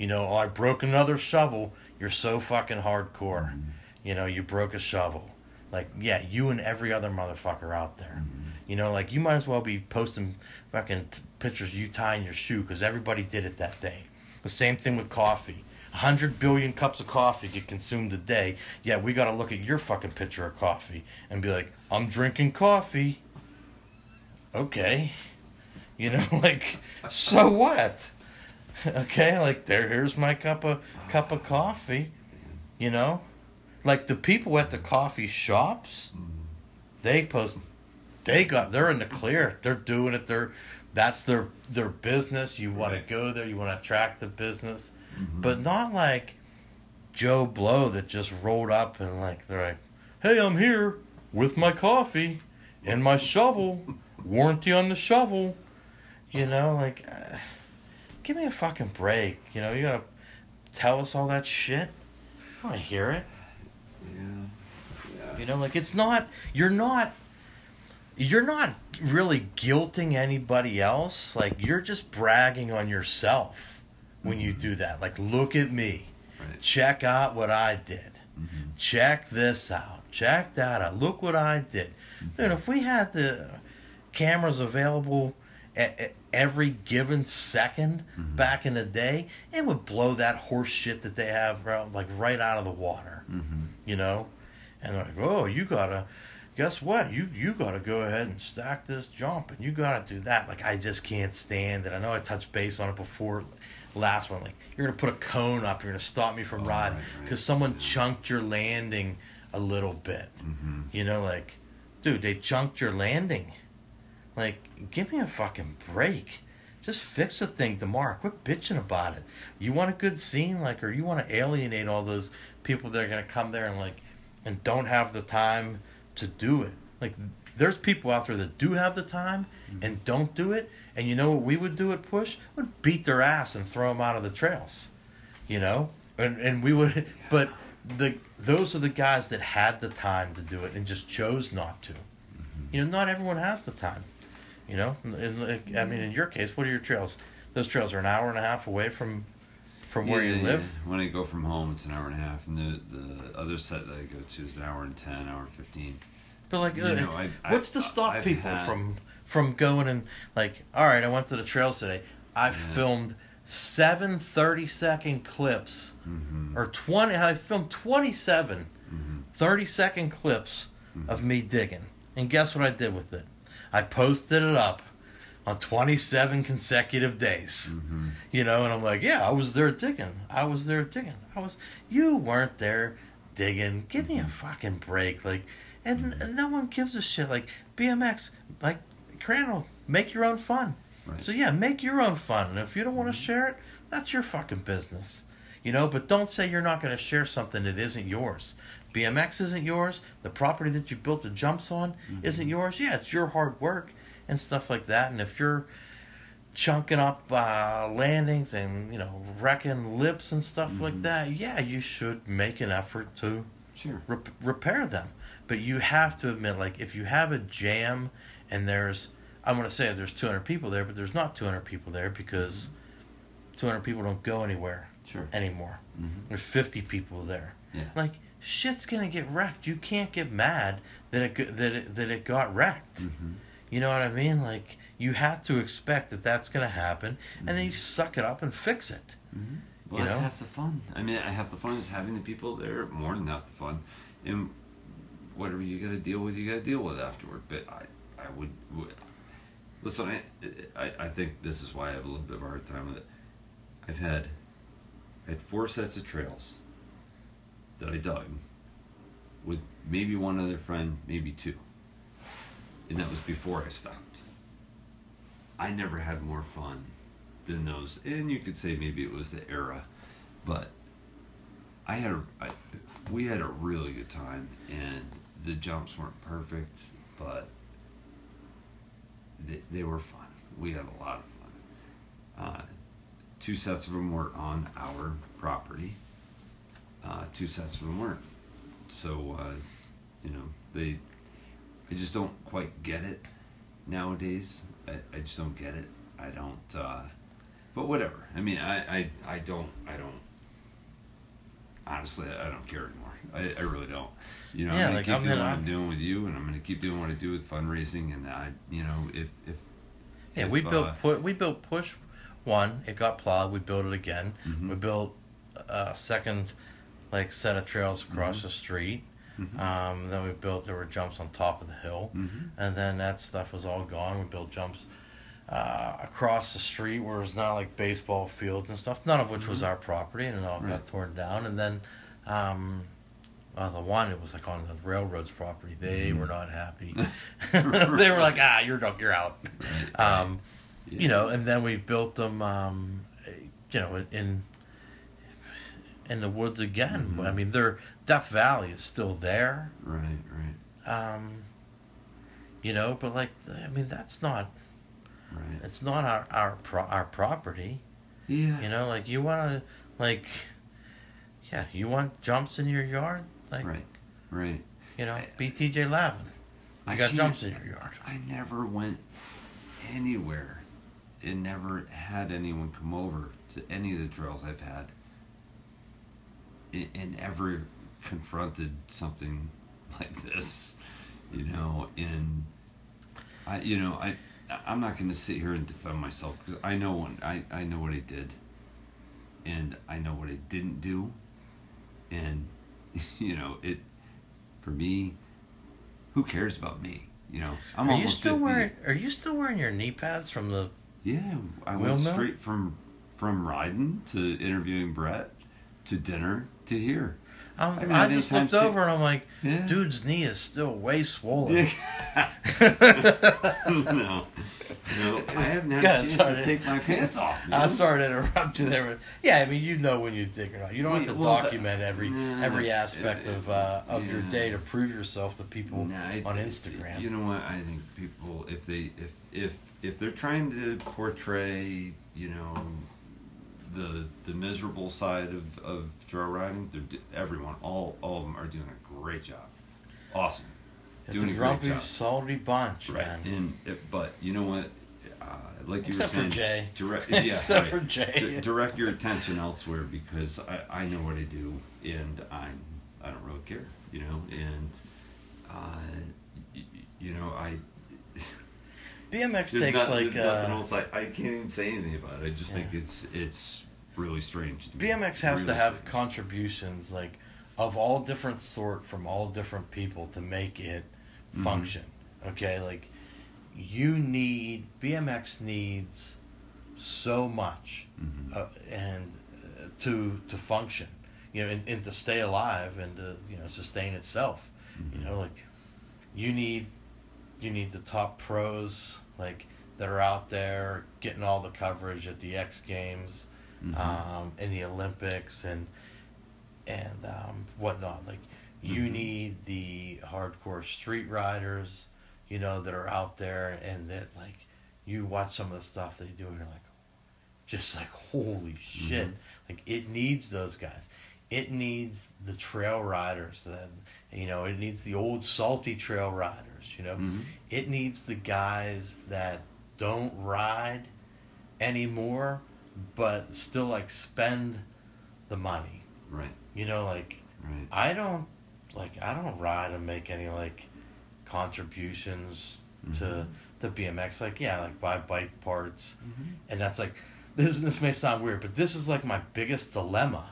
You know, oh, I broke another shovel. You're so fucking hardcore. Mm-hmm. You know, you broke a shovel. Like, yeah, you and every other motherfucker out there. Mm-hmm. You know, like you might as well be posting fucking t- pictures of you tying your shoe because everybody did it that day. The same thing with coffee. 100 billion cups of coffee get consumed a day. Yeah, we got to look at your fucking picture of coffee and be like, I'm drinking coffee. Okay. You know, like, so what? Okay, like there here's my cup of cup of coffee. You know? Like the people at the coffee shops, they post they got they're in the clear. They're doing it. They're that's their their business. You want to go there. You want to attract the business, but not like Joe Blow that just rolled up and like they're like, "Hey, I'm here with my coffee and my shovel. Warranty on the shovel." You know, like, uh, give me a fucking break. You know, you gotta tell us all that shit. I want to hear it. Yeah. You know, like it's not. You're not. You're not really guilting anybody else. Like you're just bragging on yourself when you mm-hmm. do that. Like, look at me. Right. Check out what I did. Mm-hmm. Check this out. Check that out. Look what I did. Dude, if we had the cameras available at, at every given 2nd mm-hmm. back in the day, it would blow that horse shit that they have around, like right out of the water. Mm-hmm. You know? And they're like, oh, you gotta, guess what? You you gotta go ahead and stack this jump, and you gotta do that. Like I just can't stand it. I know I touched base on it before, last one. Like you're gonna put a cone up, you're gonna stop me from oh, riding right, right. because someone chunked your landing a little bit. Mm-hmm. You know, like, dude, they chunked your landing. Like, give me a fucking break. Just fix the thing tomorrow. Quit bitching about it. You want a good scene, like, or you want to alienate all those people that are gonna come there and like, and don't have the time to do it. Like, there's people out there that do have the time mm-hmm. and don't do it. And you know what we would do at Push? Would beat their ass and throw them out of the trails. You know, and and we would, but the those are the guys that had the time to do it and just chose not to. Mm-hmm. You know, not everyone has the time. You know, like, I mean, in your case, what are your trails? Those trails are an hour and a half away from from where Yeah, you yeah. live. When I go from home, it's an hour and a half, and the the other set that I go to is an hour and ten, hour and fifteen. But like, You uh, know, I've- what's I've- to stop I've people had- from from going and like, all right, I went to the trails today. I filmed seven 30 second clips Mm-hmm. or 20 I filmed 27 Mm-hmm. 30 second clips of me digging. And guess what I did with it? I posted it up on 27 consecutive days. Mm-hmm. You know, and I'm like, yeah, I was there digging. I was there digging. I was you weren't there digging. Give me a mm-hmm. fucking break. Like and, and no one gives a shit. Like BMX, like Crandall, make your own fun. Right. So yeah, make your own fun. And if you don't want to mm-hmm. share it, that's your fucking business. You know, but don't say you're not going to share something that isn't yours. BMX isn't yours. The property that you built the jumps on isn't yours. Yeah, it's your hard work and stuff like that. And if you're chunking up uh, landings and you know wrecking lips and stuff like that, yeah, you should make an effort to Sure. rep- repair them. But you have to admit, like, if you have a jam and there's, I'm going to say there's 200 people there, but there's not 200 people there because 200 people don't go anywhere. Sure. anymore. Mhm. There's 50 people there. Yeah. Like shit's gonna get wrecked. You can't get mad that it that it, that it got wrecked. Mhm. You know what I mean? Like you have to expect that that's gonna happen, and then Mm-hmm. you suck it up and fix it. Well, You that's know? half the fun. I mean, I half the fun is having the people there. More than half the fun, and whatever you got to deal with, you got to deal with afterward. But I, I would, would listen. I, I, I think this is why I have a little bit of a hard time with it. I've had, I had four sets of trails that I dug with maybe one other friend, maybe two, and that was before I stopped. I never had more fun than those, and you could say maybe it was the era, but I had a, I, we had a really good time, and the jumps weren't perfect, but they, they were fun. We had a lot of fun. Uh, two sets of them were on our property. Uh, two sets of them weren't. So, uh, you know, they, I just don't quite get it nowadays. I, I just don't get it. I don't. Uh, but whatever. I mean, I, I, I don't. I don't. Honestly, I don't care anymore. I, I really don't. You know, Yeah, I'm gonna like, keep I'm doing gonna- what I'm doing with you, and I'm gonna keep doing what I do with fundraising. And I, you know, if if Yeah, if, we built uh, pu- we built push one. It got plowed. We built it again. Mhm. We built a second like set of trails across Mm-hmm. the street. Um, then we built there were jumps on top of the hill, Mhm. and then that stuff was all gone. We built jumps uh, across the street where it's not like baseball fields and stuff. None of which was our property, and it all got Mm-hmm. Torn down. And then um, uh, the one it was like on the railroad's property. They Mm-hmm. were not happy. they were like, "Ah, you're done. You're out." Right, Um, Yeah. you know, and then we built them, um, you know, in in the woods again. Mm-hmm. I mean, their Death Valley is still there, right, right, um, you know, but like, I mean, that's not right. it's not our our pro- our property. Yeah. You know, like you want to, like, yeah, you want jumps in your yard, like, Right, right. you know, I- BTJ Lavin, I got jumps in your yard. I never went anywhere and never had anyone come over to any of the trails I've had and, and ever confronted something like this, you know, and I, you know, I, I'm not going to sit here and defend myself because I know when I, I know what I did and I know what I didn't do. And, you know, it, for me, who cares about me? You know, I'm are you still 50. wearing? Are you still wearing your knee pads from the? Yeah, I went straight from from riding to interviewing Brett to dinner to here. I'm, I mean, I just looked over and I'm like, Yeah. dude's knee is still way swollen. no, no, I haven't had Yeah, a chance sorry. to take my pants off. I man. sorry to interrupt you there, but yeah, I mean, you know when you dig or not. You don't have to Well, document every Nah, every aspect uh, of uh, of your day to prove yourself to people Nah, I- on Instagram. You know what? I think people, if they, if if if they're trying to portray, you know, the the miserable side of of trail riding, they're d- everyone, all all of them are doing a great job. Awesome. it's doing a grumpy, salty bunch, Right. man. And it, but you know what? Uh, like you Except for were saying, Jay. Direct, yeah, Except right. for Jay. Di- direct your attention elsewhere because I, I know what I do and I'm I don't really care, you know. And uh, y- you know I BMX there's takes not- like there's nothing uh, else I, I can't even say anything about it. I just think it's it's really strange. To. BMX has to have strange. contributions like of all different sort from all different people to make it Mhm. function. Okay, like you need BMX needs so much Mhm. uh, and uh, to to function, you know, and, and to stay alive and to you know sustain itself. You Mhm. know, like you need you need the top pros like that are out there getting all the coverage at the X Games, Mhm. um, in the Olympics and and um, whatnot. Like you Mhm. need the hardcore street riders, you know, that are out there and that like you watch some of the stuff they do and you're like, just like holy shit! Mhm. Like it needs those guys. It needs the trail riders that you know. It needs the old salty trail riders. You know, Mhm. it needs the guys that don't ride anymore, but still like spend the money. Right. You know, like Right. I don't like I don't ride and make any like contributions to Mhm. the BMX. Like yeah, like buy bike parts, Mhm. and that's like this. This may sound weird, but this is like my biggest dilemma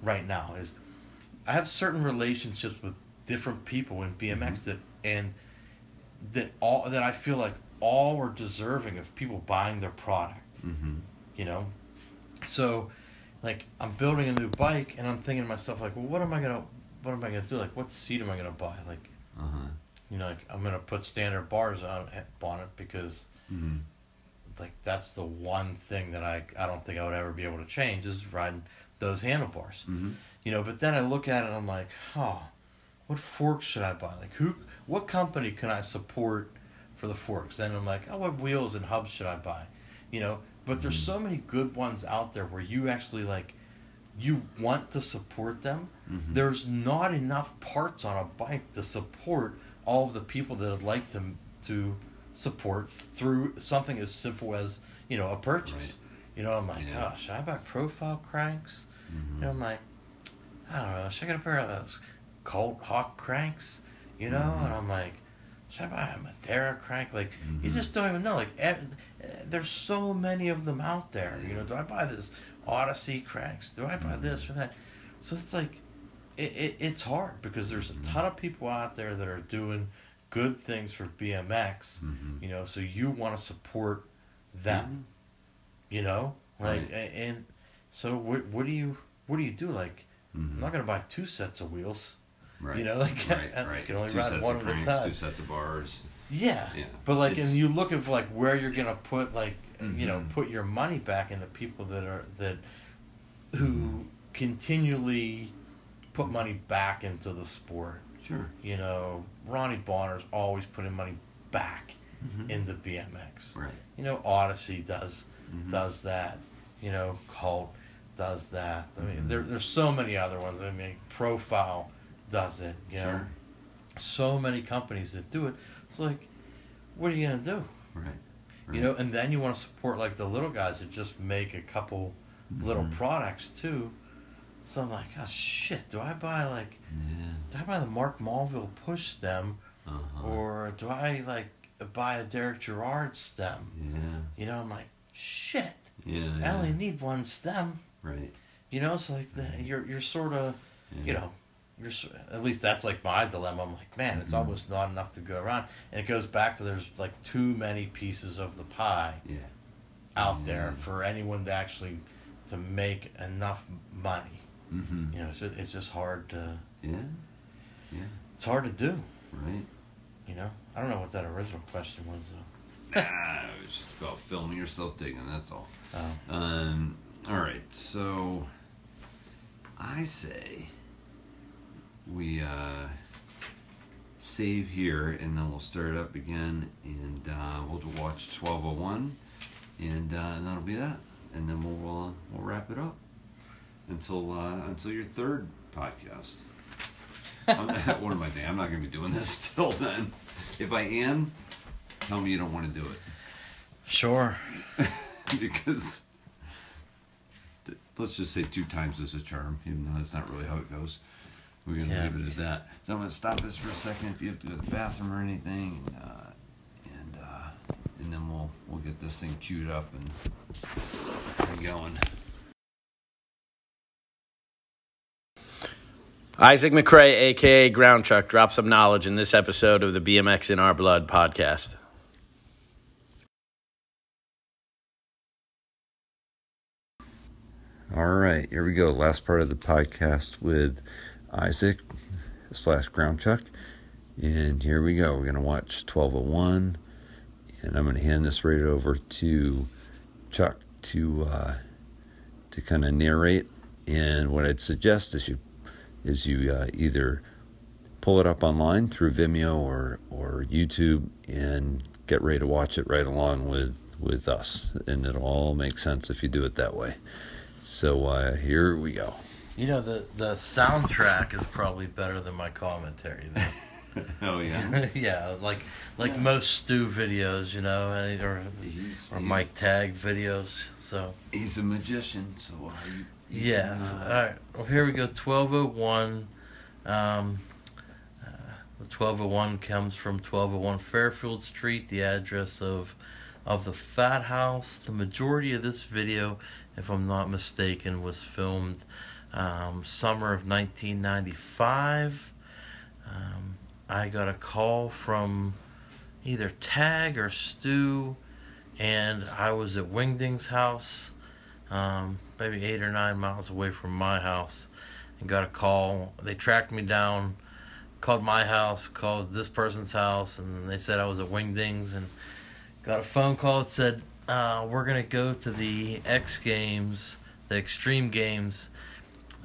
right now. Is I have certain relationships with different people in BMX that and that all that I feel like all are deserving of people buying their product Mm-hmm. you know so like i'm building a new bike and i'm thinking to myself like well what am i gonna what am i gonna do like what seat am i gonna buy like Uh huh. you know like i'm gonna put standard bars on it on it because Mm-hmm. like that's the one thing that i i don't think i would ever be able to change is riding those handlebars Mm-hmm. you know but then i look at it and i'm like huh what forks should i buy like who what company can i support for the forks then i'm like oh what wheels and hubs should i buy you know but there's so many good ones out there where you actually like you want to support them Mhm. there's not enough parts on a bike to support all of the people that would like to to support through something as simple as you know a purchase Right. you know i'm like Yeah. gosh should i buy profile cranks Mm-hmm. you know, I'm like, I don't know, should I get a pair of those Cult Hawk cranks? You know, Mhm. and I'm like, should I buy a Madera crank? Like, you Mhm. just don't even know. Like, there's so many of them out there. You know, do I buy this Odyssey cranks? Do I buy Mhm. this or that? So it's like, it, it it's hard because there's a ton of people out there that are doing good things for BMX. Mhm. You know, so you want to support them you know like Right. and so what what do you what do you do like Mhm. i'm not gonna buy two sets of wheels Right. you know, like, right, I right. can only two ride one of at a time. Two sets of bars. yeah Yeah. but like It's- and you look at like where you're gonna put like you know Mhm. put your money back into people that are that Mm-hmm. who continually put money back into the sport Sure. you know ronnie bonner's always putting money back Mhm. into bmx Right. you know odyssey does Mhm. does that. You know, Cult does that. I mean, Mhm. there, there's so many other ones. I mean, Profile does it. You know, so many companies that do it. It's like, what are you gonna do? Right. You know, and then you want to support like the little guys that just make a couple little Mhm. products too. So I'm like, oh shit, do I buy like, Yeah. do I buy the Mark Malville push stem, Uh-huh. or do I like buy a Derek Gerard stem? yeah. You know, I'm like, shit. Yeah. I yeah. only need one stem. Right. You know, it's like the, you're you're sort of, Yeah. you know, you're at least that's like my dilemma. I'm like, man, it's Mhm. almost not enough to go around, and it goes back to there's like too many pieces of the pie Yeah. out there for anyone to actually to make enough money. Mm-hmm. You know, it's just, it's just hard to Yeah. Yeah. it's hard to do. Right. You know, I don't know what that original question was though. Nah, it was just about filming yourself digging. That's all. Oh. Um. All right. So, I say we uh, save here, and then we'll start it up again, and uh, we'll watch twelve oh one, and uh, and that'll be that, and then we'll uh, we'll wrap it up until uh, until your third podcast. I'm, what am I thinking? I'm not going to be doing this till then. If I am, tell me you don't want to do it Sure. because let's just say two times is a charm, even though that's not really how it goes. We're gonna Yeah. leave it at that. So I'm gonna stop this for a second if you have to go to the bathroom or anything, and uh, and, uh, and then we'll we'll get this thing queued up and, and going. Isaac McCrae, aka Ground Chuck, drops some knowledge in this episode of the BMX in Our Blood podcast. All right, here we go. Last part of the podcast with Isaac slash Ground Chuck. And here we go. We're going to watch 1201. And I'm going to hand this right over to Chuck to uh, to kind of narrate. And what I'd suggest is you is you uh, either pull it up online through Vimeo or, or YouTube and get ready to watch it right along with, with us. And it'll all make sense if you do it that way. So uh, here we go. You know the the soundtrack is probably better than my commentary. Oh yeah. yeah, like like most Stu videos, you know, or He's, or he's- Mike Tag videos. So He's a magician, so you Yes. All right. Well, here we go. Twelve oh one. Um, uh, the twelve oh one comes from twelve oh one Fairfield Street, the address of of the Fat House. The majority of this video, if I'm not mistaken, was filmed um, summer of 1995. Um, I got a call from either Tag or Stu, and I was at Wingding's house, um, maybe eight or nine miles away from my house, and got a call. They tracked me down, called my house, called this person's house, and they said I was at Wingdings, and got a phone call that said, uh, We're going to go to the X Games, the Extreme Games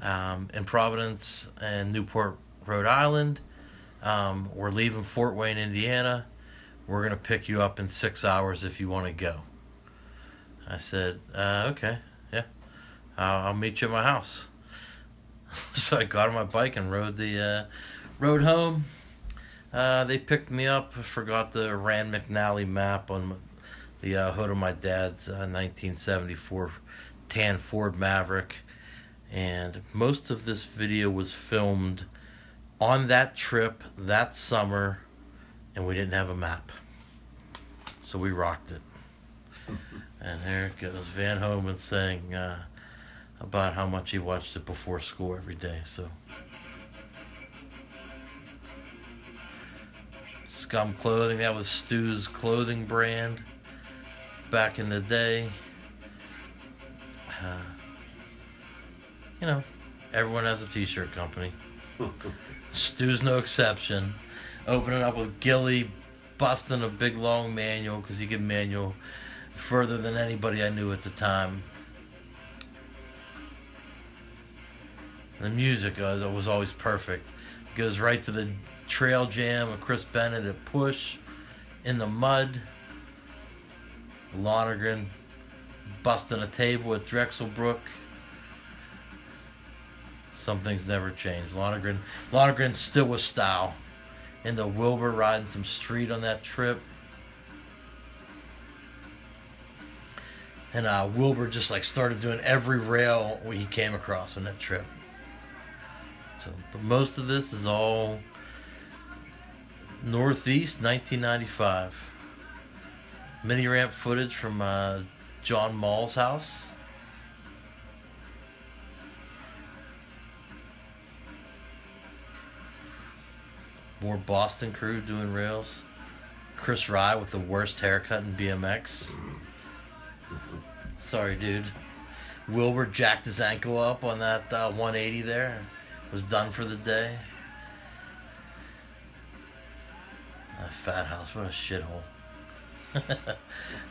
um, in Providence and Newport, Rhode Island. Um, we're leaving Fort Wayne, Indiana. We're going to pick you up in six hours if you want to go. I said, uh, okay, yeah, I'll, I'll meet you at my house. so I got on my bike and rode the uh, home. Uh, they picked me up. I forgot the Rand McNally map on the uh, hood of my dad's 1974 uh, tan Ford Maverick and most of this video was filmed on that trip that summer and we didn't have a map. So we rocked it. And there goes van homan saying uh, about how much he watched it before school every day so. Scum clothing that was stu's clothing brand back in the day. Uh, you know, everyone has a t-shirt company. Stu's no exception. Opening up with Gilly, busting a big long manual because he could manual further than anybody I knew at the time. The music uh, was always perfect. Goes right to the trail jam of Chris Bennett at Push in the mud. Lonergan busting a table at Drexelbrook. Some things never change. Lonergan, Lonergan still with style. And the Wilbur riding some street on that trip. And uh, Wilbur just like started doing every rail he came across on that trip. So, but most of this is all Northeast 1995. Mini ramp footage from uh, John Mall's house. More Boston crew doing rails. Chris Rye with the worst haircut in BMX. Sorry, dude. Wilbur jacked his ankle up on that uh, 180 there. Was done for the day. That fat house, what a shithole.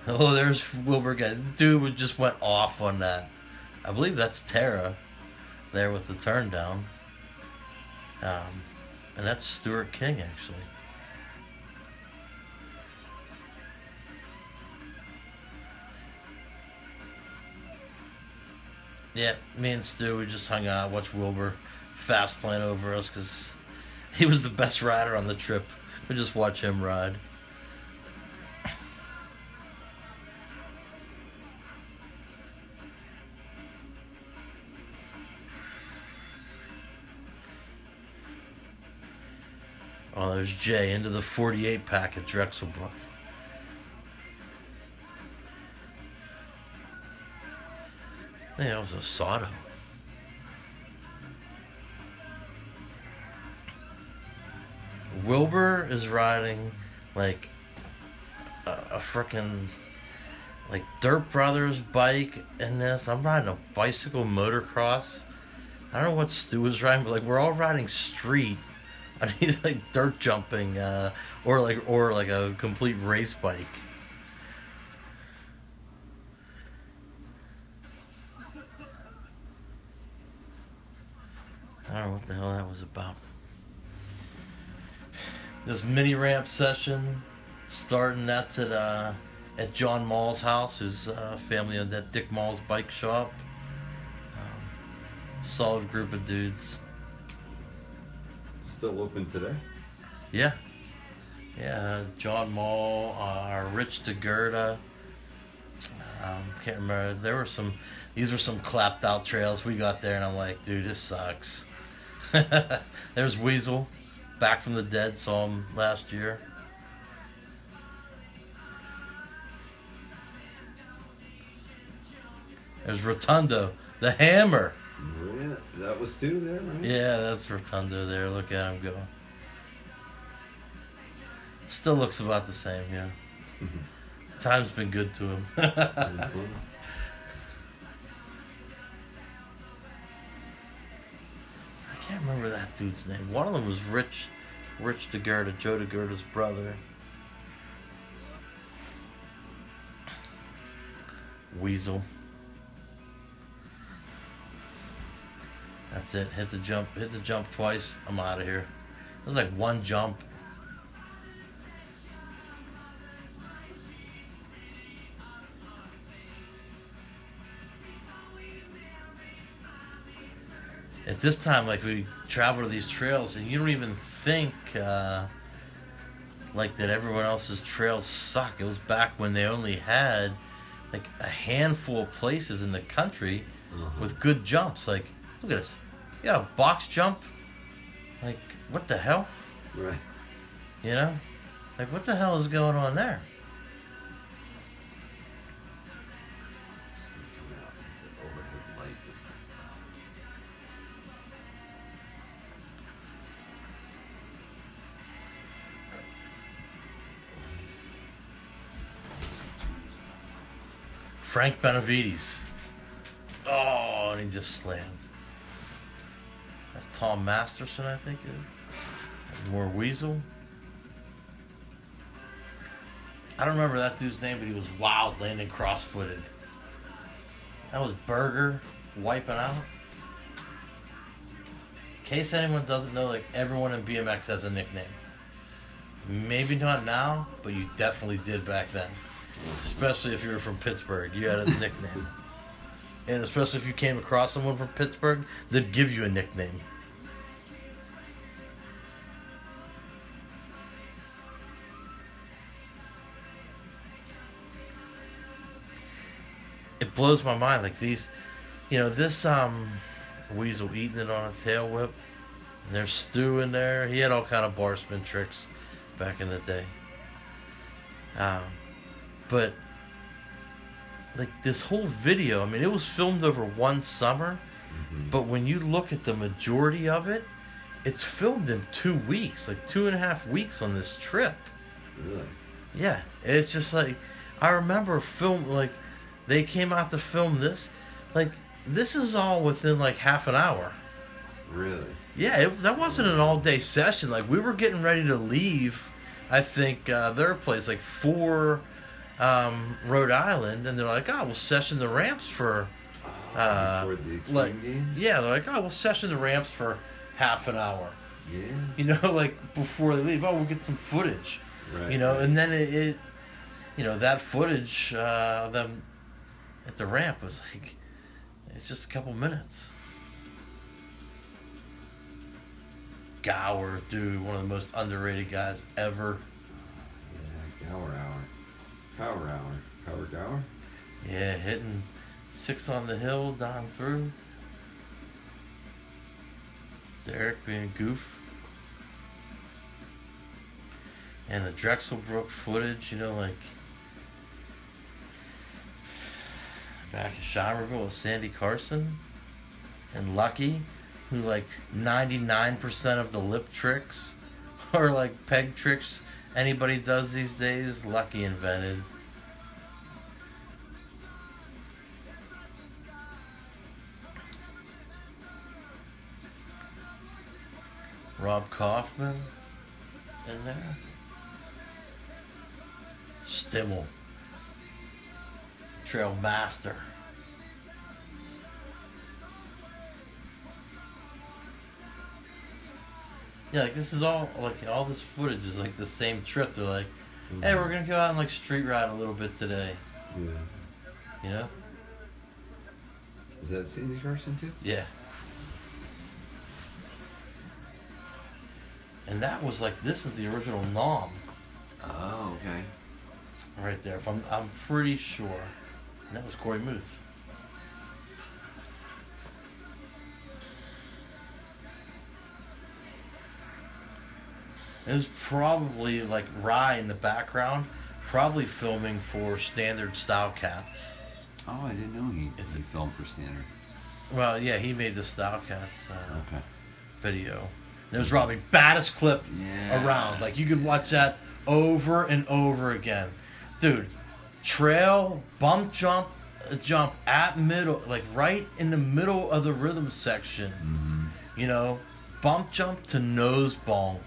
oh, there's Wilbur guy. Dude just went off on that. I believe that's Tara there with the turn down. Um, and that's Stuart King, actually. Yeah, me and Stu, we just hung out, watched Wilbur fast plan over us because he was the best rider on the trip. We just watch him ride. Oh, there's Jay into the 48 pack at Drexelbrook. Yeah, that was a Sato. Wilbur is riding like a, a freaking like Dirt Brothers bike in this. I'm riding a bicycle motocross. I don't know what Stu was riding, but like we're all riding street and he's like dirt jumping, uh, or like or like a complete race bike. I don't know what the hell that was about. This mini ramp session starting. That's at uh, at John Mall's house, who's uh, family of that Dick Mall's bike shop. Um, solid group of dudes. Still open today? Yeah. Yeah, John Mall, uh, Rich DeGurda, Um, can't remember. There were some. These were some clapped out trails. We got there, and I'm like, dude, this sucks. There's Weasel, back from the dead. Saw him last year. There's Rotundo, the hammer. Yeah, that was two there, right? Yeah, that's Rotundo there. Look at him go. Still looks about the same, yeah. Time's been good to him. Mhm. I can't remember that dude's name. One of them was Rich, Rich DeGerda, Joe DeGerda's brother. Weasel. That's it. Hit the jump. Hit the jump twice. I'm out of here. It was like one jump. At this time, like we travel to these trails, and you don't even think uh, like that. Everyone else's trails suck. It was back when they only had like a handful of places in the country Uh-huh. with good jumps. Like, look at this. You got a box jump. Like, what the hell? Right. You know? Like, what the hell is going on there? Coming out the overhead light this time. Frank Benavides. Oh, and he just slammed. That's Tom Masterson, I think. More Weasel. I don't remember that dude's name, but he was wild landing cross footed. That was Berger wiping out. In case anyone doesn't know, like everyone in BMX has a nickname. Maybe not now, but you definitely did back then. Especially if you were from Pittsburgh, you had a nickname. And especially if you came across someone from Pittsburgh, they'd give you a nickname. It blows my mind. Like these, you know, this um weasel eating it on a tail whip. And there's Stew in there. He had all kind of bar spin tricks back in the day. Um, but like this whole video, I mean, it was filmed over one summer, Mhm. but when you look at the majority of it, it's filmed in two weeks, like two and a half weeks on this trip. Really? Yeah, and it's just like I remember film like they came out to film this, like this is all within like half an hour. Really? Yeah, it, that wasn't an all day session. Like we were getting ready to leave. I think uh, their place like for um, Rhode Island, and they're like, "Oh, we'll session the ramps for." Uh, Before the like, games? yeah, they're like, "Oh, we'll session the ramps for half an hour." Yeah. You know, like before they leave. Oh, we'll get some footage. Right. You know, right. and then it, it you know, that footage uh, of them at the ramp was like, it's just a couple minutes. Gower, dude, one of the most underrated guys ever. Yeah, Gower Hour. Power Hour. Power hour? Yeah, hitting six on the hill, down through. Derek being goof. And the Drexelbrook footage, you know, like back in Shimerville with Sandy Carson and Lucky, who like 99% of the lip tricks are like peg tricks anybody does these days, Lucky invented. Rob Kaufman in there. Stimmel. Trail Master. Yeah, like this is all like all this footage is like the same trip. They're like, hey, mm-hmm. we're gonna go out and like street ride a little bit today. Yeah. You know? Is that Sandy Carson too? Yeah. And that was like this is the original Nom Oh, okay. right there. If I'm I'm pretty sure. And that was Corey Muth. It was probably like Rye in the background, probably filming for Standard Style Cats. Oh, I didn't know he, he filmed for Standard. Well, yeah, he made the Style Cats uh, Okay. video. It was Robbie baddest clip Yeah. around. Like you could watch that over and over again, dude. Trail bump jump uh, jump at middle, like right in the middle of the rhythm section. Mm-hmm. You know, bump jump to nose bonk.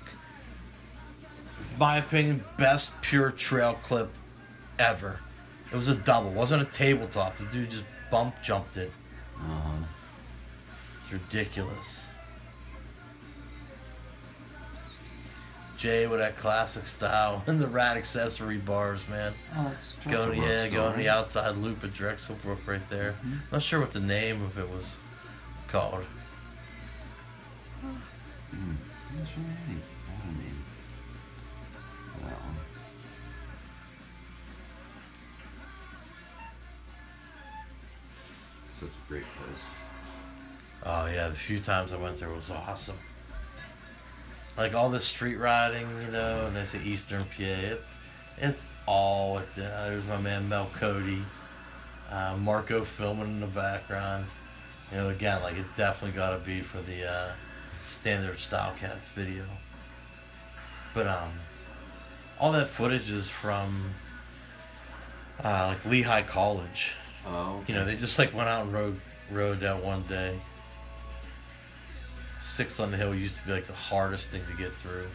My opinion, best pure trail clip ever. It was a double, wasn't a tabletop. The dude just bump jumped it. Uh huh. It's ridiculous. Jay with that classic style and the rat accessory bars, man. Oh, it's Going yeah, going the outside loop at Drexel Brook right there. Mm-hmm. Not sure what the name of it was called. What's Such a great place. Oh yeah, the few times I went there was awesome. Like all the street riding, you know, and they say Eastern PA. It's it's all like that. There's my man Mel Cody, uh, Marco filming in the background. You know, again, like it definitely got to be for the uh, standard Style Cats video. But um, all that footage is from uh, like Lehigh College. Oh, You know, they just like went out and rode rode that one day. Six on the hill used to be like the hardest thing to get through.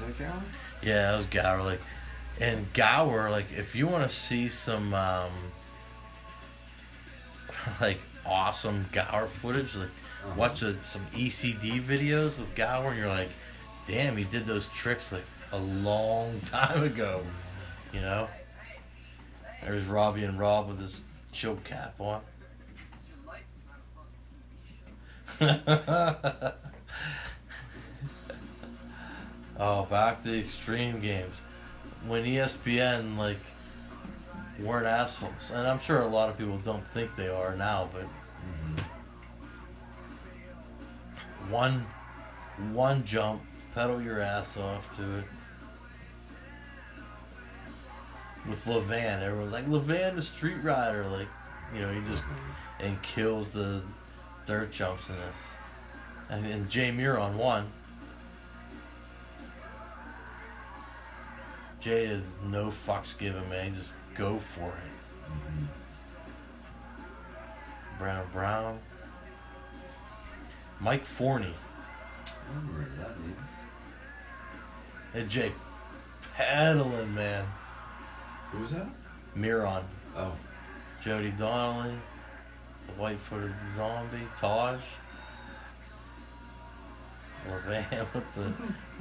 is that Gower? Yeah, that was Gower. Like, and Gower, like, if you want to see some, um, like, awesome Gower footage, like, Uh-huh. watch a, some ECD videos with Gower, and you're like, damn, he did those tricks, like, a long time ago. You know? There's Robbie and Rob with his chill cap on. oh, back to the extreme games. When ESPN like weren't assholes, and I'm sure a lot of people don't think they are now, but mm-hmm. one one jump, pedal your ass off to it. With Levan, everyone's like Levan, the street rider, like you know, he just mm-hmm. and kills the dirt jumps in this. And, and Jay Muir on one. Jay is no fucks given, man. He just go for it. Brown Brown. Mike Forney. I remember that name. And Jay pedaling, man. Who was that? Miron. Oh, Jody Donnelly. The white footed zombie. Taj. Levan with the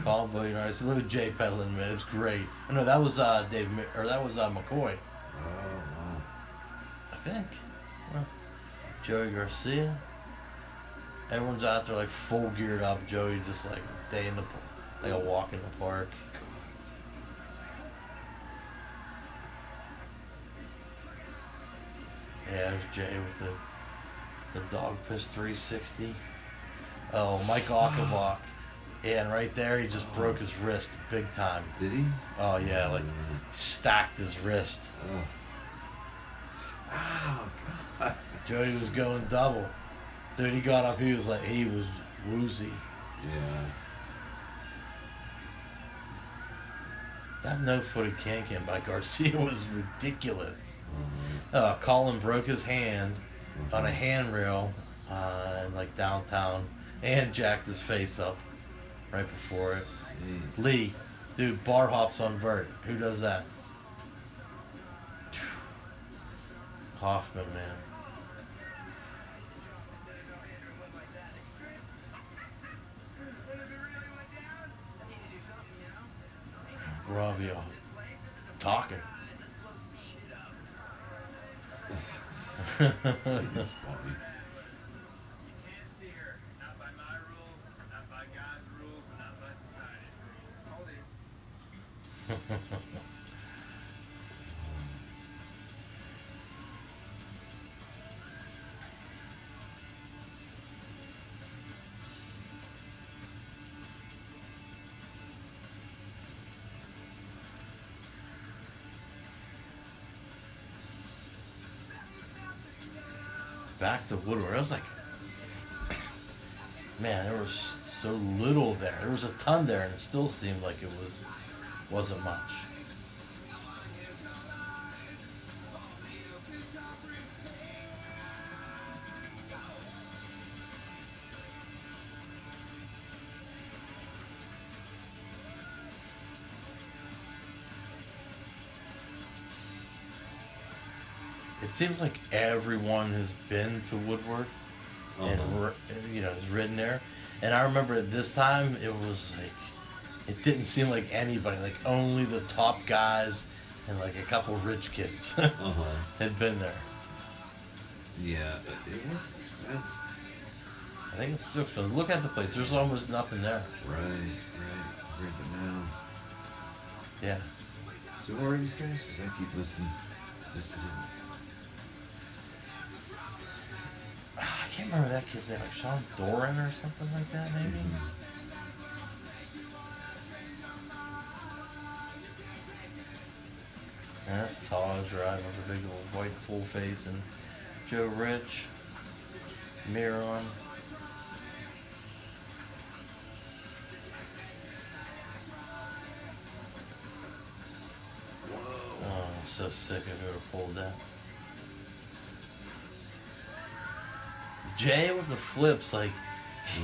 combo. You know, I said, look at Jay pedaling, man. It's great. I know that was uh, Dave, or that was uh, McCoy. Oh think. Joey Garcia. Everyone's out there like full geared up. Joey just like a day in the, like a walk in the park. Yeah, there's Jay with the the dog piss 360. Oh, Mike Achenbach. Yeah, and right there he just broke oh. his wrist big time. Did he? Oh yeah, like mm. stacked his wrist. Oh. Oh God. Jody was going double. Dude, he got up, he was like, he was woozy. Yeah. That no footed can can by Garcia was ridiculous. Uh, Colin broke his hand on a handrail uh, in like downtown and jacked his face up right before it. Lee, dude, bar hops on vert. Who does that? Hoffman, man. Uh, talking. Back to Woodward. I was like, man, there was so little there. There was a ton there, and it still seemed like it was wasn't much. Seems like everyone has been to Woodward and Uh-huh. ri- you know has ridden there. And I remember at this time it was like it didn't seem like anybody, like only the top guys and like a couple rich kids Uh-huh. had been there. Yeah, it, it was expensive. I think it's still expensive. Look at the place. There's almost nothing there. Right, right. Compared to now. Yeah. So who are these guys? Because I keep missing, missing it. Can't remember that kid's name. Like Sean Doran or something like that, maybe. And that's Taj riding with a big old white full face and Joe Rich, Miron. Oh, I'm so sick of whoever pulled that. Jay with the flips, like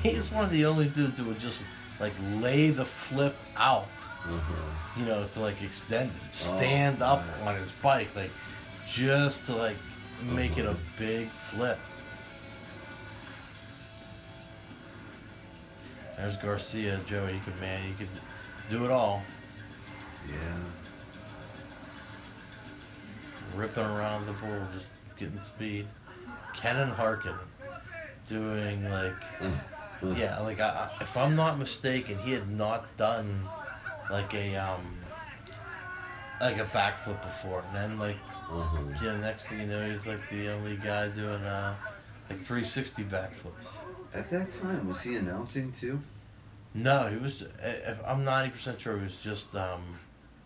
he's one of the only dudes who would just like lay the flip out, Uh-huh. you know, to like extend it, stand up man. on his bike, like just to like make it a Uh-huh. big flip. There's Garcia, Joey. You could man, you could do it all, Yeah. ripping around the bull, just getting speed. Kenan Harkin doing like Uh, Yeah, like I, I- if I'm not mistaken, he had not done like a um like a backflip before, and then like Uh-huh. yeah, next thing you know, he's like the only guy doing uh like 360 backflips. At that time, was he announcing too? No, he was. If I'm 90 percent sure, he was just um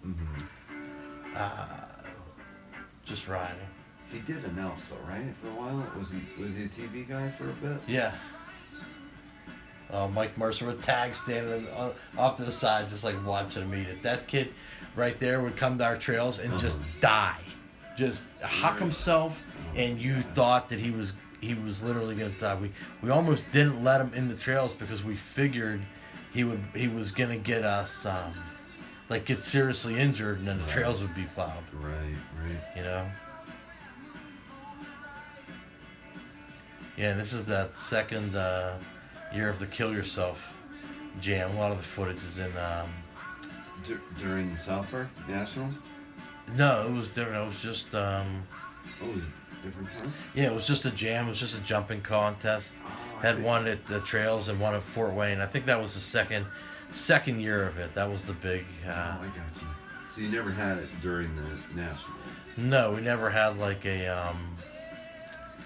Mm-hmm. uh just riding. He did announce though, right? For a while, was he was he a TV guy for a bit? Yeah. Uh, Mike Mercer with tag standing uh, off to the side, just like watching him eat it. That kid right there would come to our trails and just Uh-huh. die, just huck himself, and you thought that he was he was literally gonna die. We we almost didn't let him in the trails because we figured he would he was gonna get us um, like get seriously injured, and then the Right. trails would be plowed. Right, right. You know. Yeah, this is that second uh, year of the Kill Yourself jam. A lot of the footage is in. Um, Dur- during South Park National. no, it was different. It was just. Um, Oh, it was a different time. yeah, it was just a jam. It was just a jumping contest. Oh, Had one at the trails and one at Fort Wayne. I think that was the second second year of it. That was the big. Oh, Uh, I got you. So you never had it during the national. no, we never had like a um,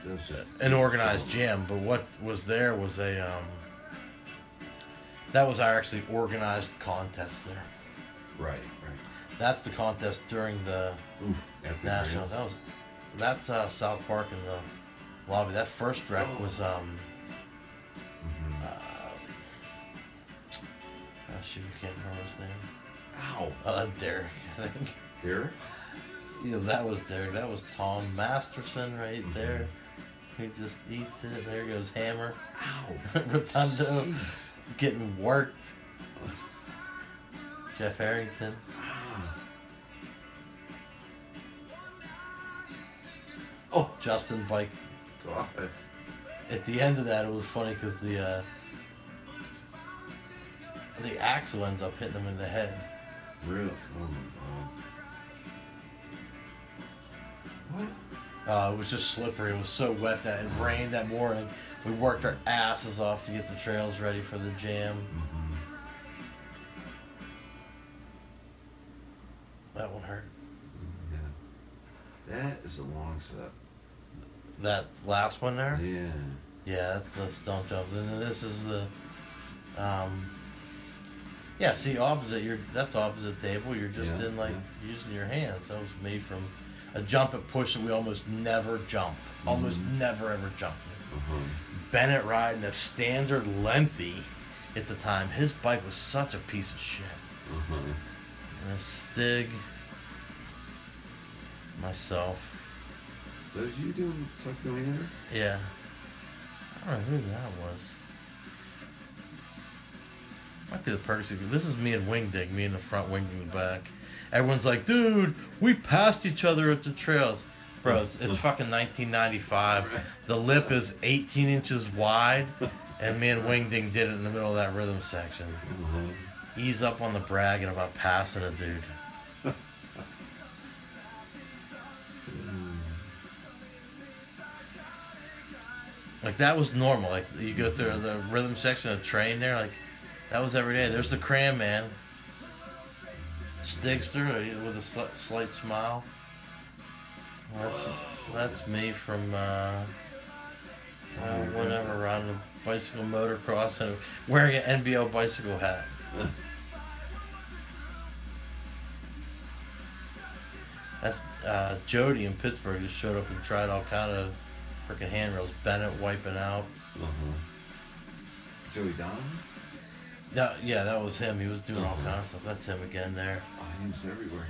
Was just an organized so- jam, but what was there was a um, that was our actually organized contest there. Right, right. That's the contest during the Oof, national. That was that's uh, South Park in the lobby. That first wreck Oh. was um, Mhm. uh, shoot, can't remember his name. Ow, Uh, Derek, I think. Derek. Yeah, that was Derek. That was Tom Masterson right Mhm. there. He just eats it. There goes Hammer. Ow. Rotundo Jeez. getting worked. Jeff Harrington. Ah. Oh, Justin Bike. God. At the end of that, it was funny because the uh, the axle ends up hitting him in the head. Real. Oh my god. What? Uh, it was just slippery. It was so wet that it rained that morning. We worked our asses off to get the trails ready for the jam. That one hurt. Yeah. That is a long set. That last one there? Yeah. Yeah, that's the stump jump. And then this is the, um, yeah. See, opposite. You're that's opposite table. You're just Yeah, in like yeah. using your hands. That was me from a jump at push that we almost never jumped. Almost Mhm. never ever jumped it. Uh-huh. Bennett riding a standard lengthy at the time. His bike was such a piece of shit. And Stig, myself, was you doing Tuck No Hander? yeah. I don't know who that was. Might be the Percy. This is me and Wing Ding, me in the front, Wing in the back. Everyone's like, dude, we passed each other at the trails. Bro, it's, it's fucking 1995. The lip is 18 inches wide, and me and Wing Ding did it in the middle of that rhythm section. Uh-huh. Ease up on the bragging about passing a dude. Like that was normal. Like you go through the rhythm section of train there, like that was every day. There's the cram man. Stigs through with a sli- slight smile. That's that's me from uh, uh, whatever riding a bicycle motocross and wearing an NBO bicycle hat. That's uh, Jody in Pittsburgh just showed up and tried all kind of freaking handrails. Bennett wiping out. Uh-huh. Joey Donovan? Yeah, yeah, that was him. He was doing all Uh-huh. kinds of stuff. That's him again there. Oh, everywhere.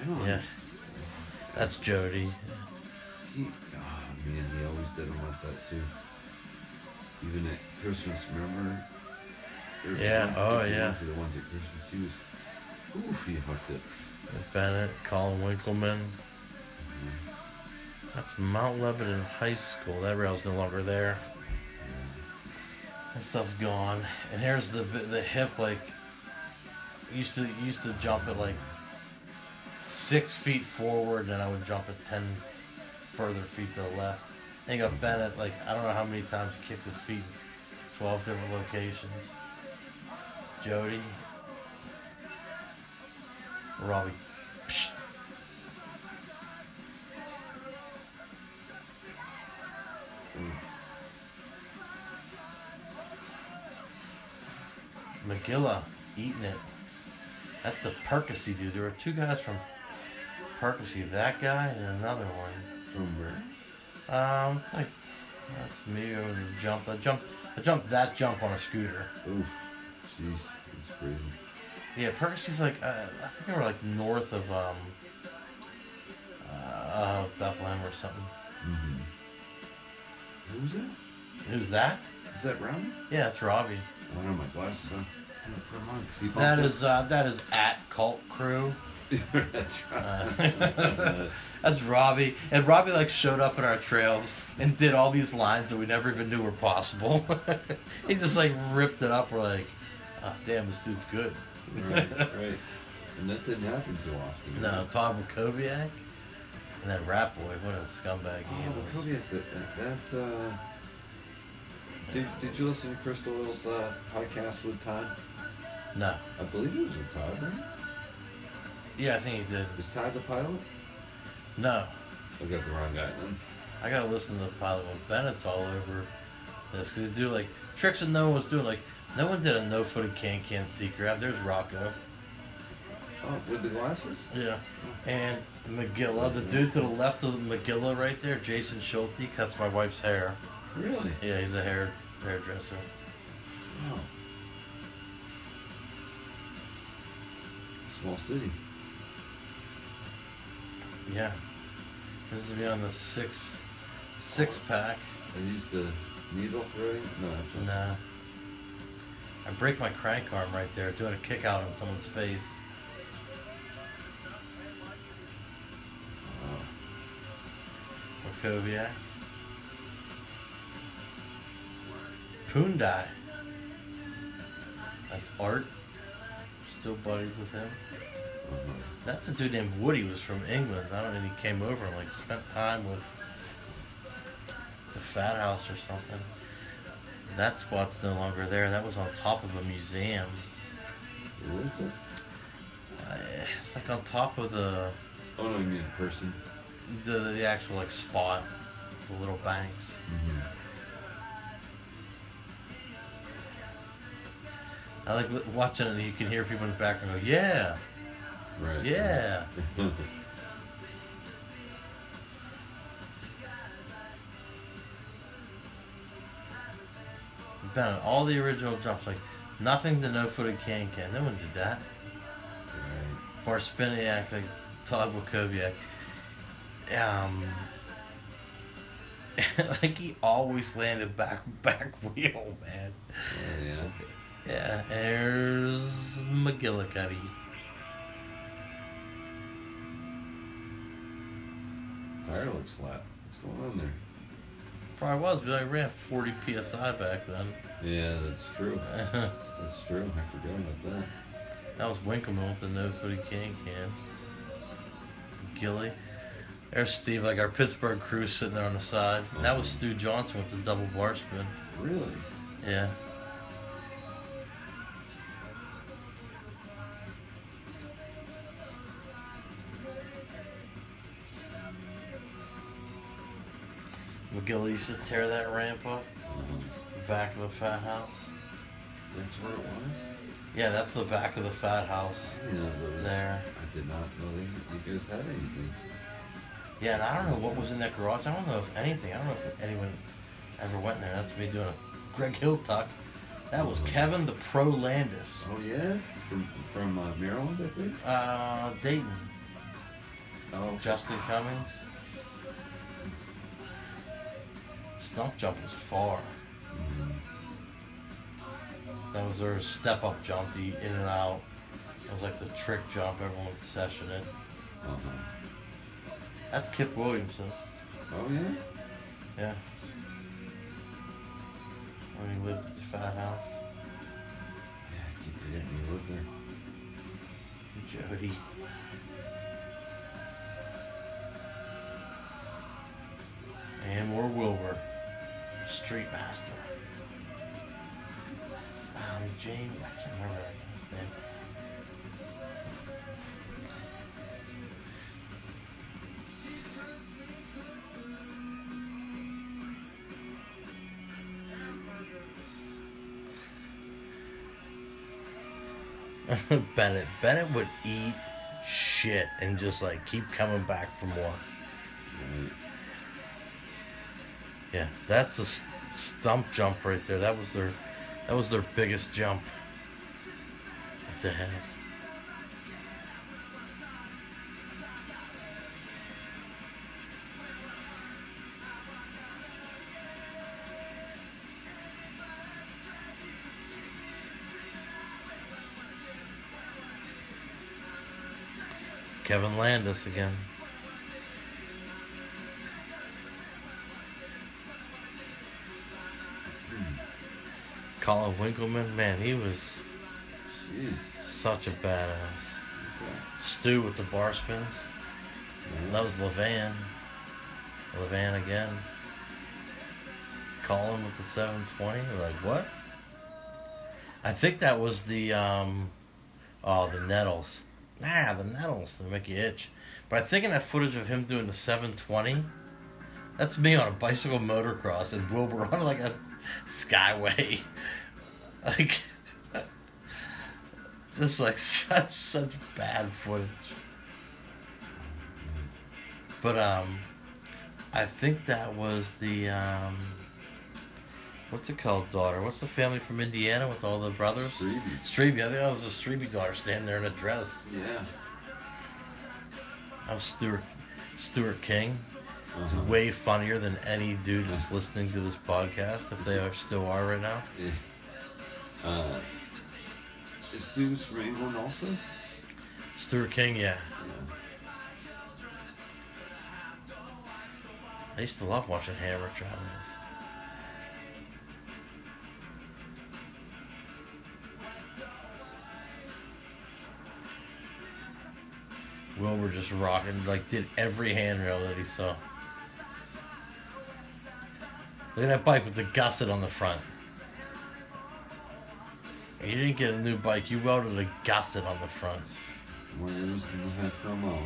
I don't Yeah, that's Jody. He, oh man, he always did them like that too. Even at Christmas, remember? Or if you Yeah, oh, yeah. to the ones at Christmas, he was, oof, he hooked it. Bennett, Colin Winkleman. Mm-hmm. That's Mount Lebanon High School. That rail's no longer there. That stuff's gone. And here's the the hip like used to used to jump at like six feet forward, and then I would jump at ten further feet to the left. Then you got Bennett like I don't know how many times he kicked his feet, twelve different locations. Jody, Robbie. Oof. McGilla eating it. That's the Percy dude. There were two guys from Percy. That guy and another one. From where? Um, it's like that's me over the jump. I jumped. I jumped that jump on a scooter. Oof. Jeez, that's crazy. Yeah, Percy's like uh, I think we're like north of um uh, Bethlehem or something. Mm-hmm. Who was that? Who's that? Is that Round? Yeah, it's Robbie. I don't know my glasses on. I had to put 'em on 'cause he bumped That is uh, that is at Cult Crew. That's right. Uh, That's Robbie, and Robbie like showed up at our trails and did all these lines that we never even knew were possible. he just like ripped it up. We're like, oh, damn, this dude's good. right, right. And that didn't happen too often. No, Todd Bukoviak, and then rap Boy. What a scumbag he Oh, was. That, that, that uh, did, did you listen to Crystal Will's uh, podcast with Todd? No, I believe it was with Todd, right? Yeah, I think he did. Is Todd the pilot? No, I got the wrong guy then. I gotta listen to the pilot one. Bennett's all over this because do like tricks that no one was doing. Like no one did a no-footed can-can sea grab. There's Rocco. Oh, with the glasses? Yeah. And McGilla, the dude to the left of McGilla right there, Jason Schulte, cuts my wife's hair. Really? Yeah, he's a hair hairdresser. Wow. Small city. Yeah. This is on the six six pack. I used the needle threading. No, that's a, Nah. I break my crank arm right there doing a kick out on someone's face. wow. Wakoviak. Pundai. That's Art. Still buddies with him. Uh-huh. That's a dude named Woody was from England. I don't know. He came over and like spent time with the fat house or something. That spot's no longer there. That was on top of a museum. What's it? Uh, it's like on top of the Oh no, you mean person. the, the actual like spot, the little banks. Mm-hmm. I like watching it. You can hear people in the background go, "Yeah, Right. yeah." Been on all the original jumps, like nothing to no footed can can. No one did that. right. Bar Spiniak, like Todd Wakoviak. Um, like he always landed back back wheel, man. Oh, yeah. Yeah, there's McGillicuddy. Tire looks flat. What's going on there? Probably was, but I ran 40 psi back then. Yeah, that's true. That's true. I forgot about that. That was Winkleman with the no footy can can. Gilly. There's Steve, like our Pittsburgh crew sitting there on the side. That was uh-huh. Stu Johnson with the double bar spin. Really? Yeah. McGill used to tear that ramp up, back of the fat house. that's where it was. Yeah, that's the back of the fat house. Yeah, that was. There. I did not know that you guys had anything. Yeah, and I don't know what was in that garage. I don't know if anything. I don't know if anyone ever went in there. That's me doing a Greg Hill tuck. That was Kevin the Pro Landis. Oh yeah, from from uh, Maryland, I think. Uh, Dayton. Oh, Justin Cummings. Stump jump was far. That was their step up jump, the in and out. It was like the trick jump, everyone's session it. Uh-huh. That's Kip Williamson. Oh yeah. Yeah. When he lived at the fat house. Yeah, I keep forgetting you lived there. Jody. Street Master. That's um, James. I can't remember that guy's name. Bennett. Bennett would eat shit and just like keep coming back for more. Yeah, that's the stump jump right there. That was their, that was their biggest jump. That they had. Kevin Landis again. Colin Winkleman, man, he was Jeez. such a badass. Stu with the bar spins. That was Levan. Levan again. Colin with the 720. We're like, what? I think that was the, um, oh, the Nettles. Nah, the Nettles. They make you itch. But I think in that footage of him doing the 720, that's me on a bicycle motocross and Wilbur on like a skyway. Like, just like such, such bad footage. But um, I think that was the um, what's it called, daughter? What's the family from Indiana with all the brothers? Strebe. I think that was a Strebe daughter standing there in a dress. Yeah. That was Stuart Stuart King. Uh-huh. Way funnier than any dude that's listening to this podcast, if they are still are right now. Yeah. Uh, is Stu's from England also? Stuart King, yeah. Yeah. I used to love watching Hammer try this. Wilbur just rocking, like did every handrail that he saw. Look at that bike with the gusset on the front. You didn't get a new bike. You welded a gusset on the front. More than the half Ollie.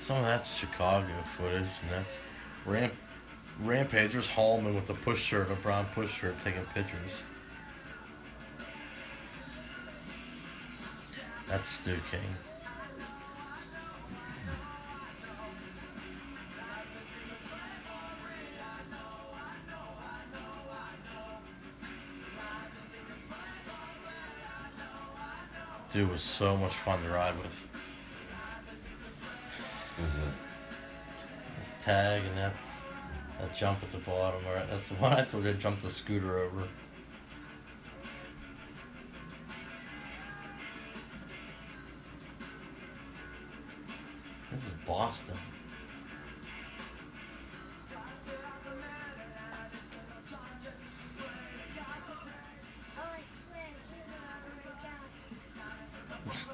Some of that's Chicago footage, and that's Ramp Rampagers Hallman with the push shirt, a brown push shirt, taking pictures. That's Stu King. Dude was so much fun to ride with. Mm-hmm. That's tag and that's that jump at the bottom. Right, that's the one I told you to jump the scooter over. This is Boston.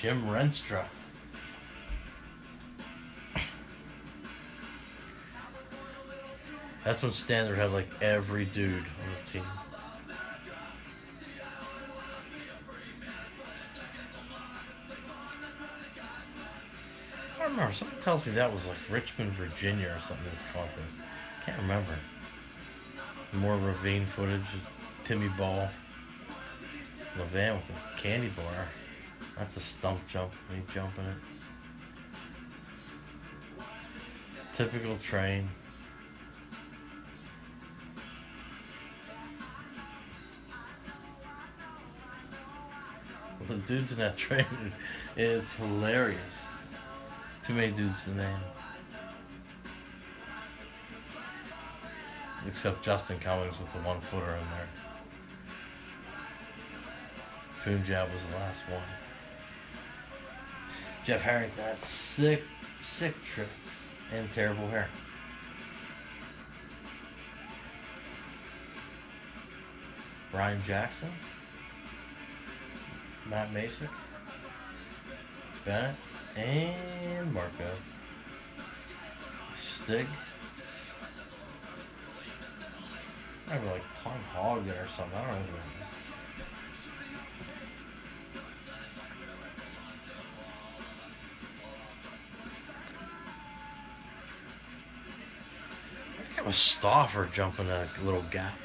Jim Renstra. That's when Standard had like every dude on the team. I remember. Someone tells me that was like Richmond, Virginia or something, this contest. Can't remember. More ravine footage. Timmy Ball. Levan with a candy bar. That's a stump jump. Me jumping it. Typical train. The dudes in that train, it's hilarious. Too many dudes to name. Except Justin Cummings with the one footer in there. Punjab was the last one. Jeff Harrington had sick, sick tricks and terrible hair. Ryan Jackson, Matt Masick, Bennett, and Marco. Stig. Maybe like Tom Hogan or something. I don't know was Stauffer jumping a little gap.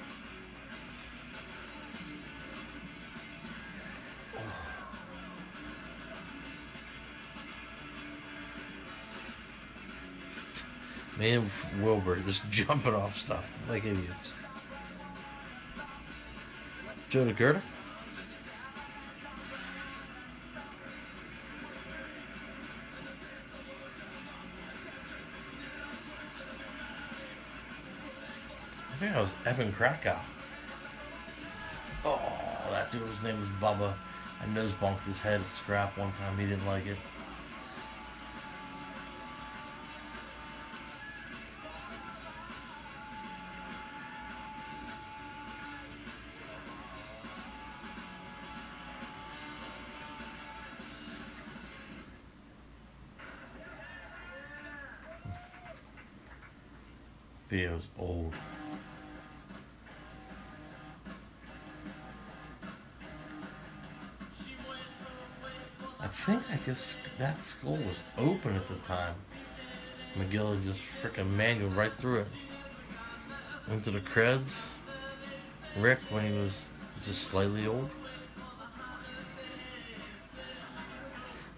Oh. Me and Wilbur just jumping off stuff like idiots. Joe DeGurda? Evan Krakow. Oh, that dude, his name was Bubba. I nose bumped his head at scrap one time. He didn't like it. Video's old. Guess that school was open at the time. McGill just freaking manual right through it. Into the creds. Rick when he was just slightly old.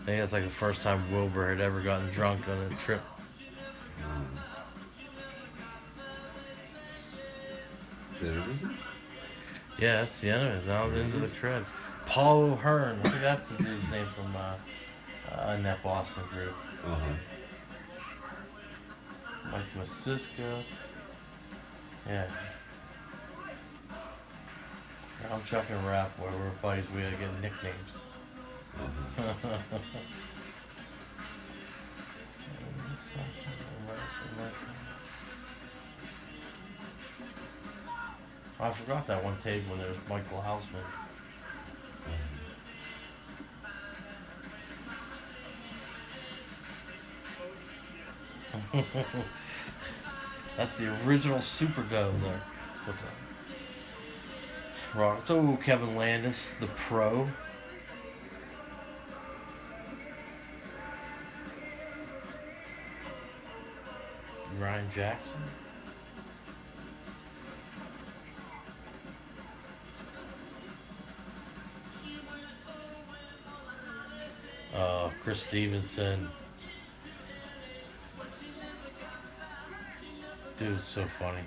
I think that's like the first time Wilbur had ever gotten drunk on a trip. Is that everything? Yeah, that's the end of it. Now into the creds. Paul O'Hearn. I think that's the dude's name from uh, uh, in that Boston group. Uh huh. Mike Masiska. Yeah. I'm Chuck and Rap, where we're buddies, we gotta get nicknames. I forgot that one tape when there was Michael Hausman. That's the original Super Go there. With the Rock. Oh, Kevin Landis, the pro. Ryan Jackson. Uh, Chris Stevenson. Dude, so funny.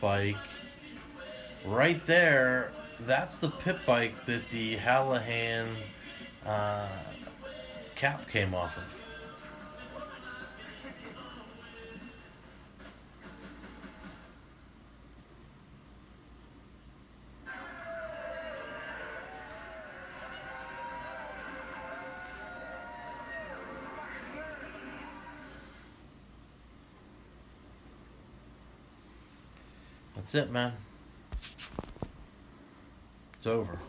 Bike. Right there. That's the pit bike that the Hallahan uh, cap came off of. That's it, man. It's over.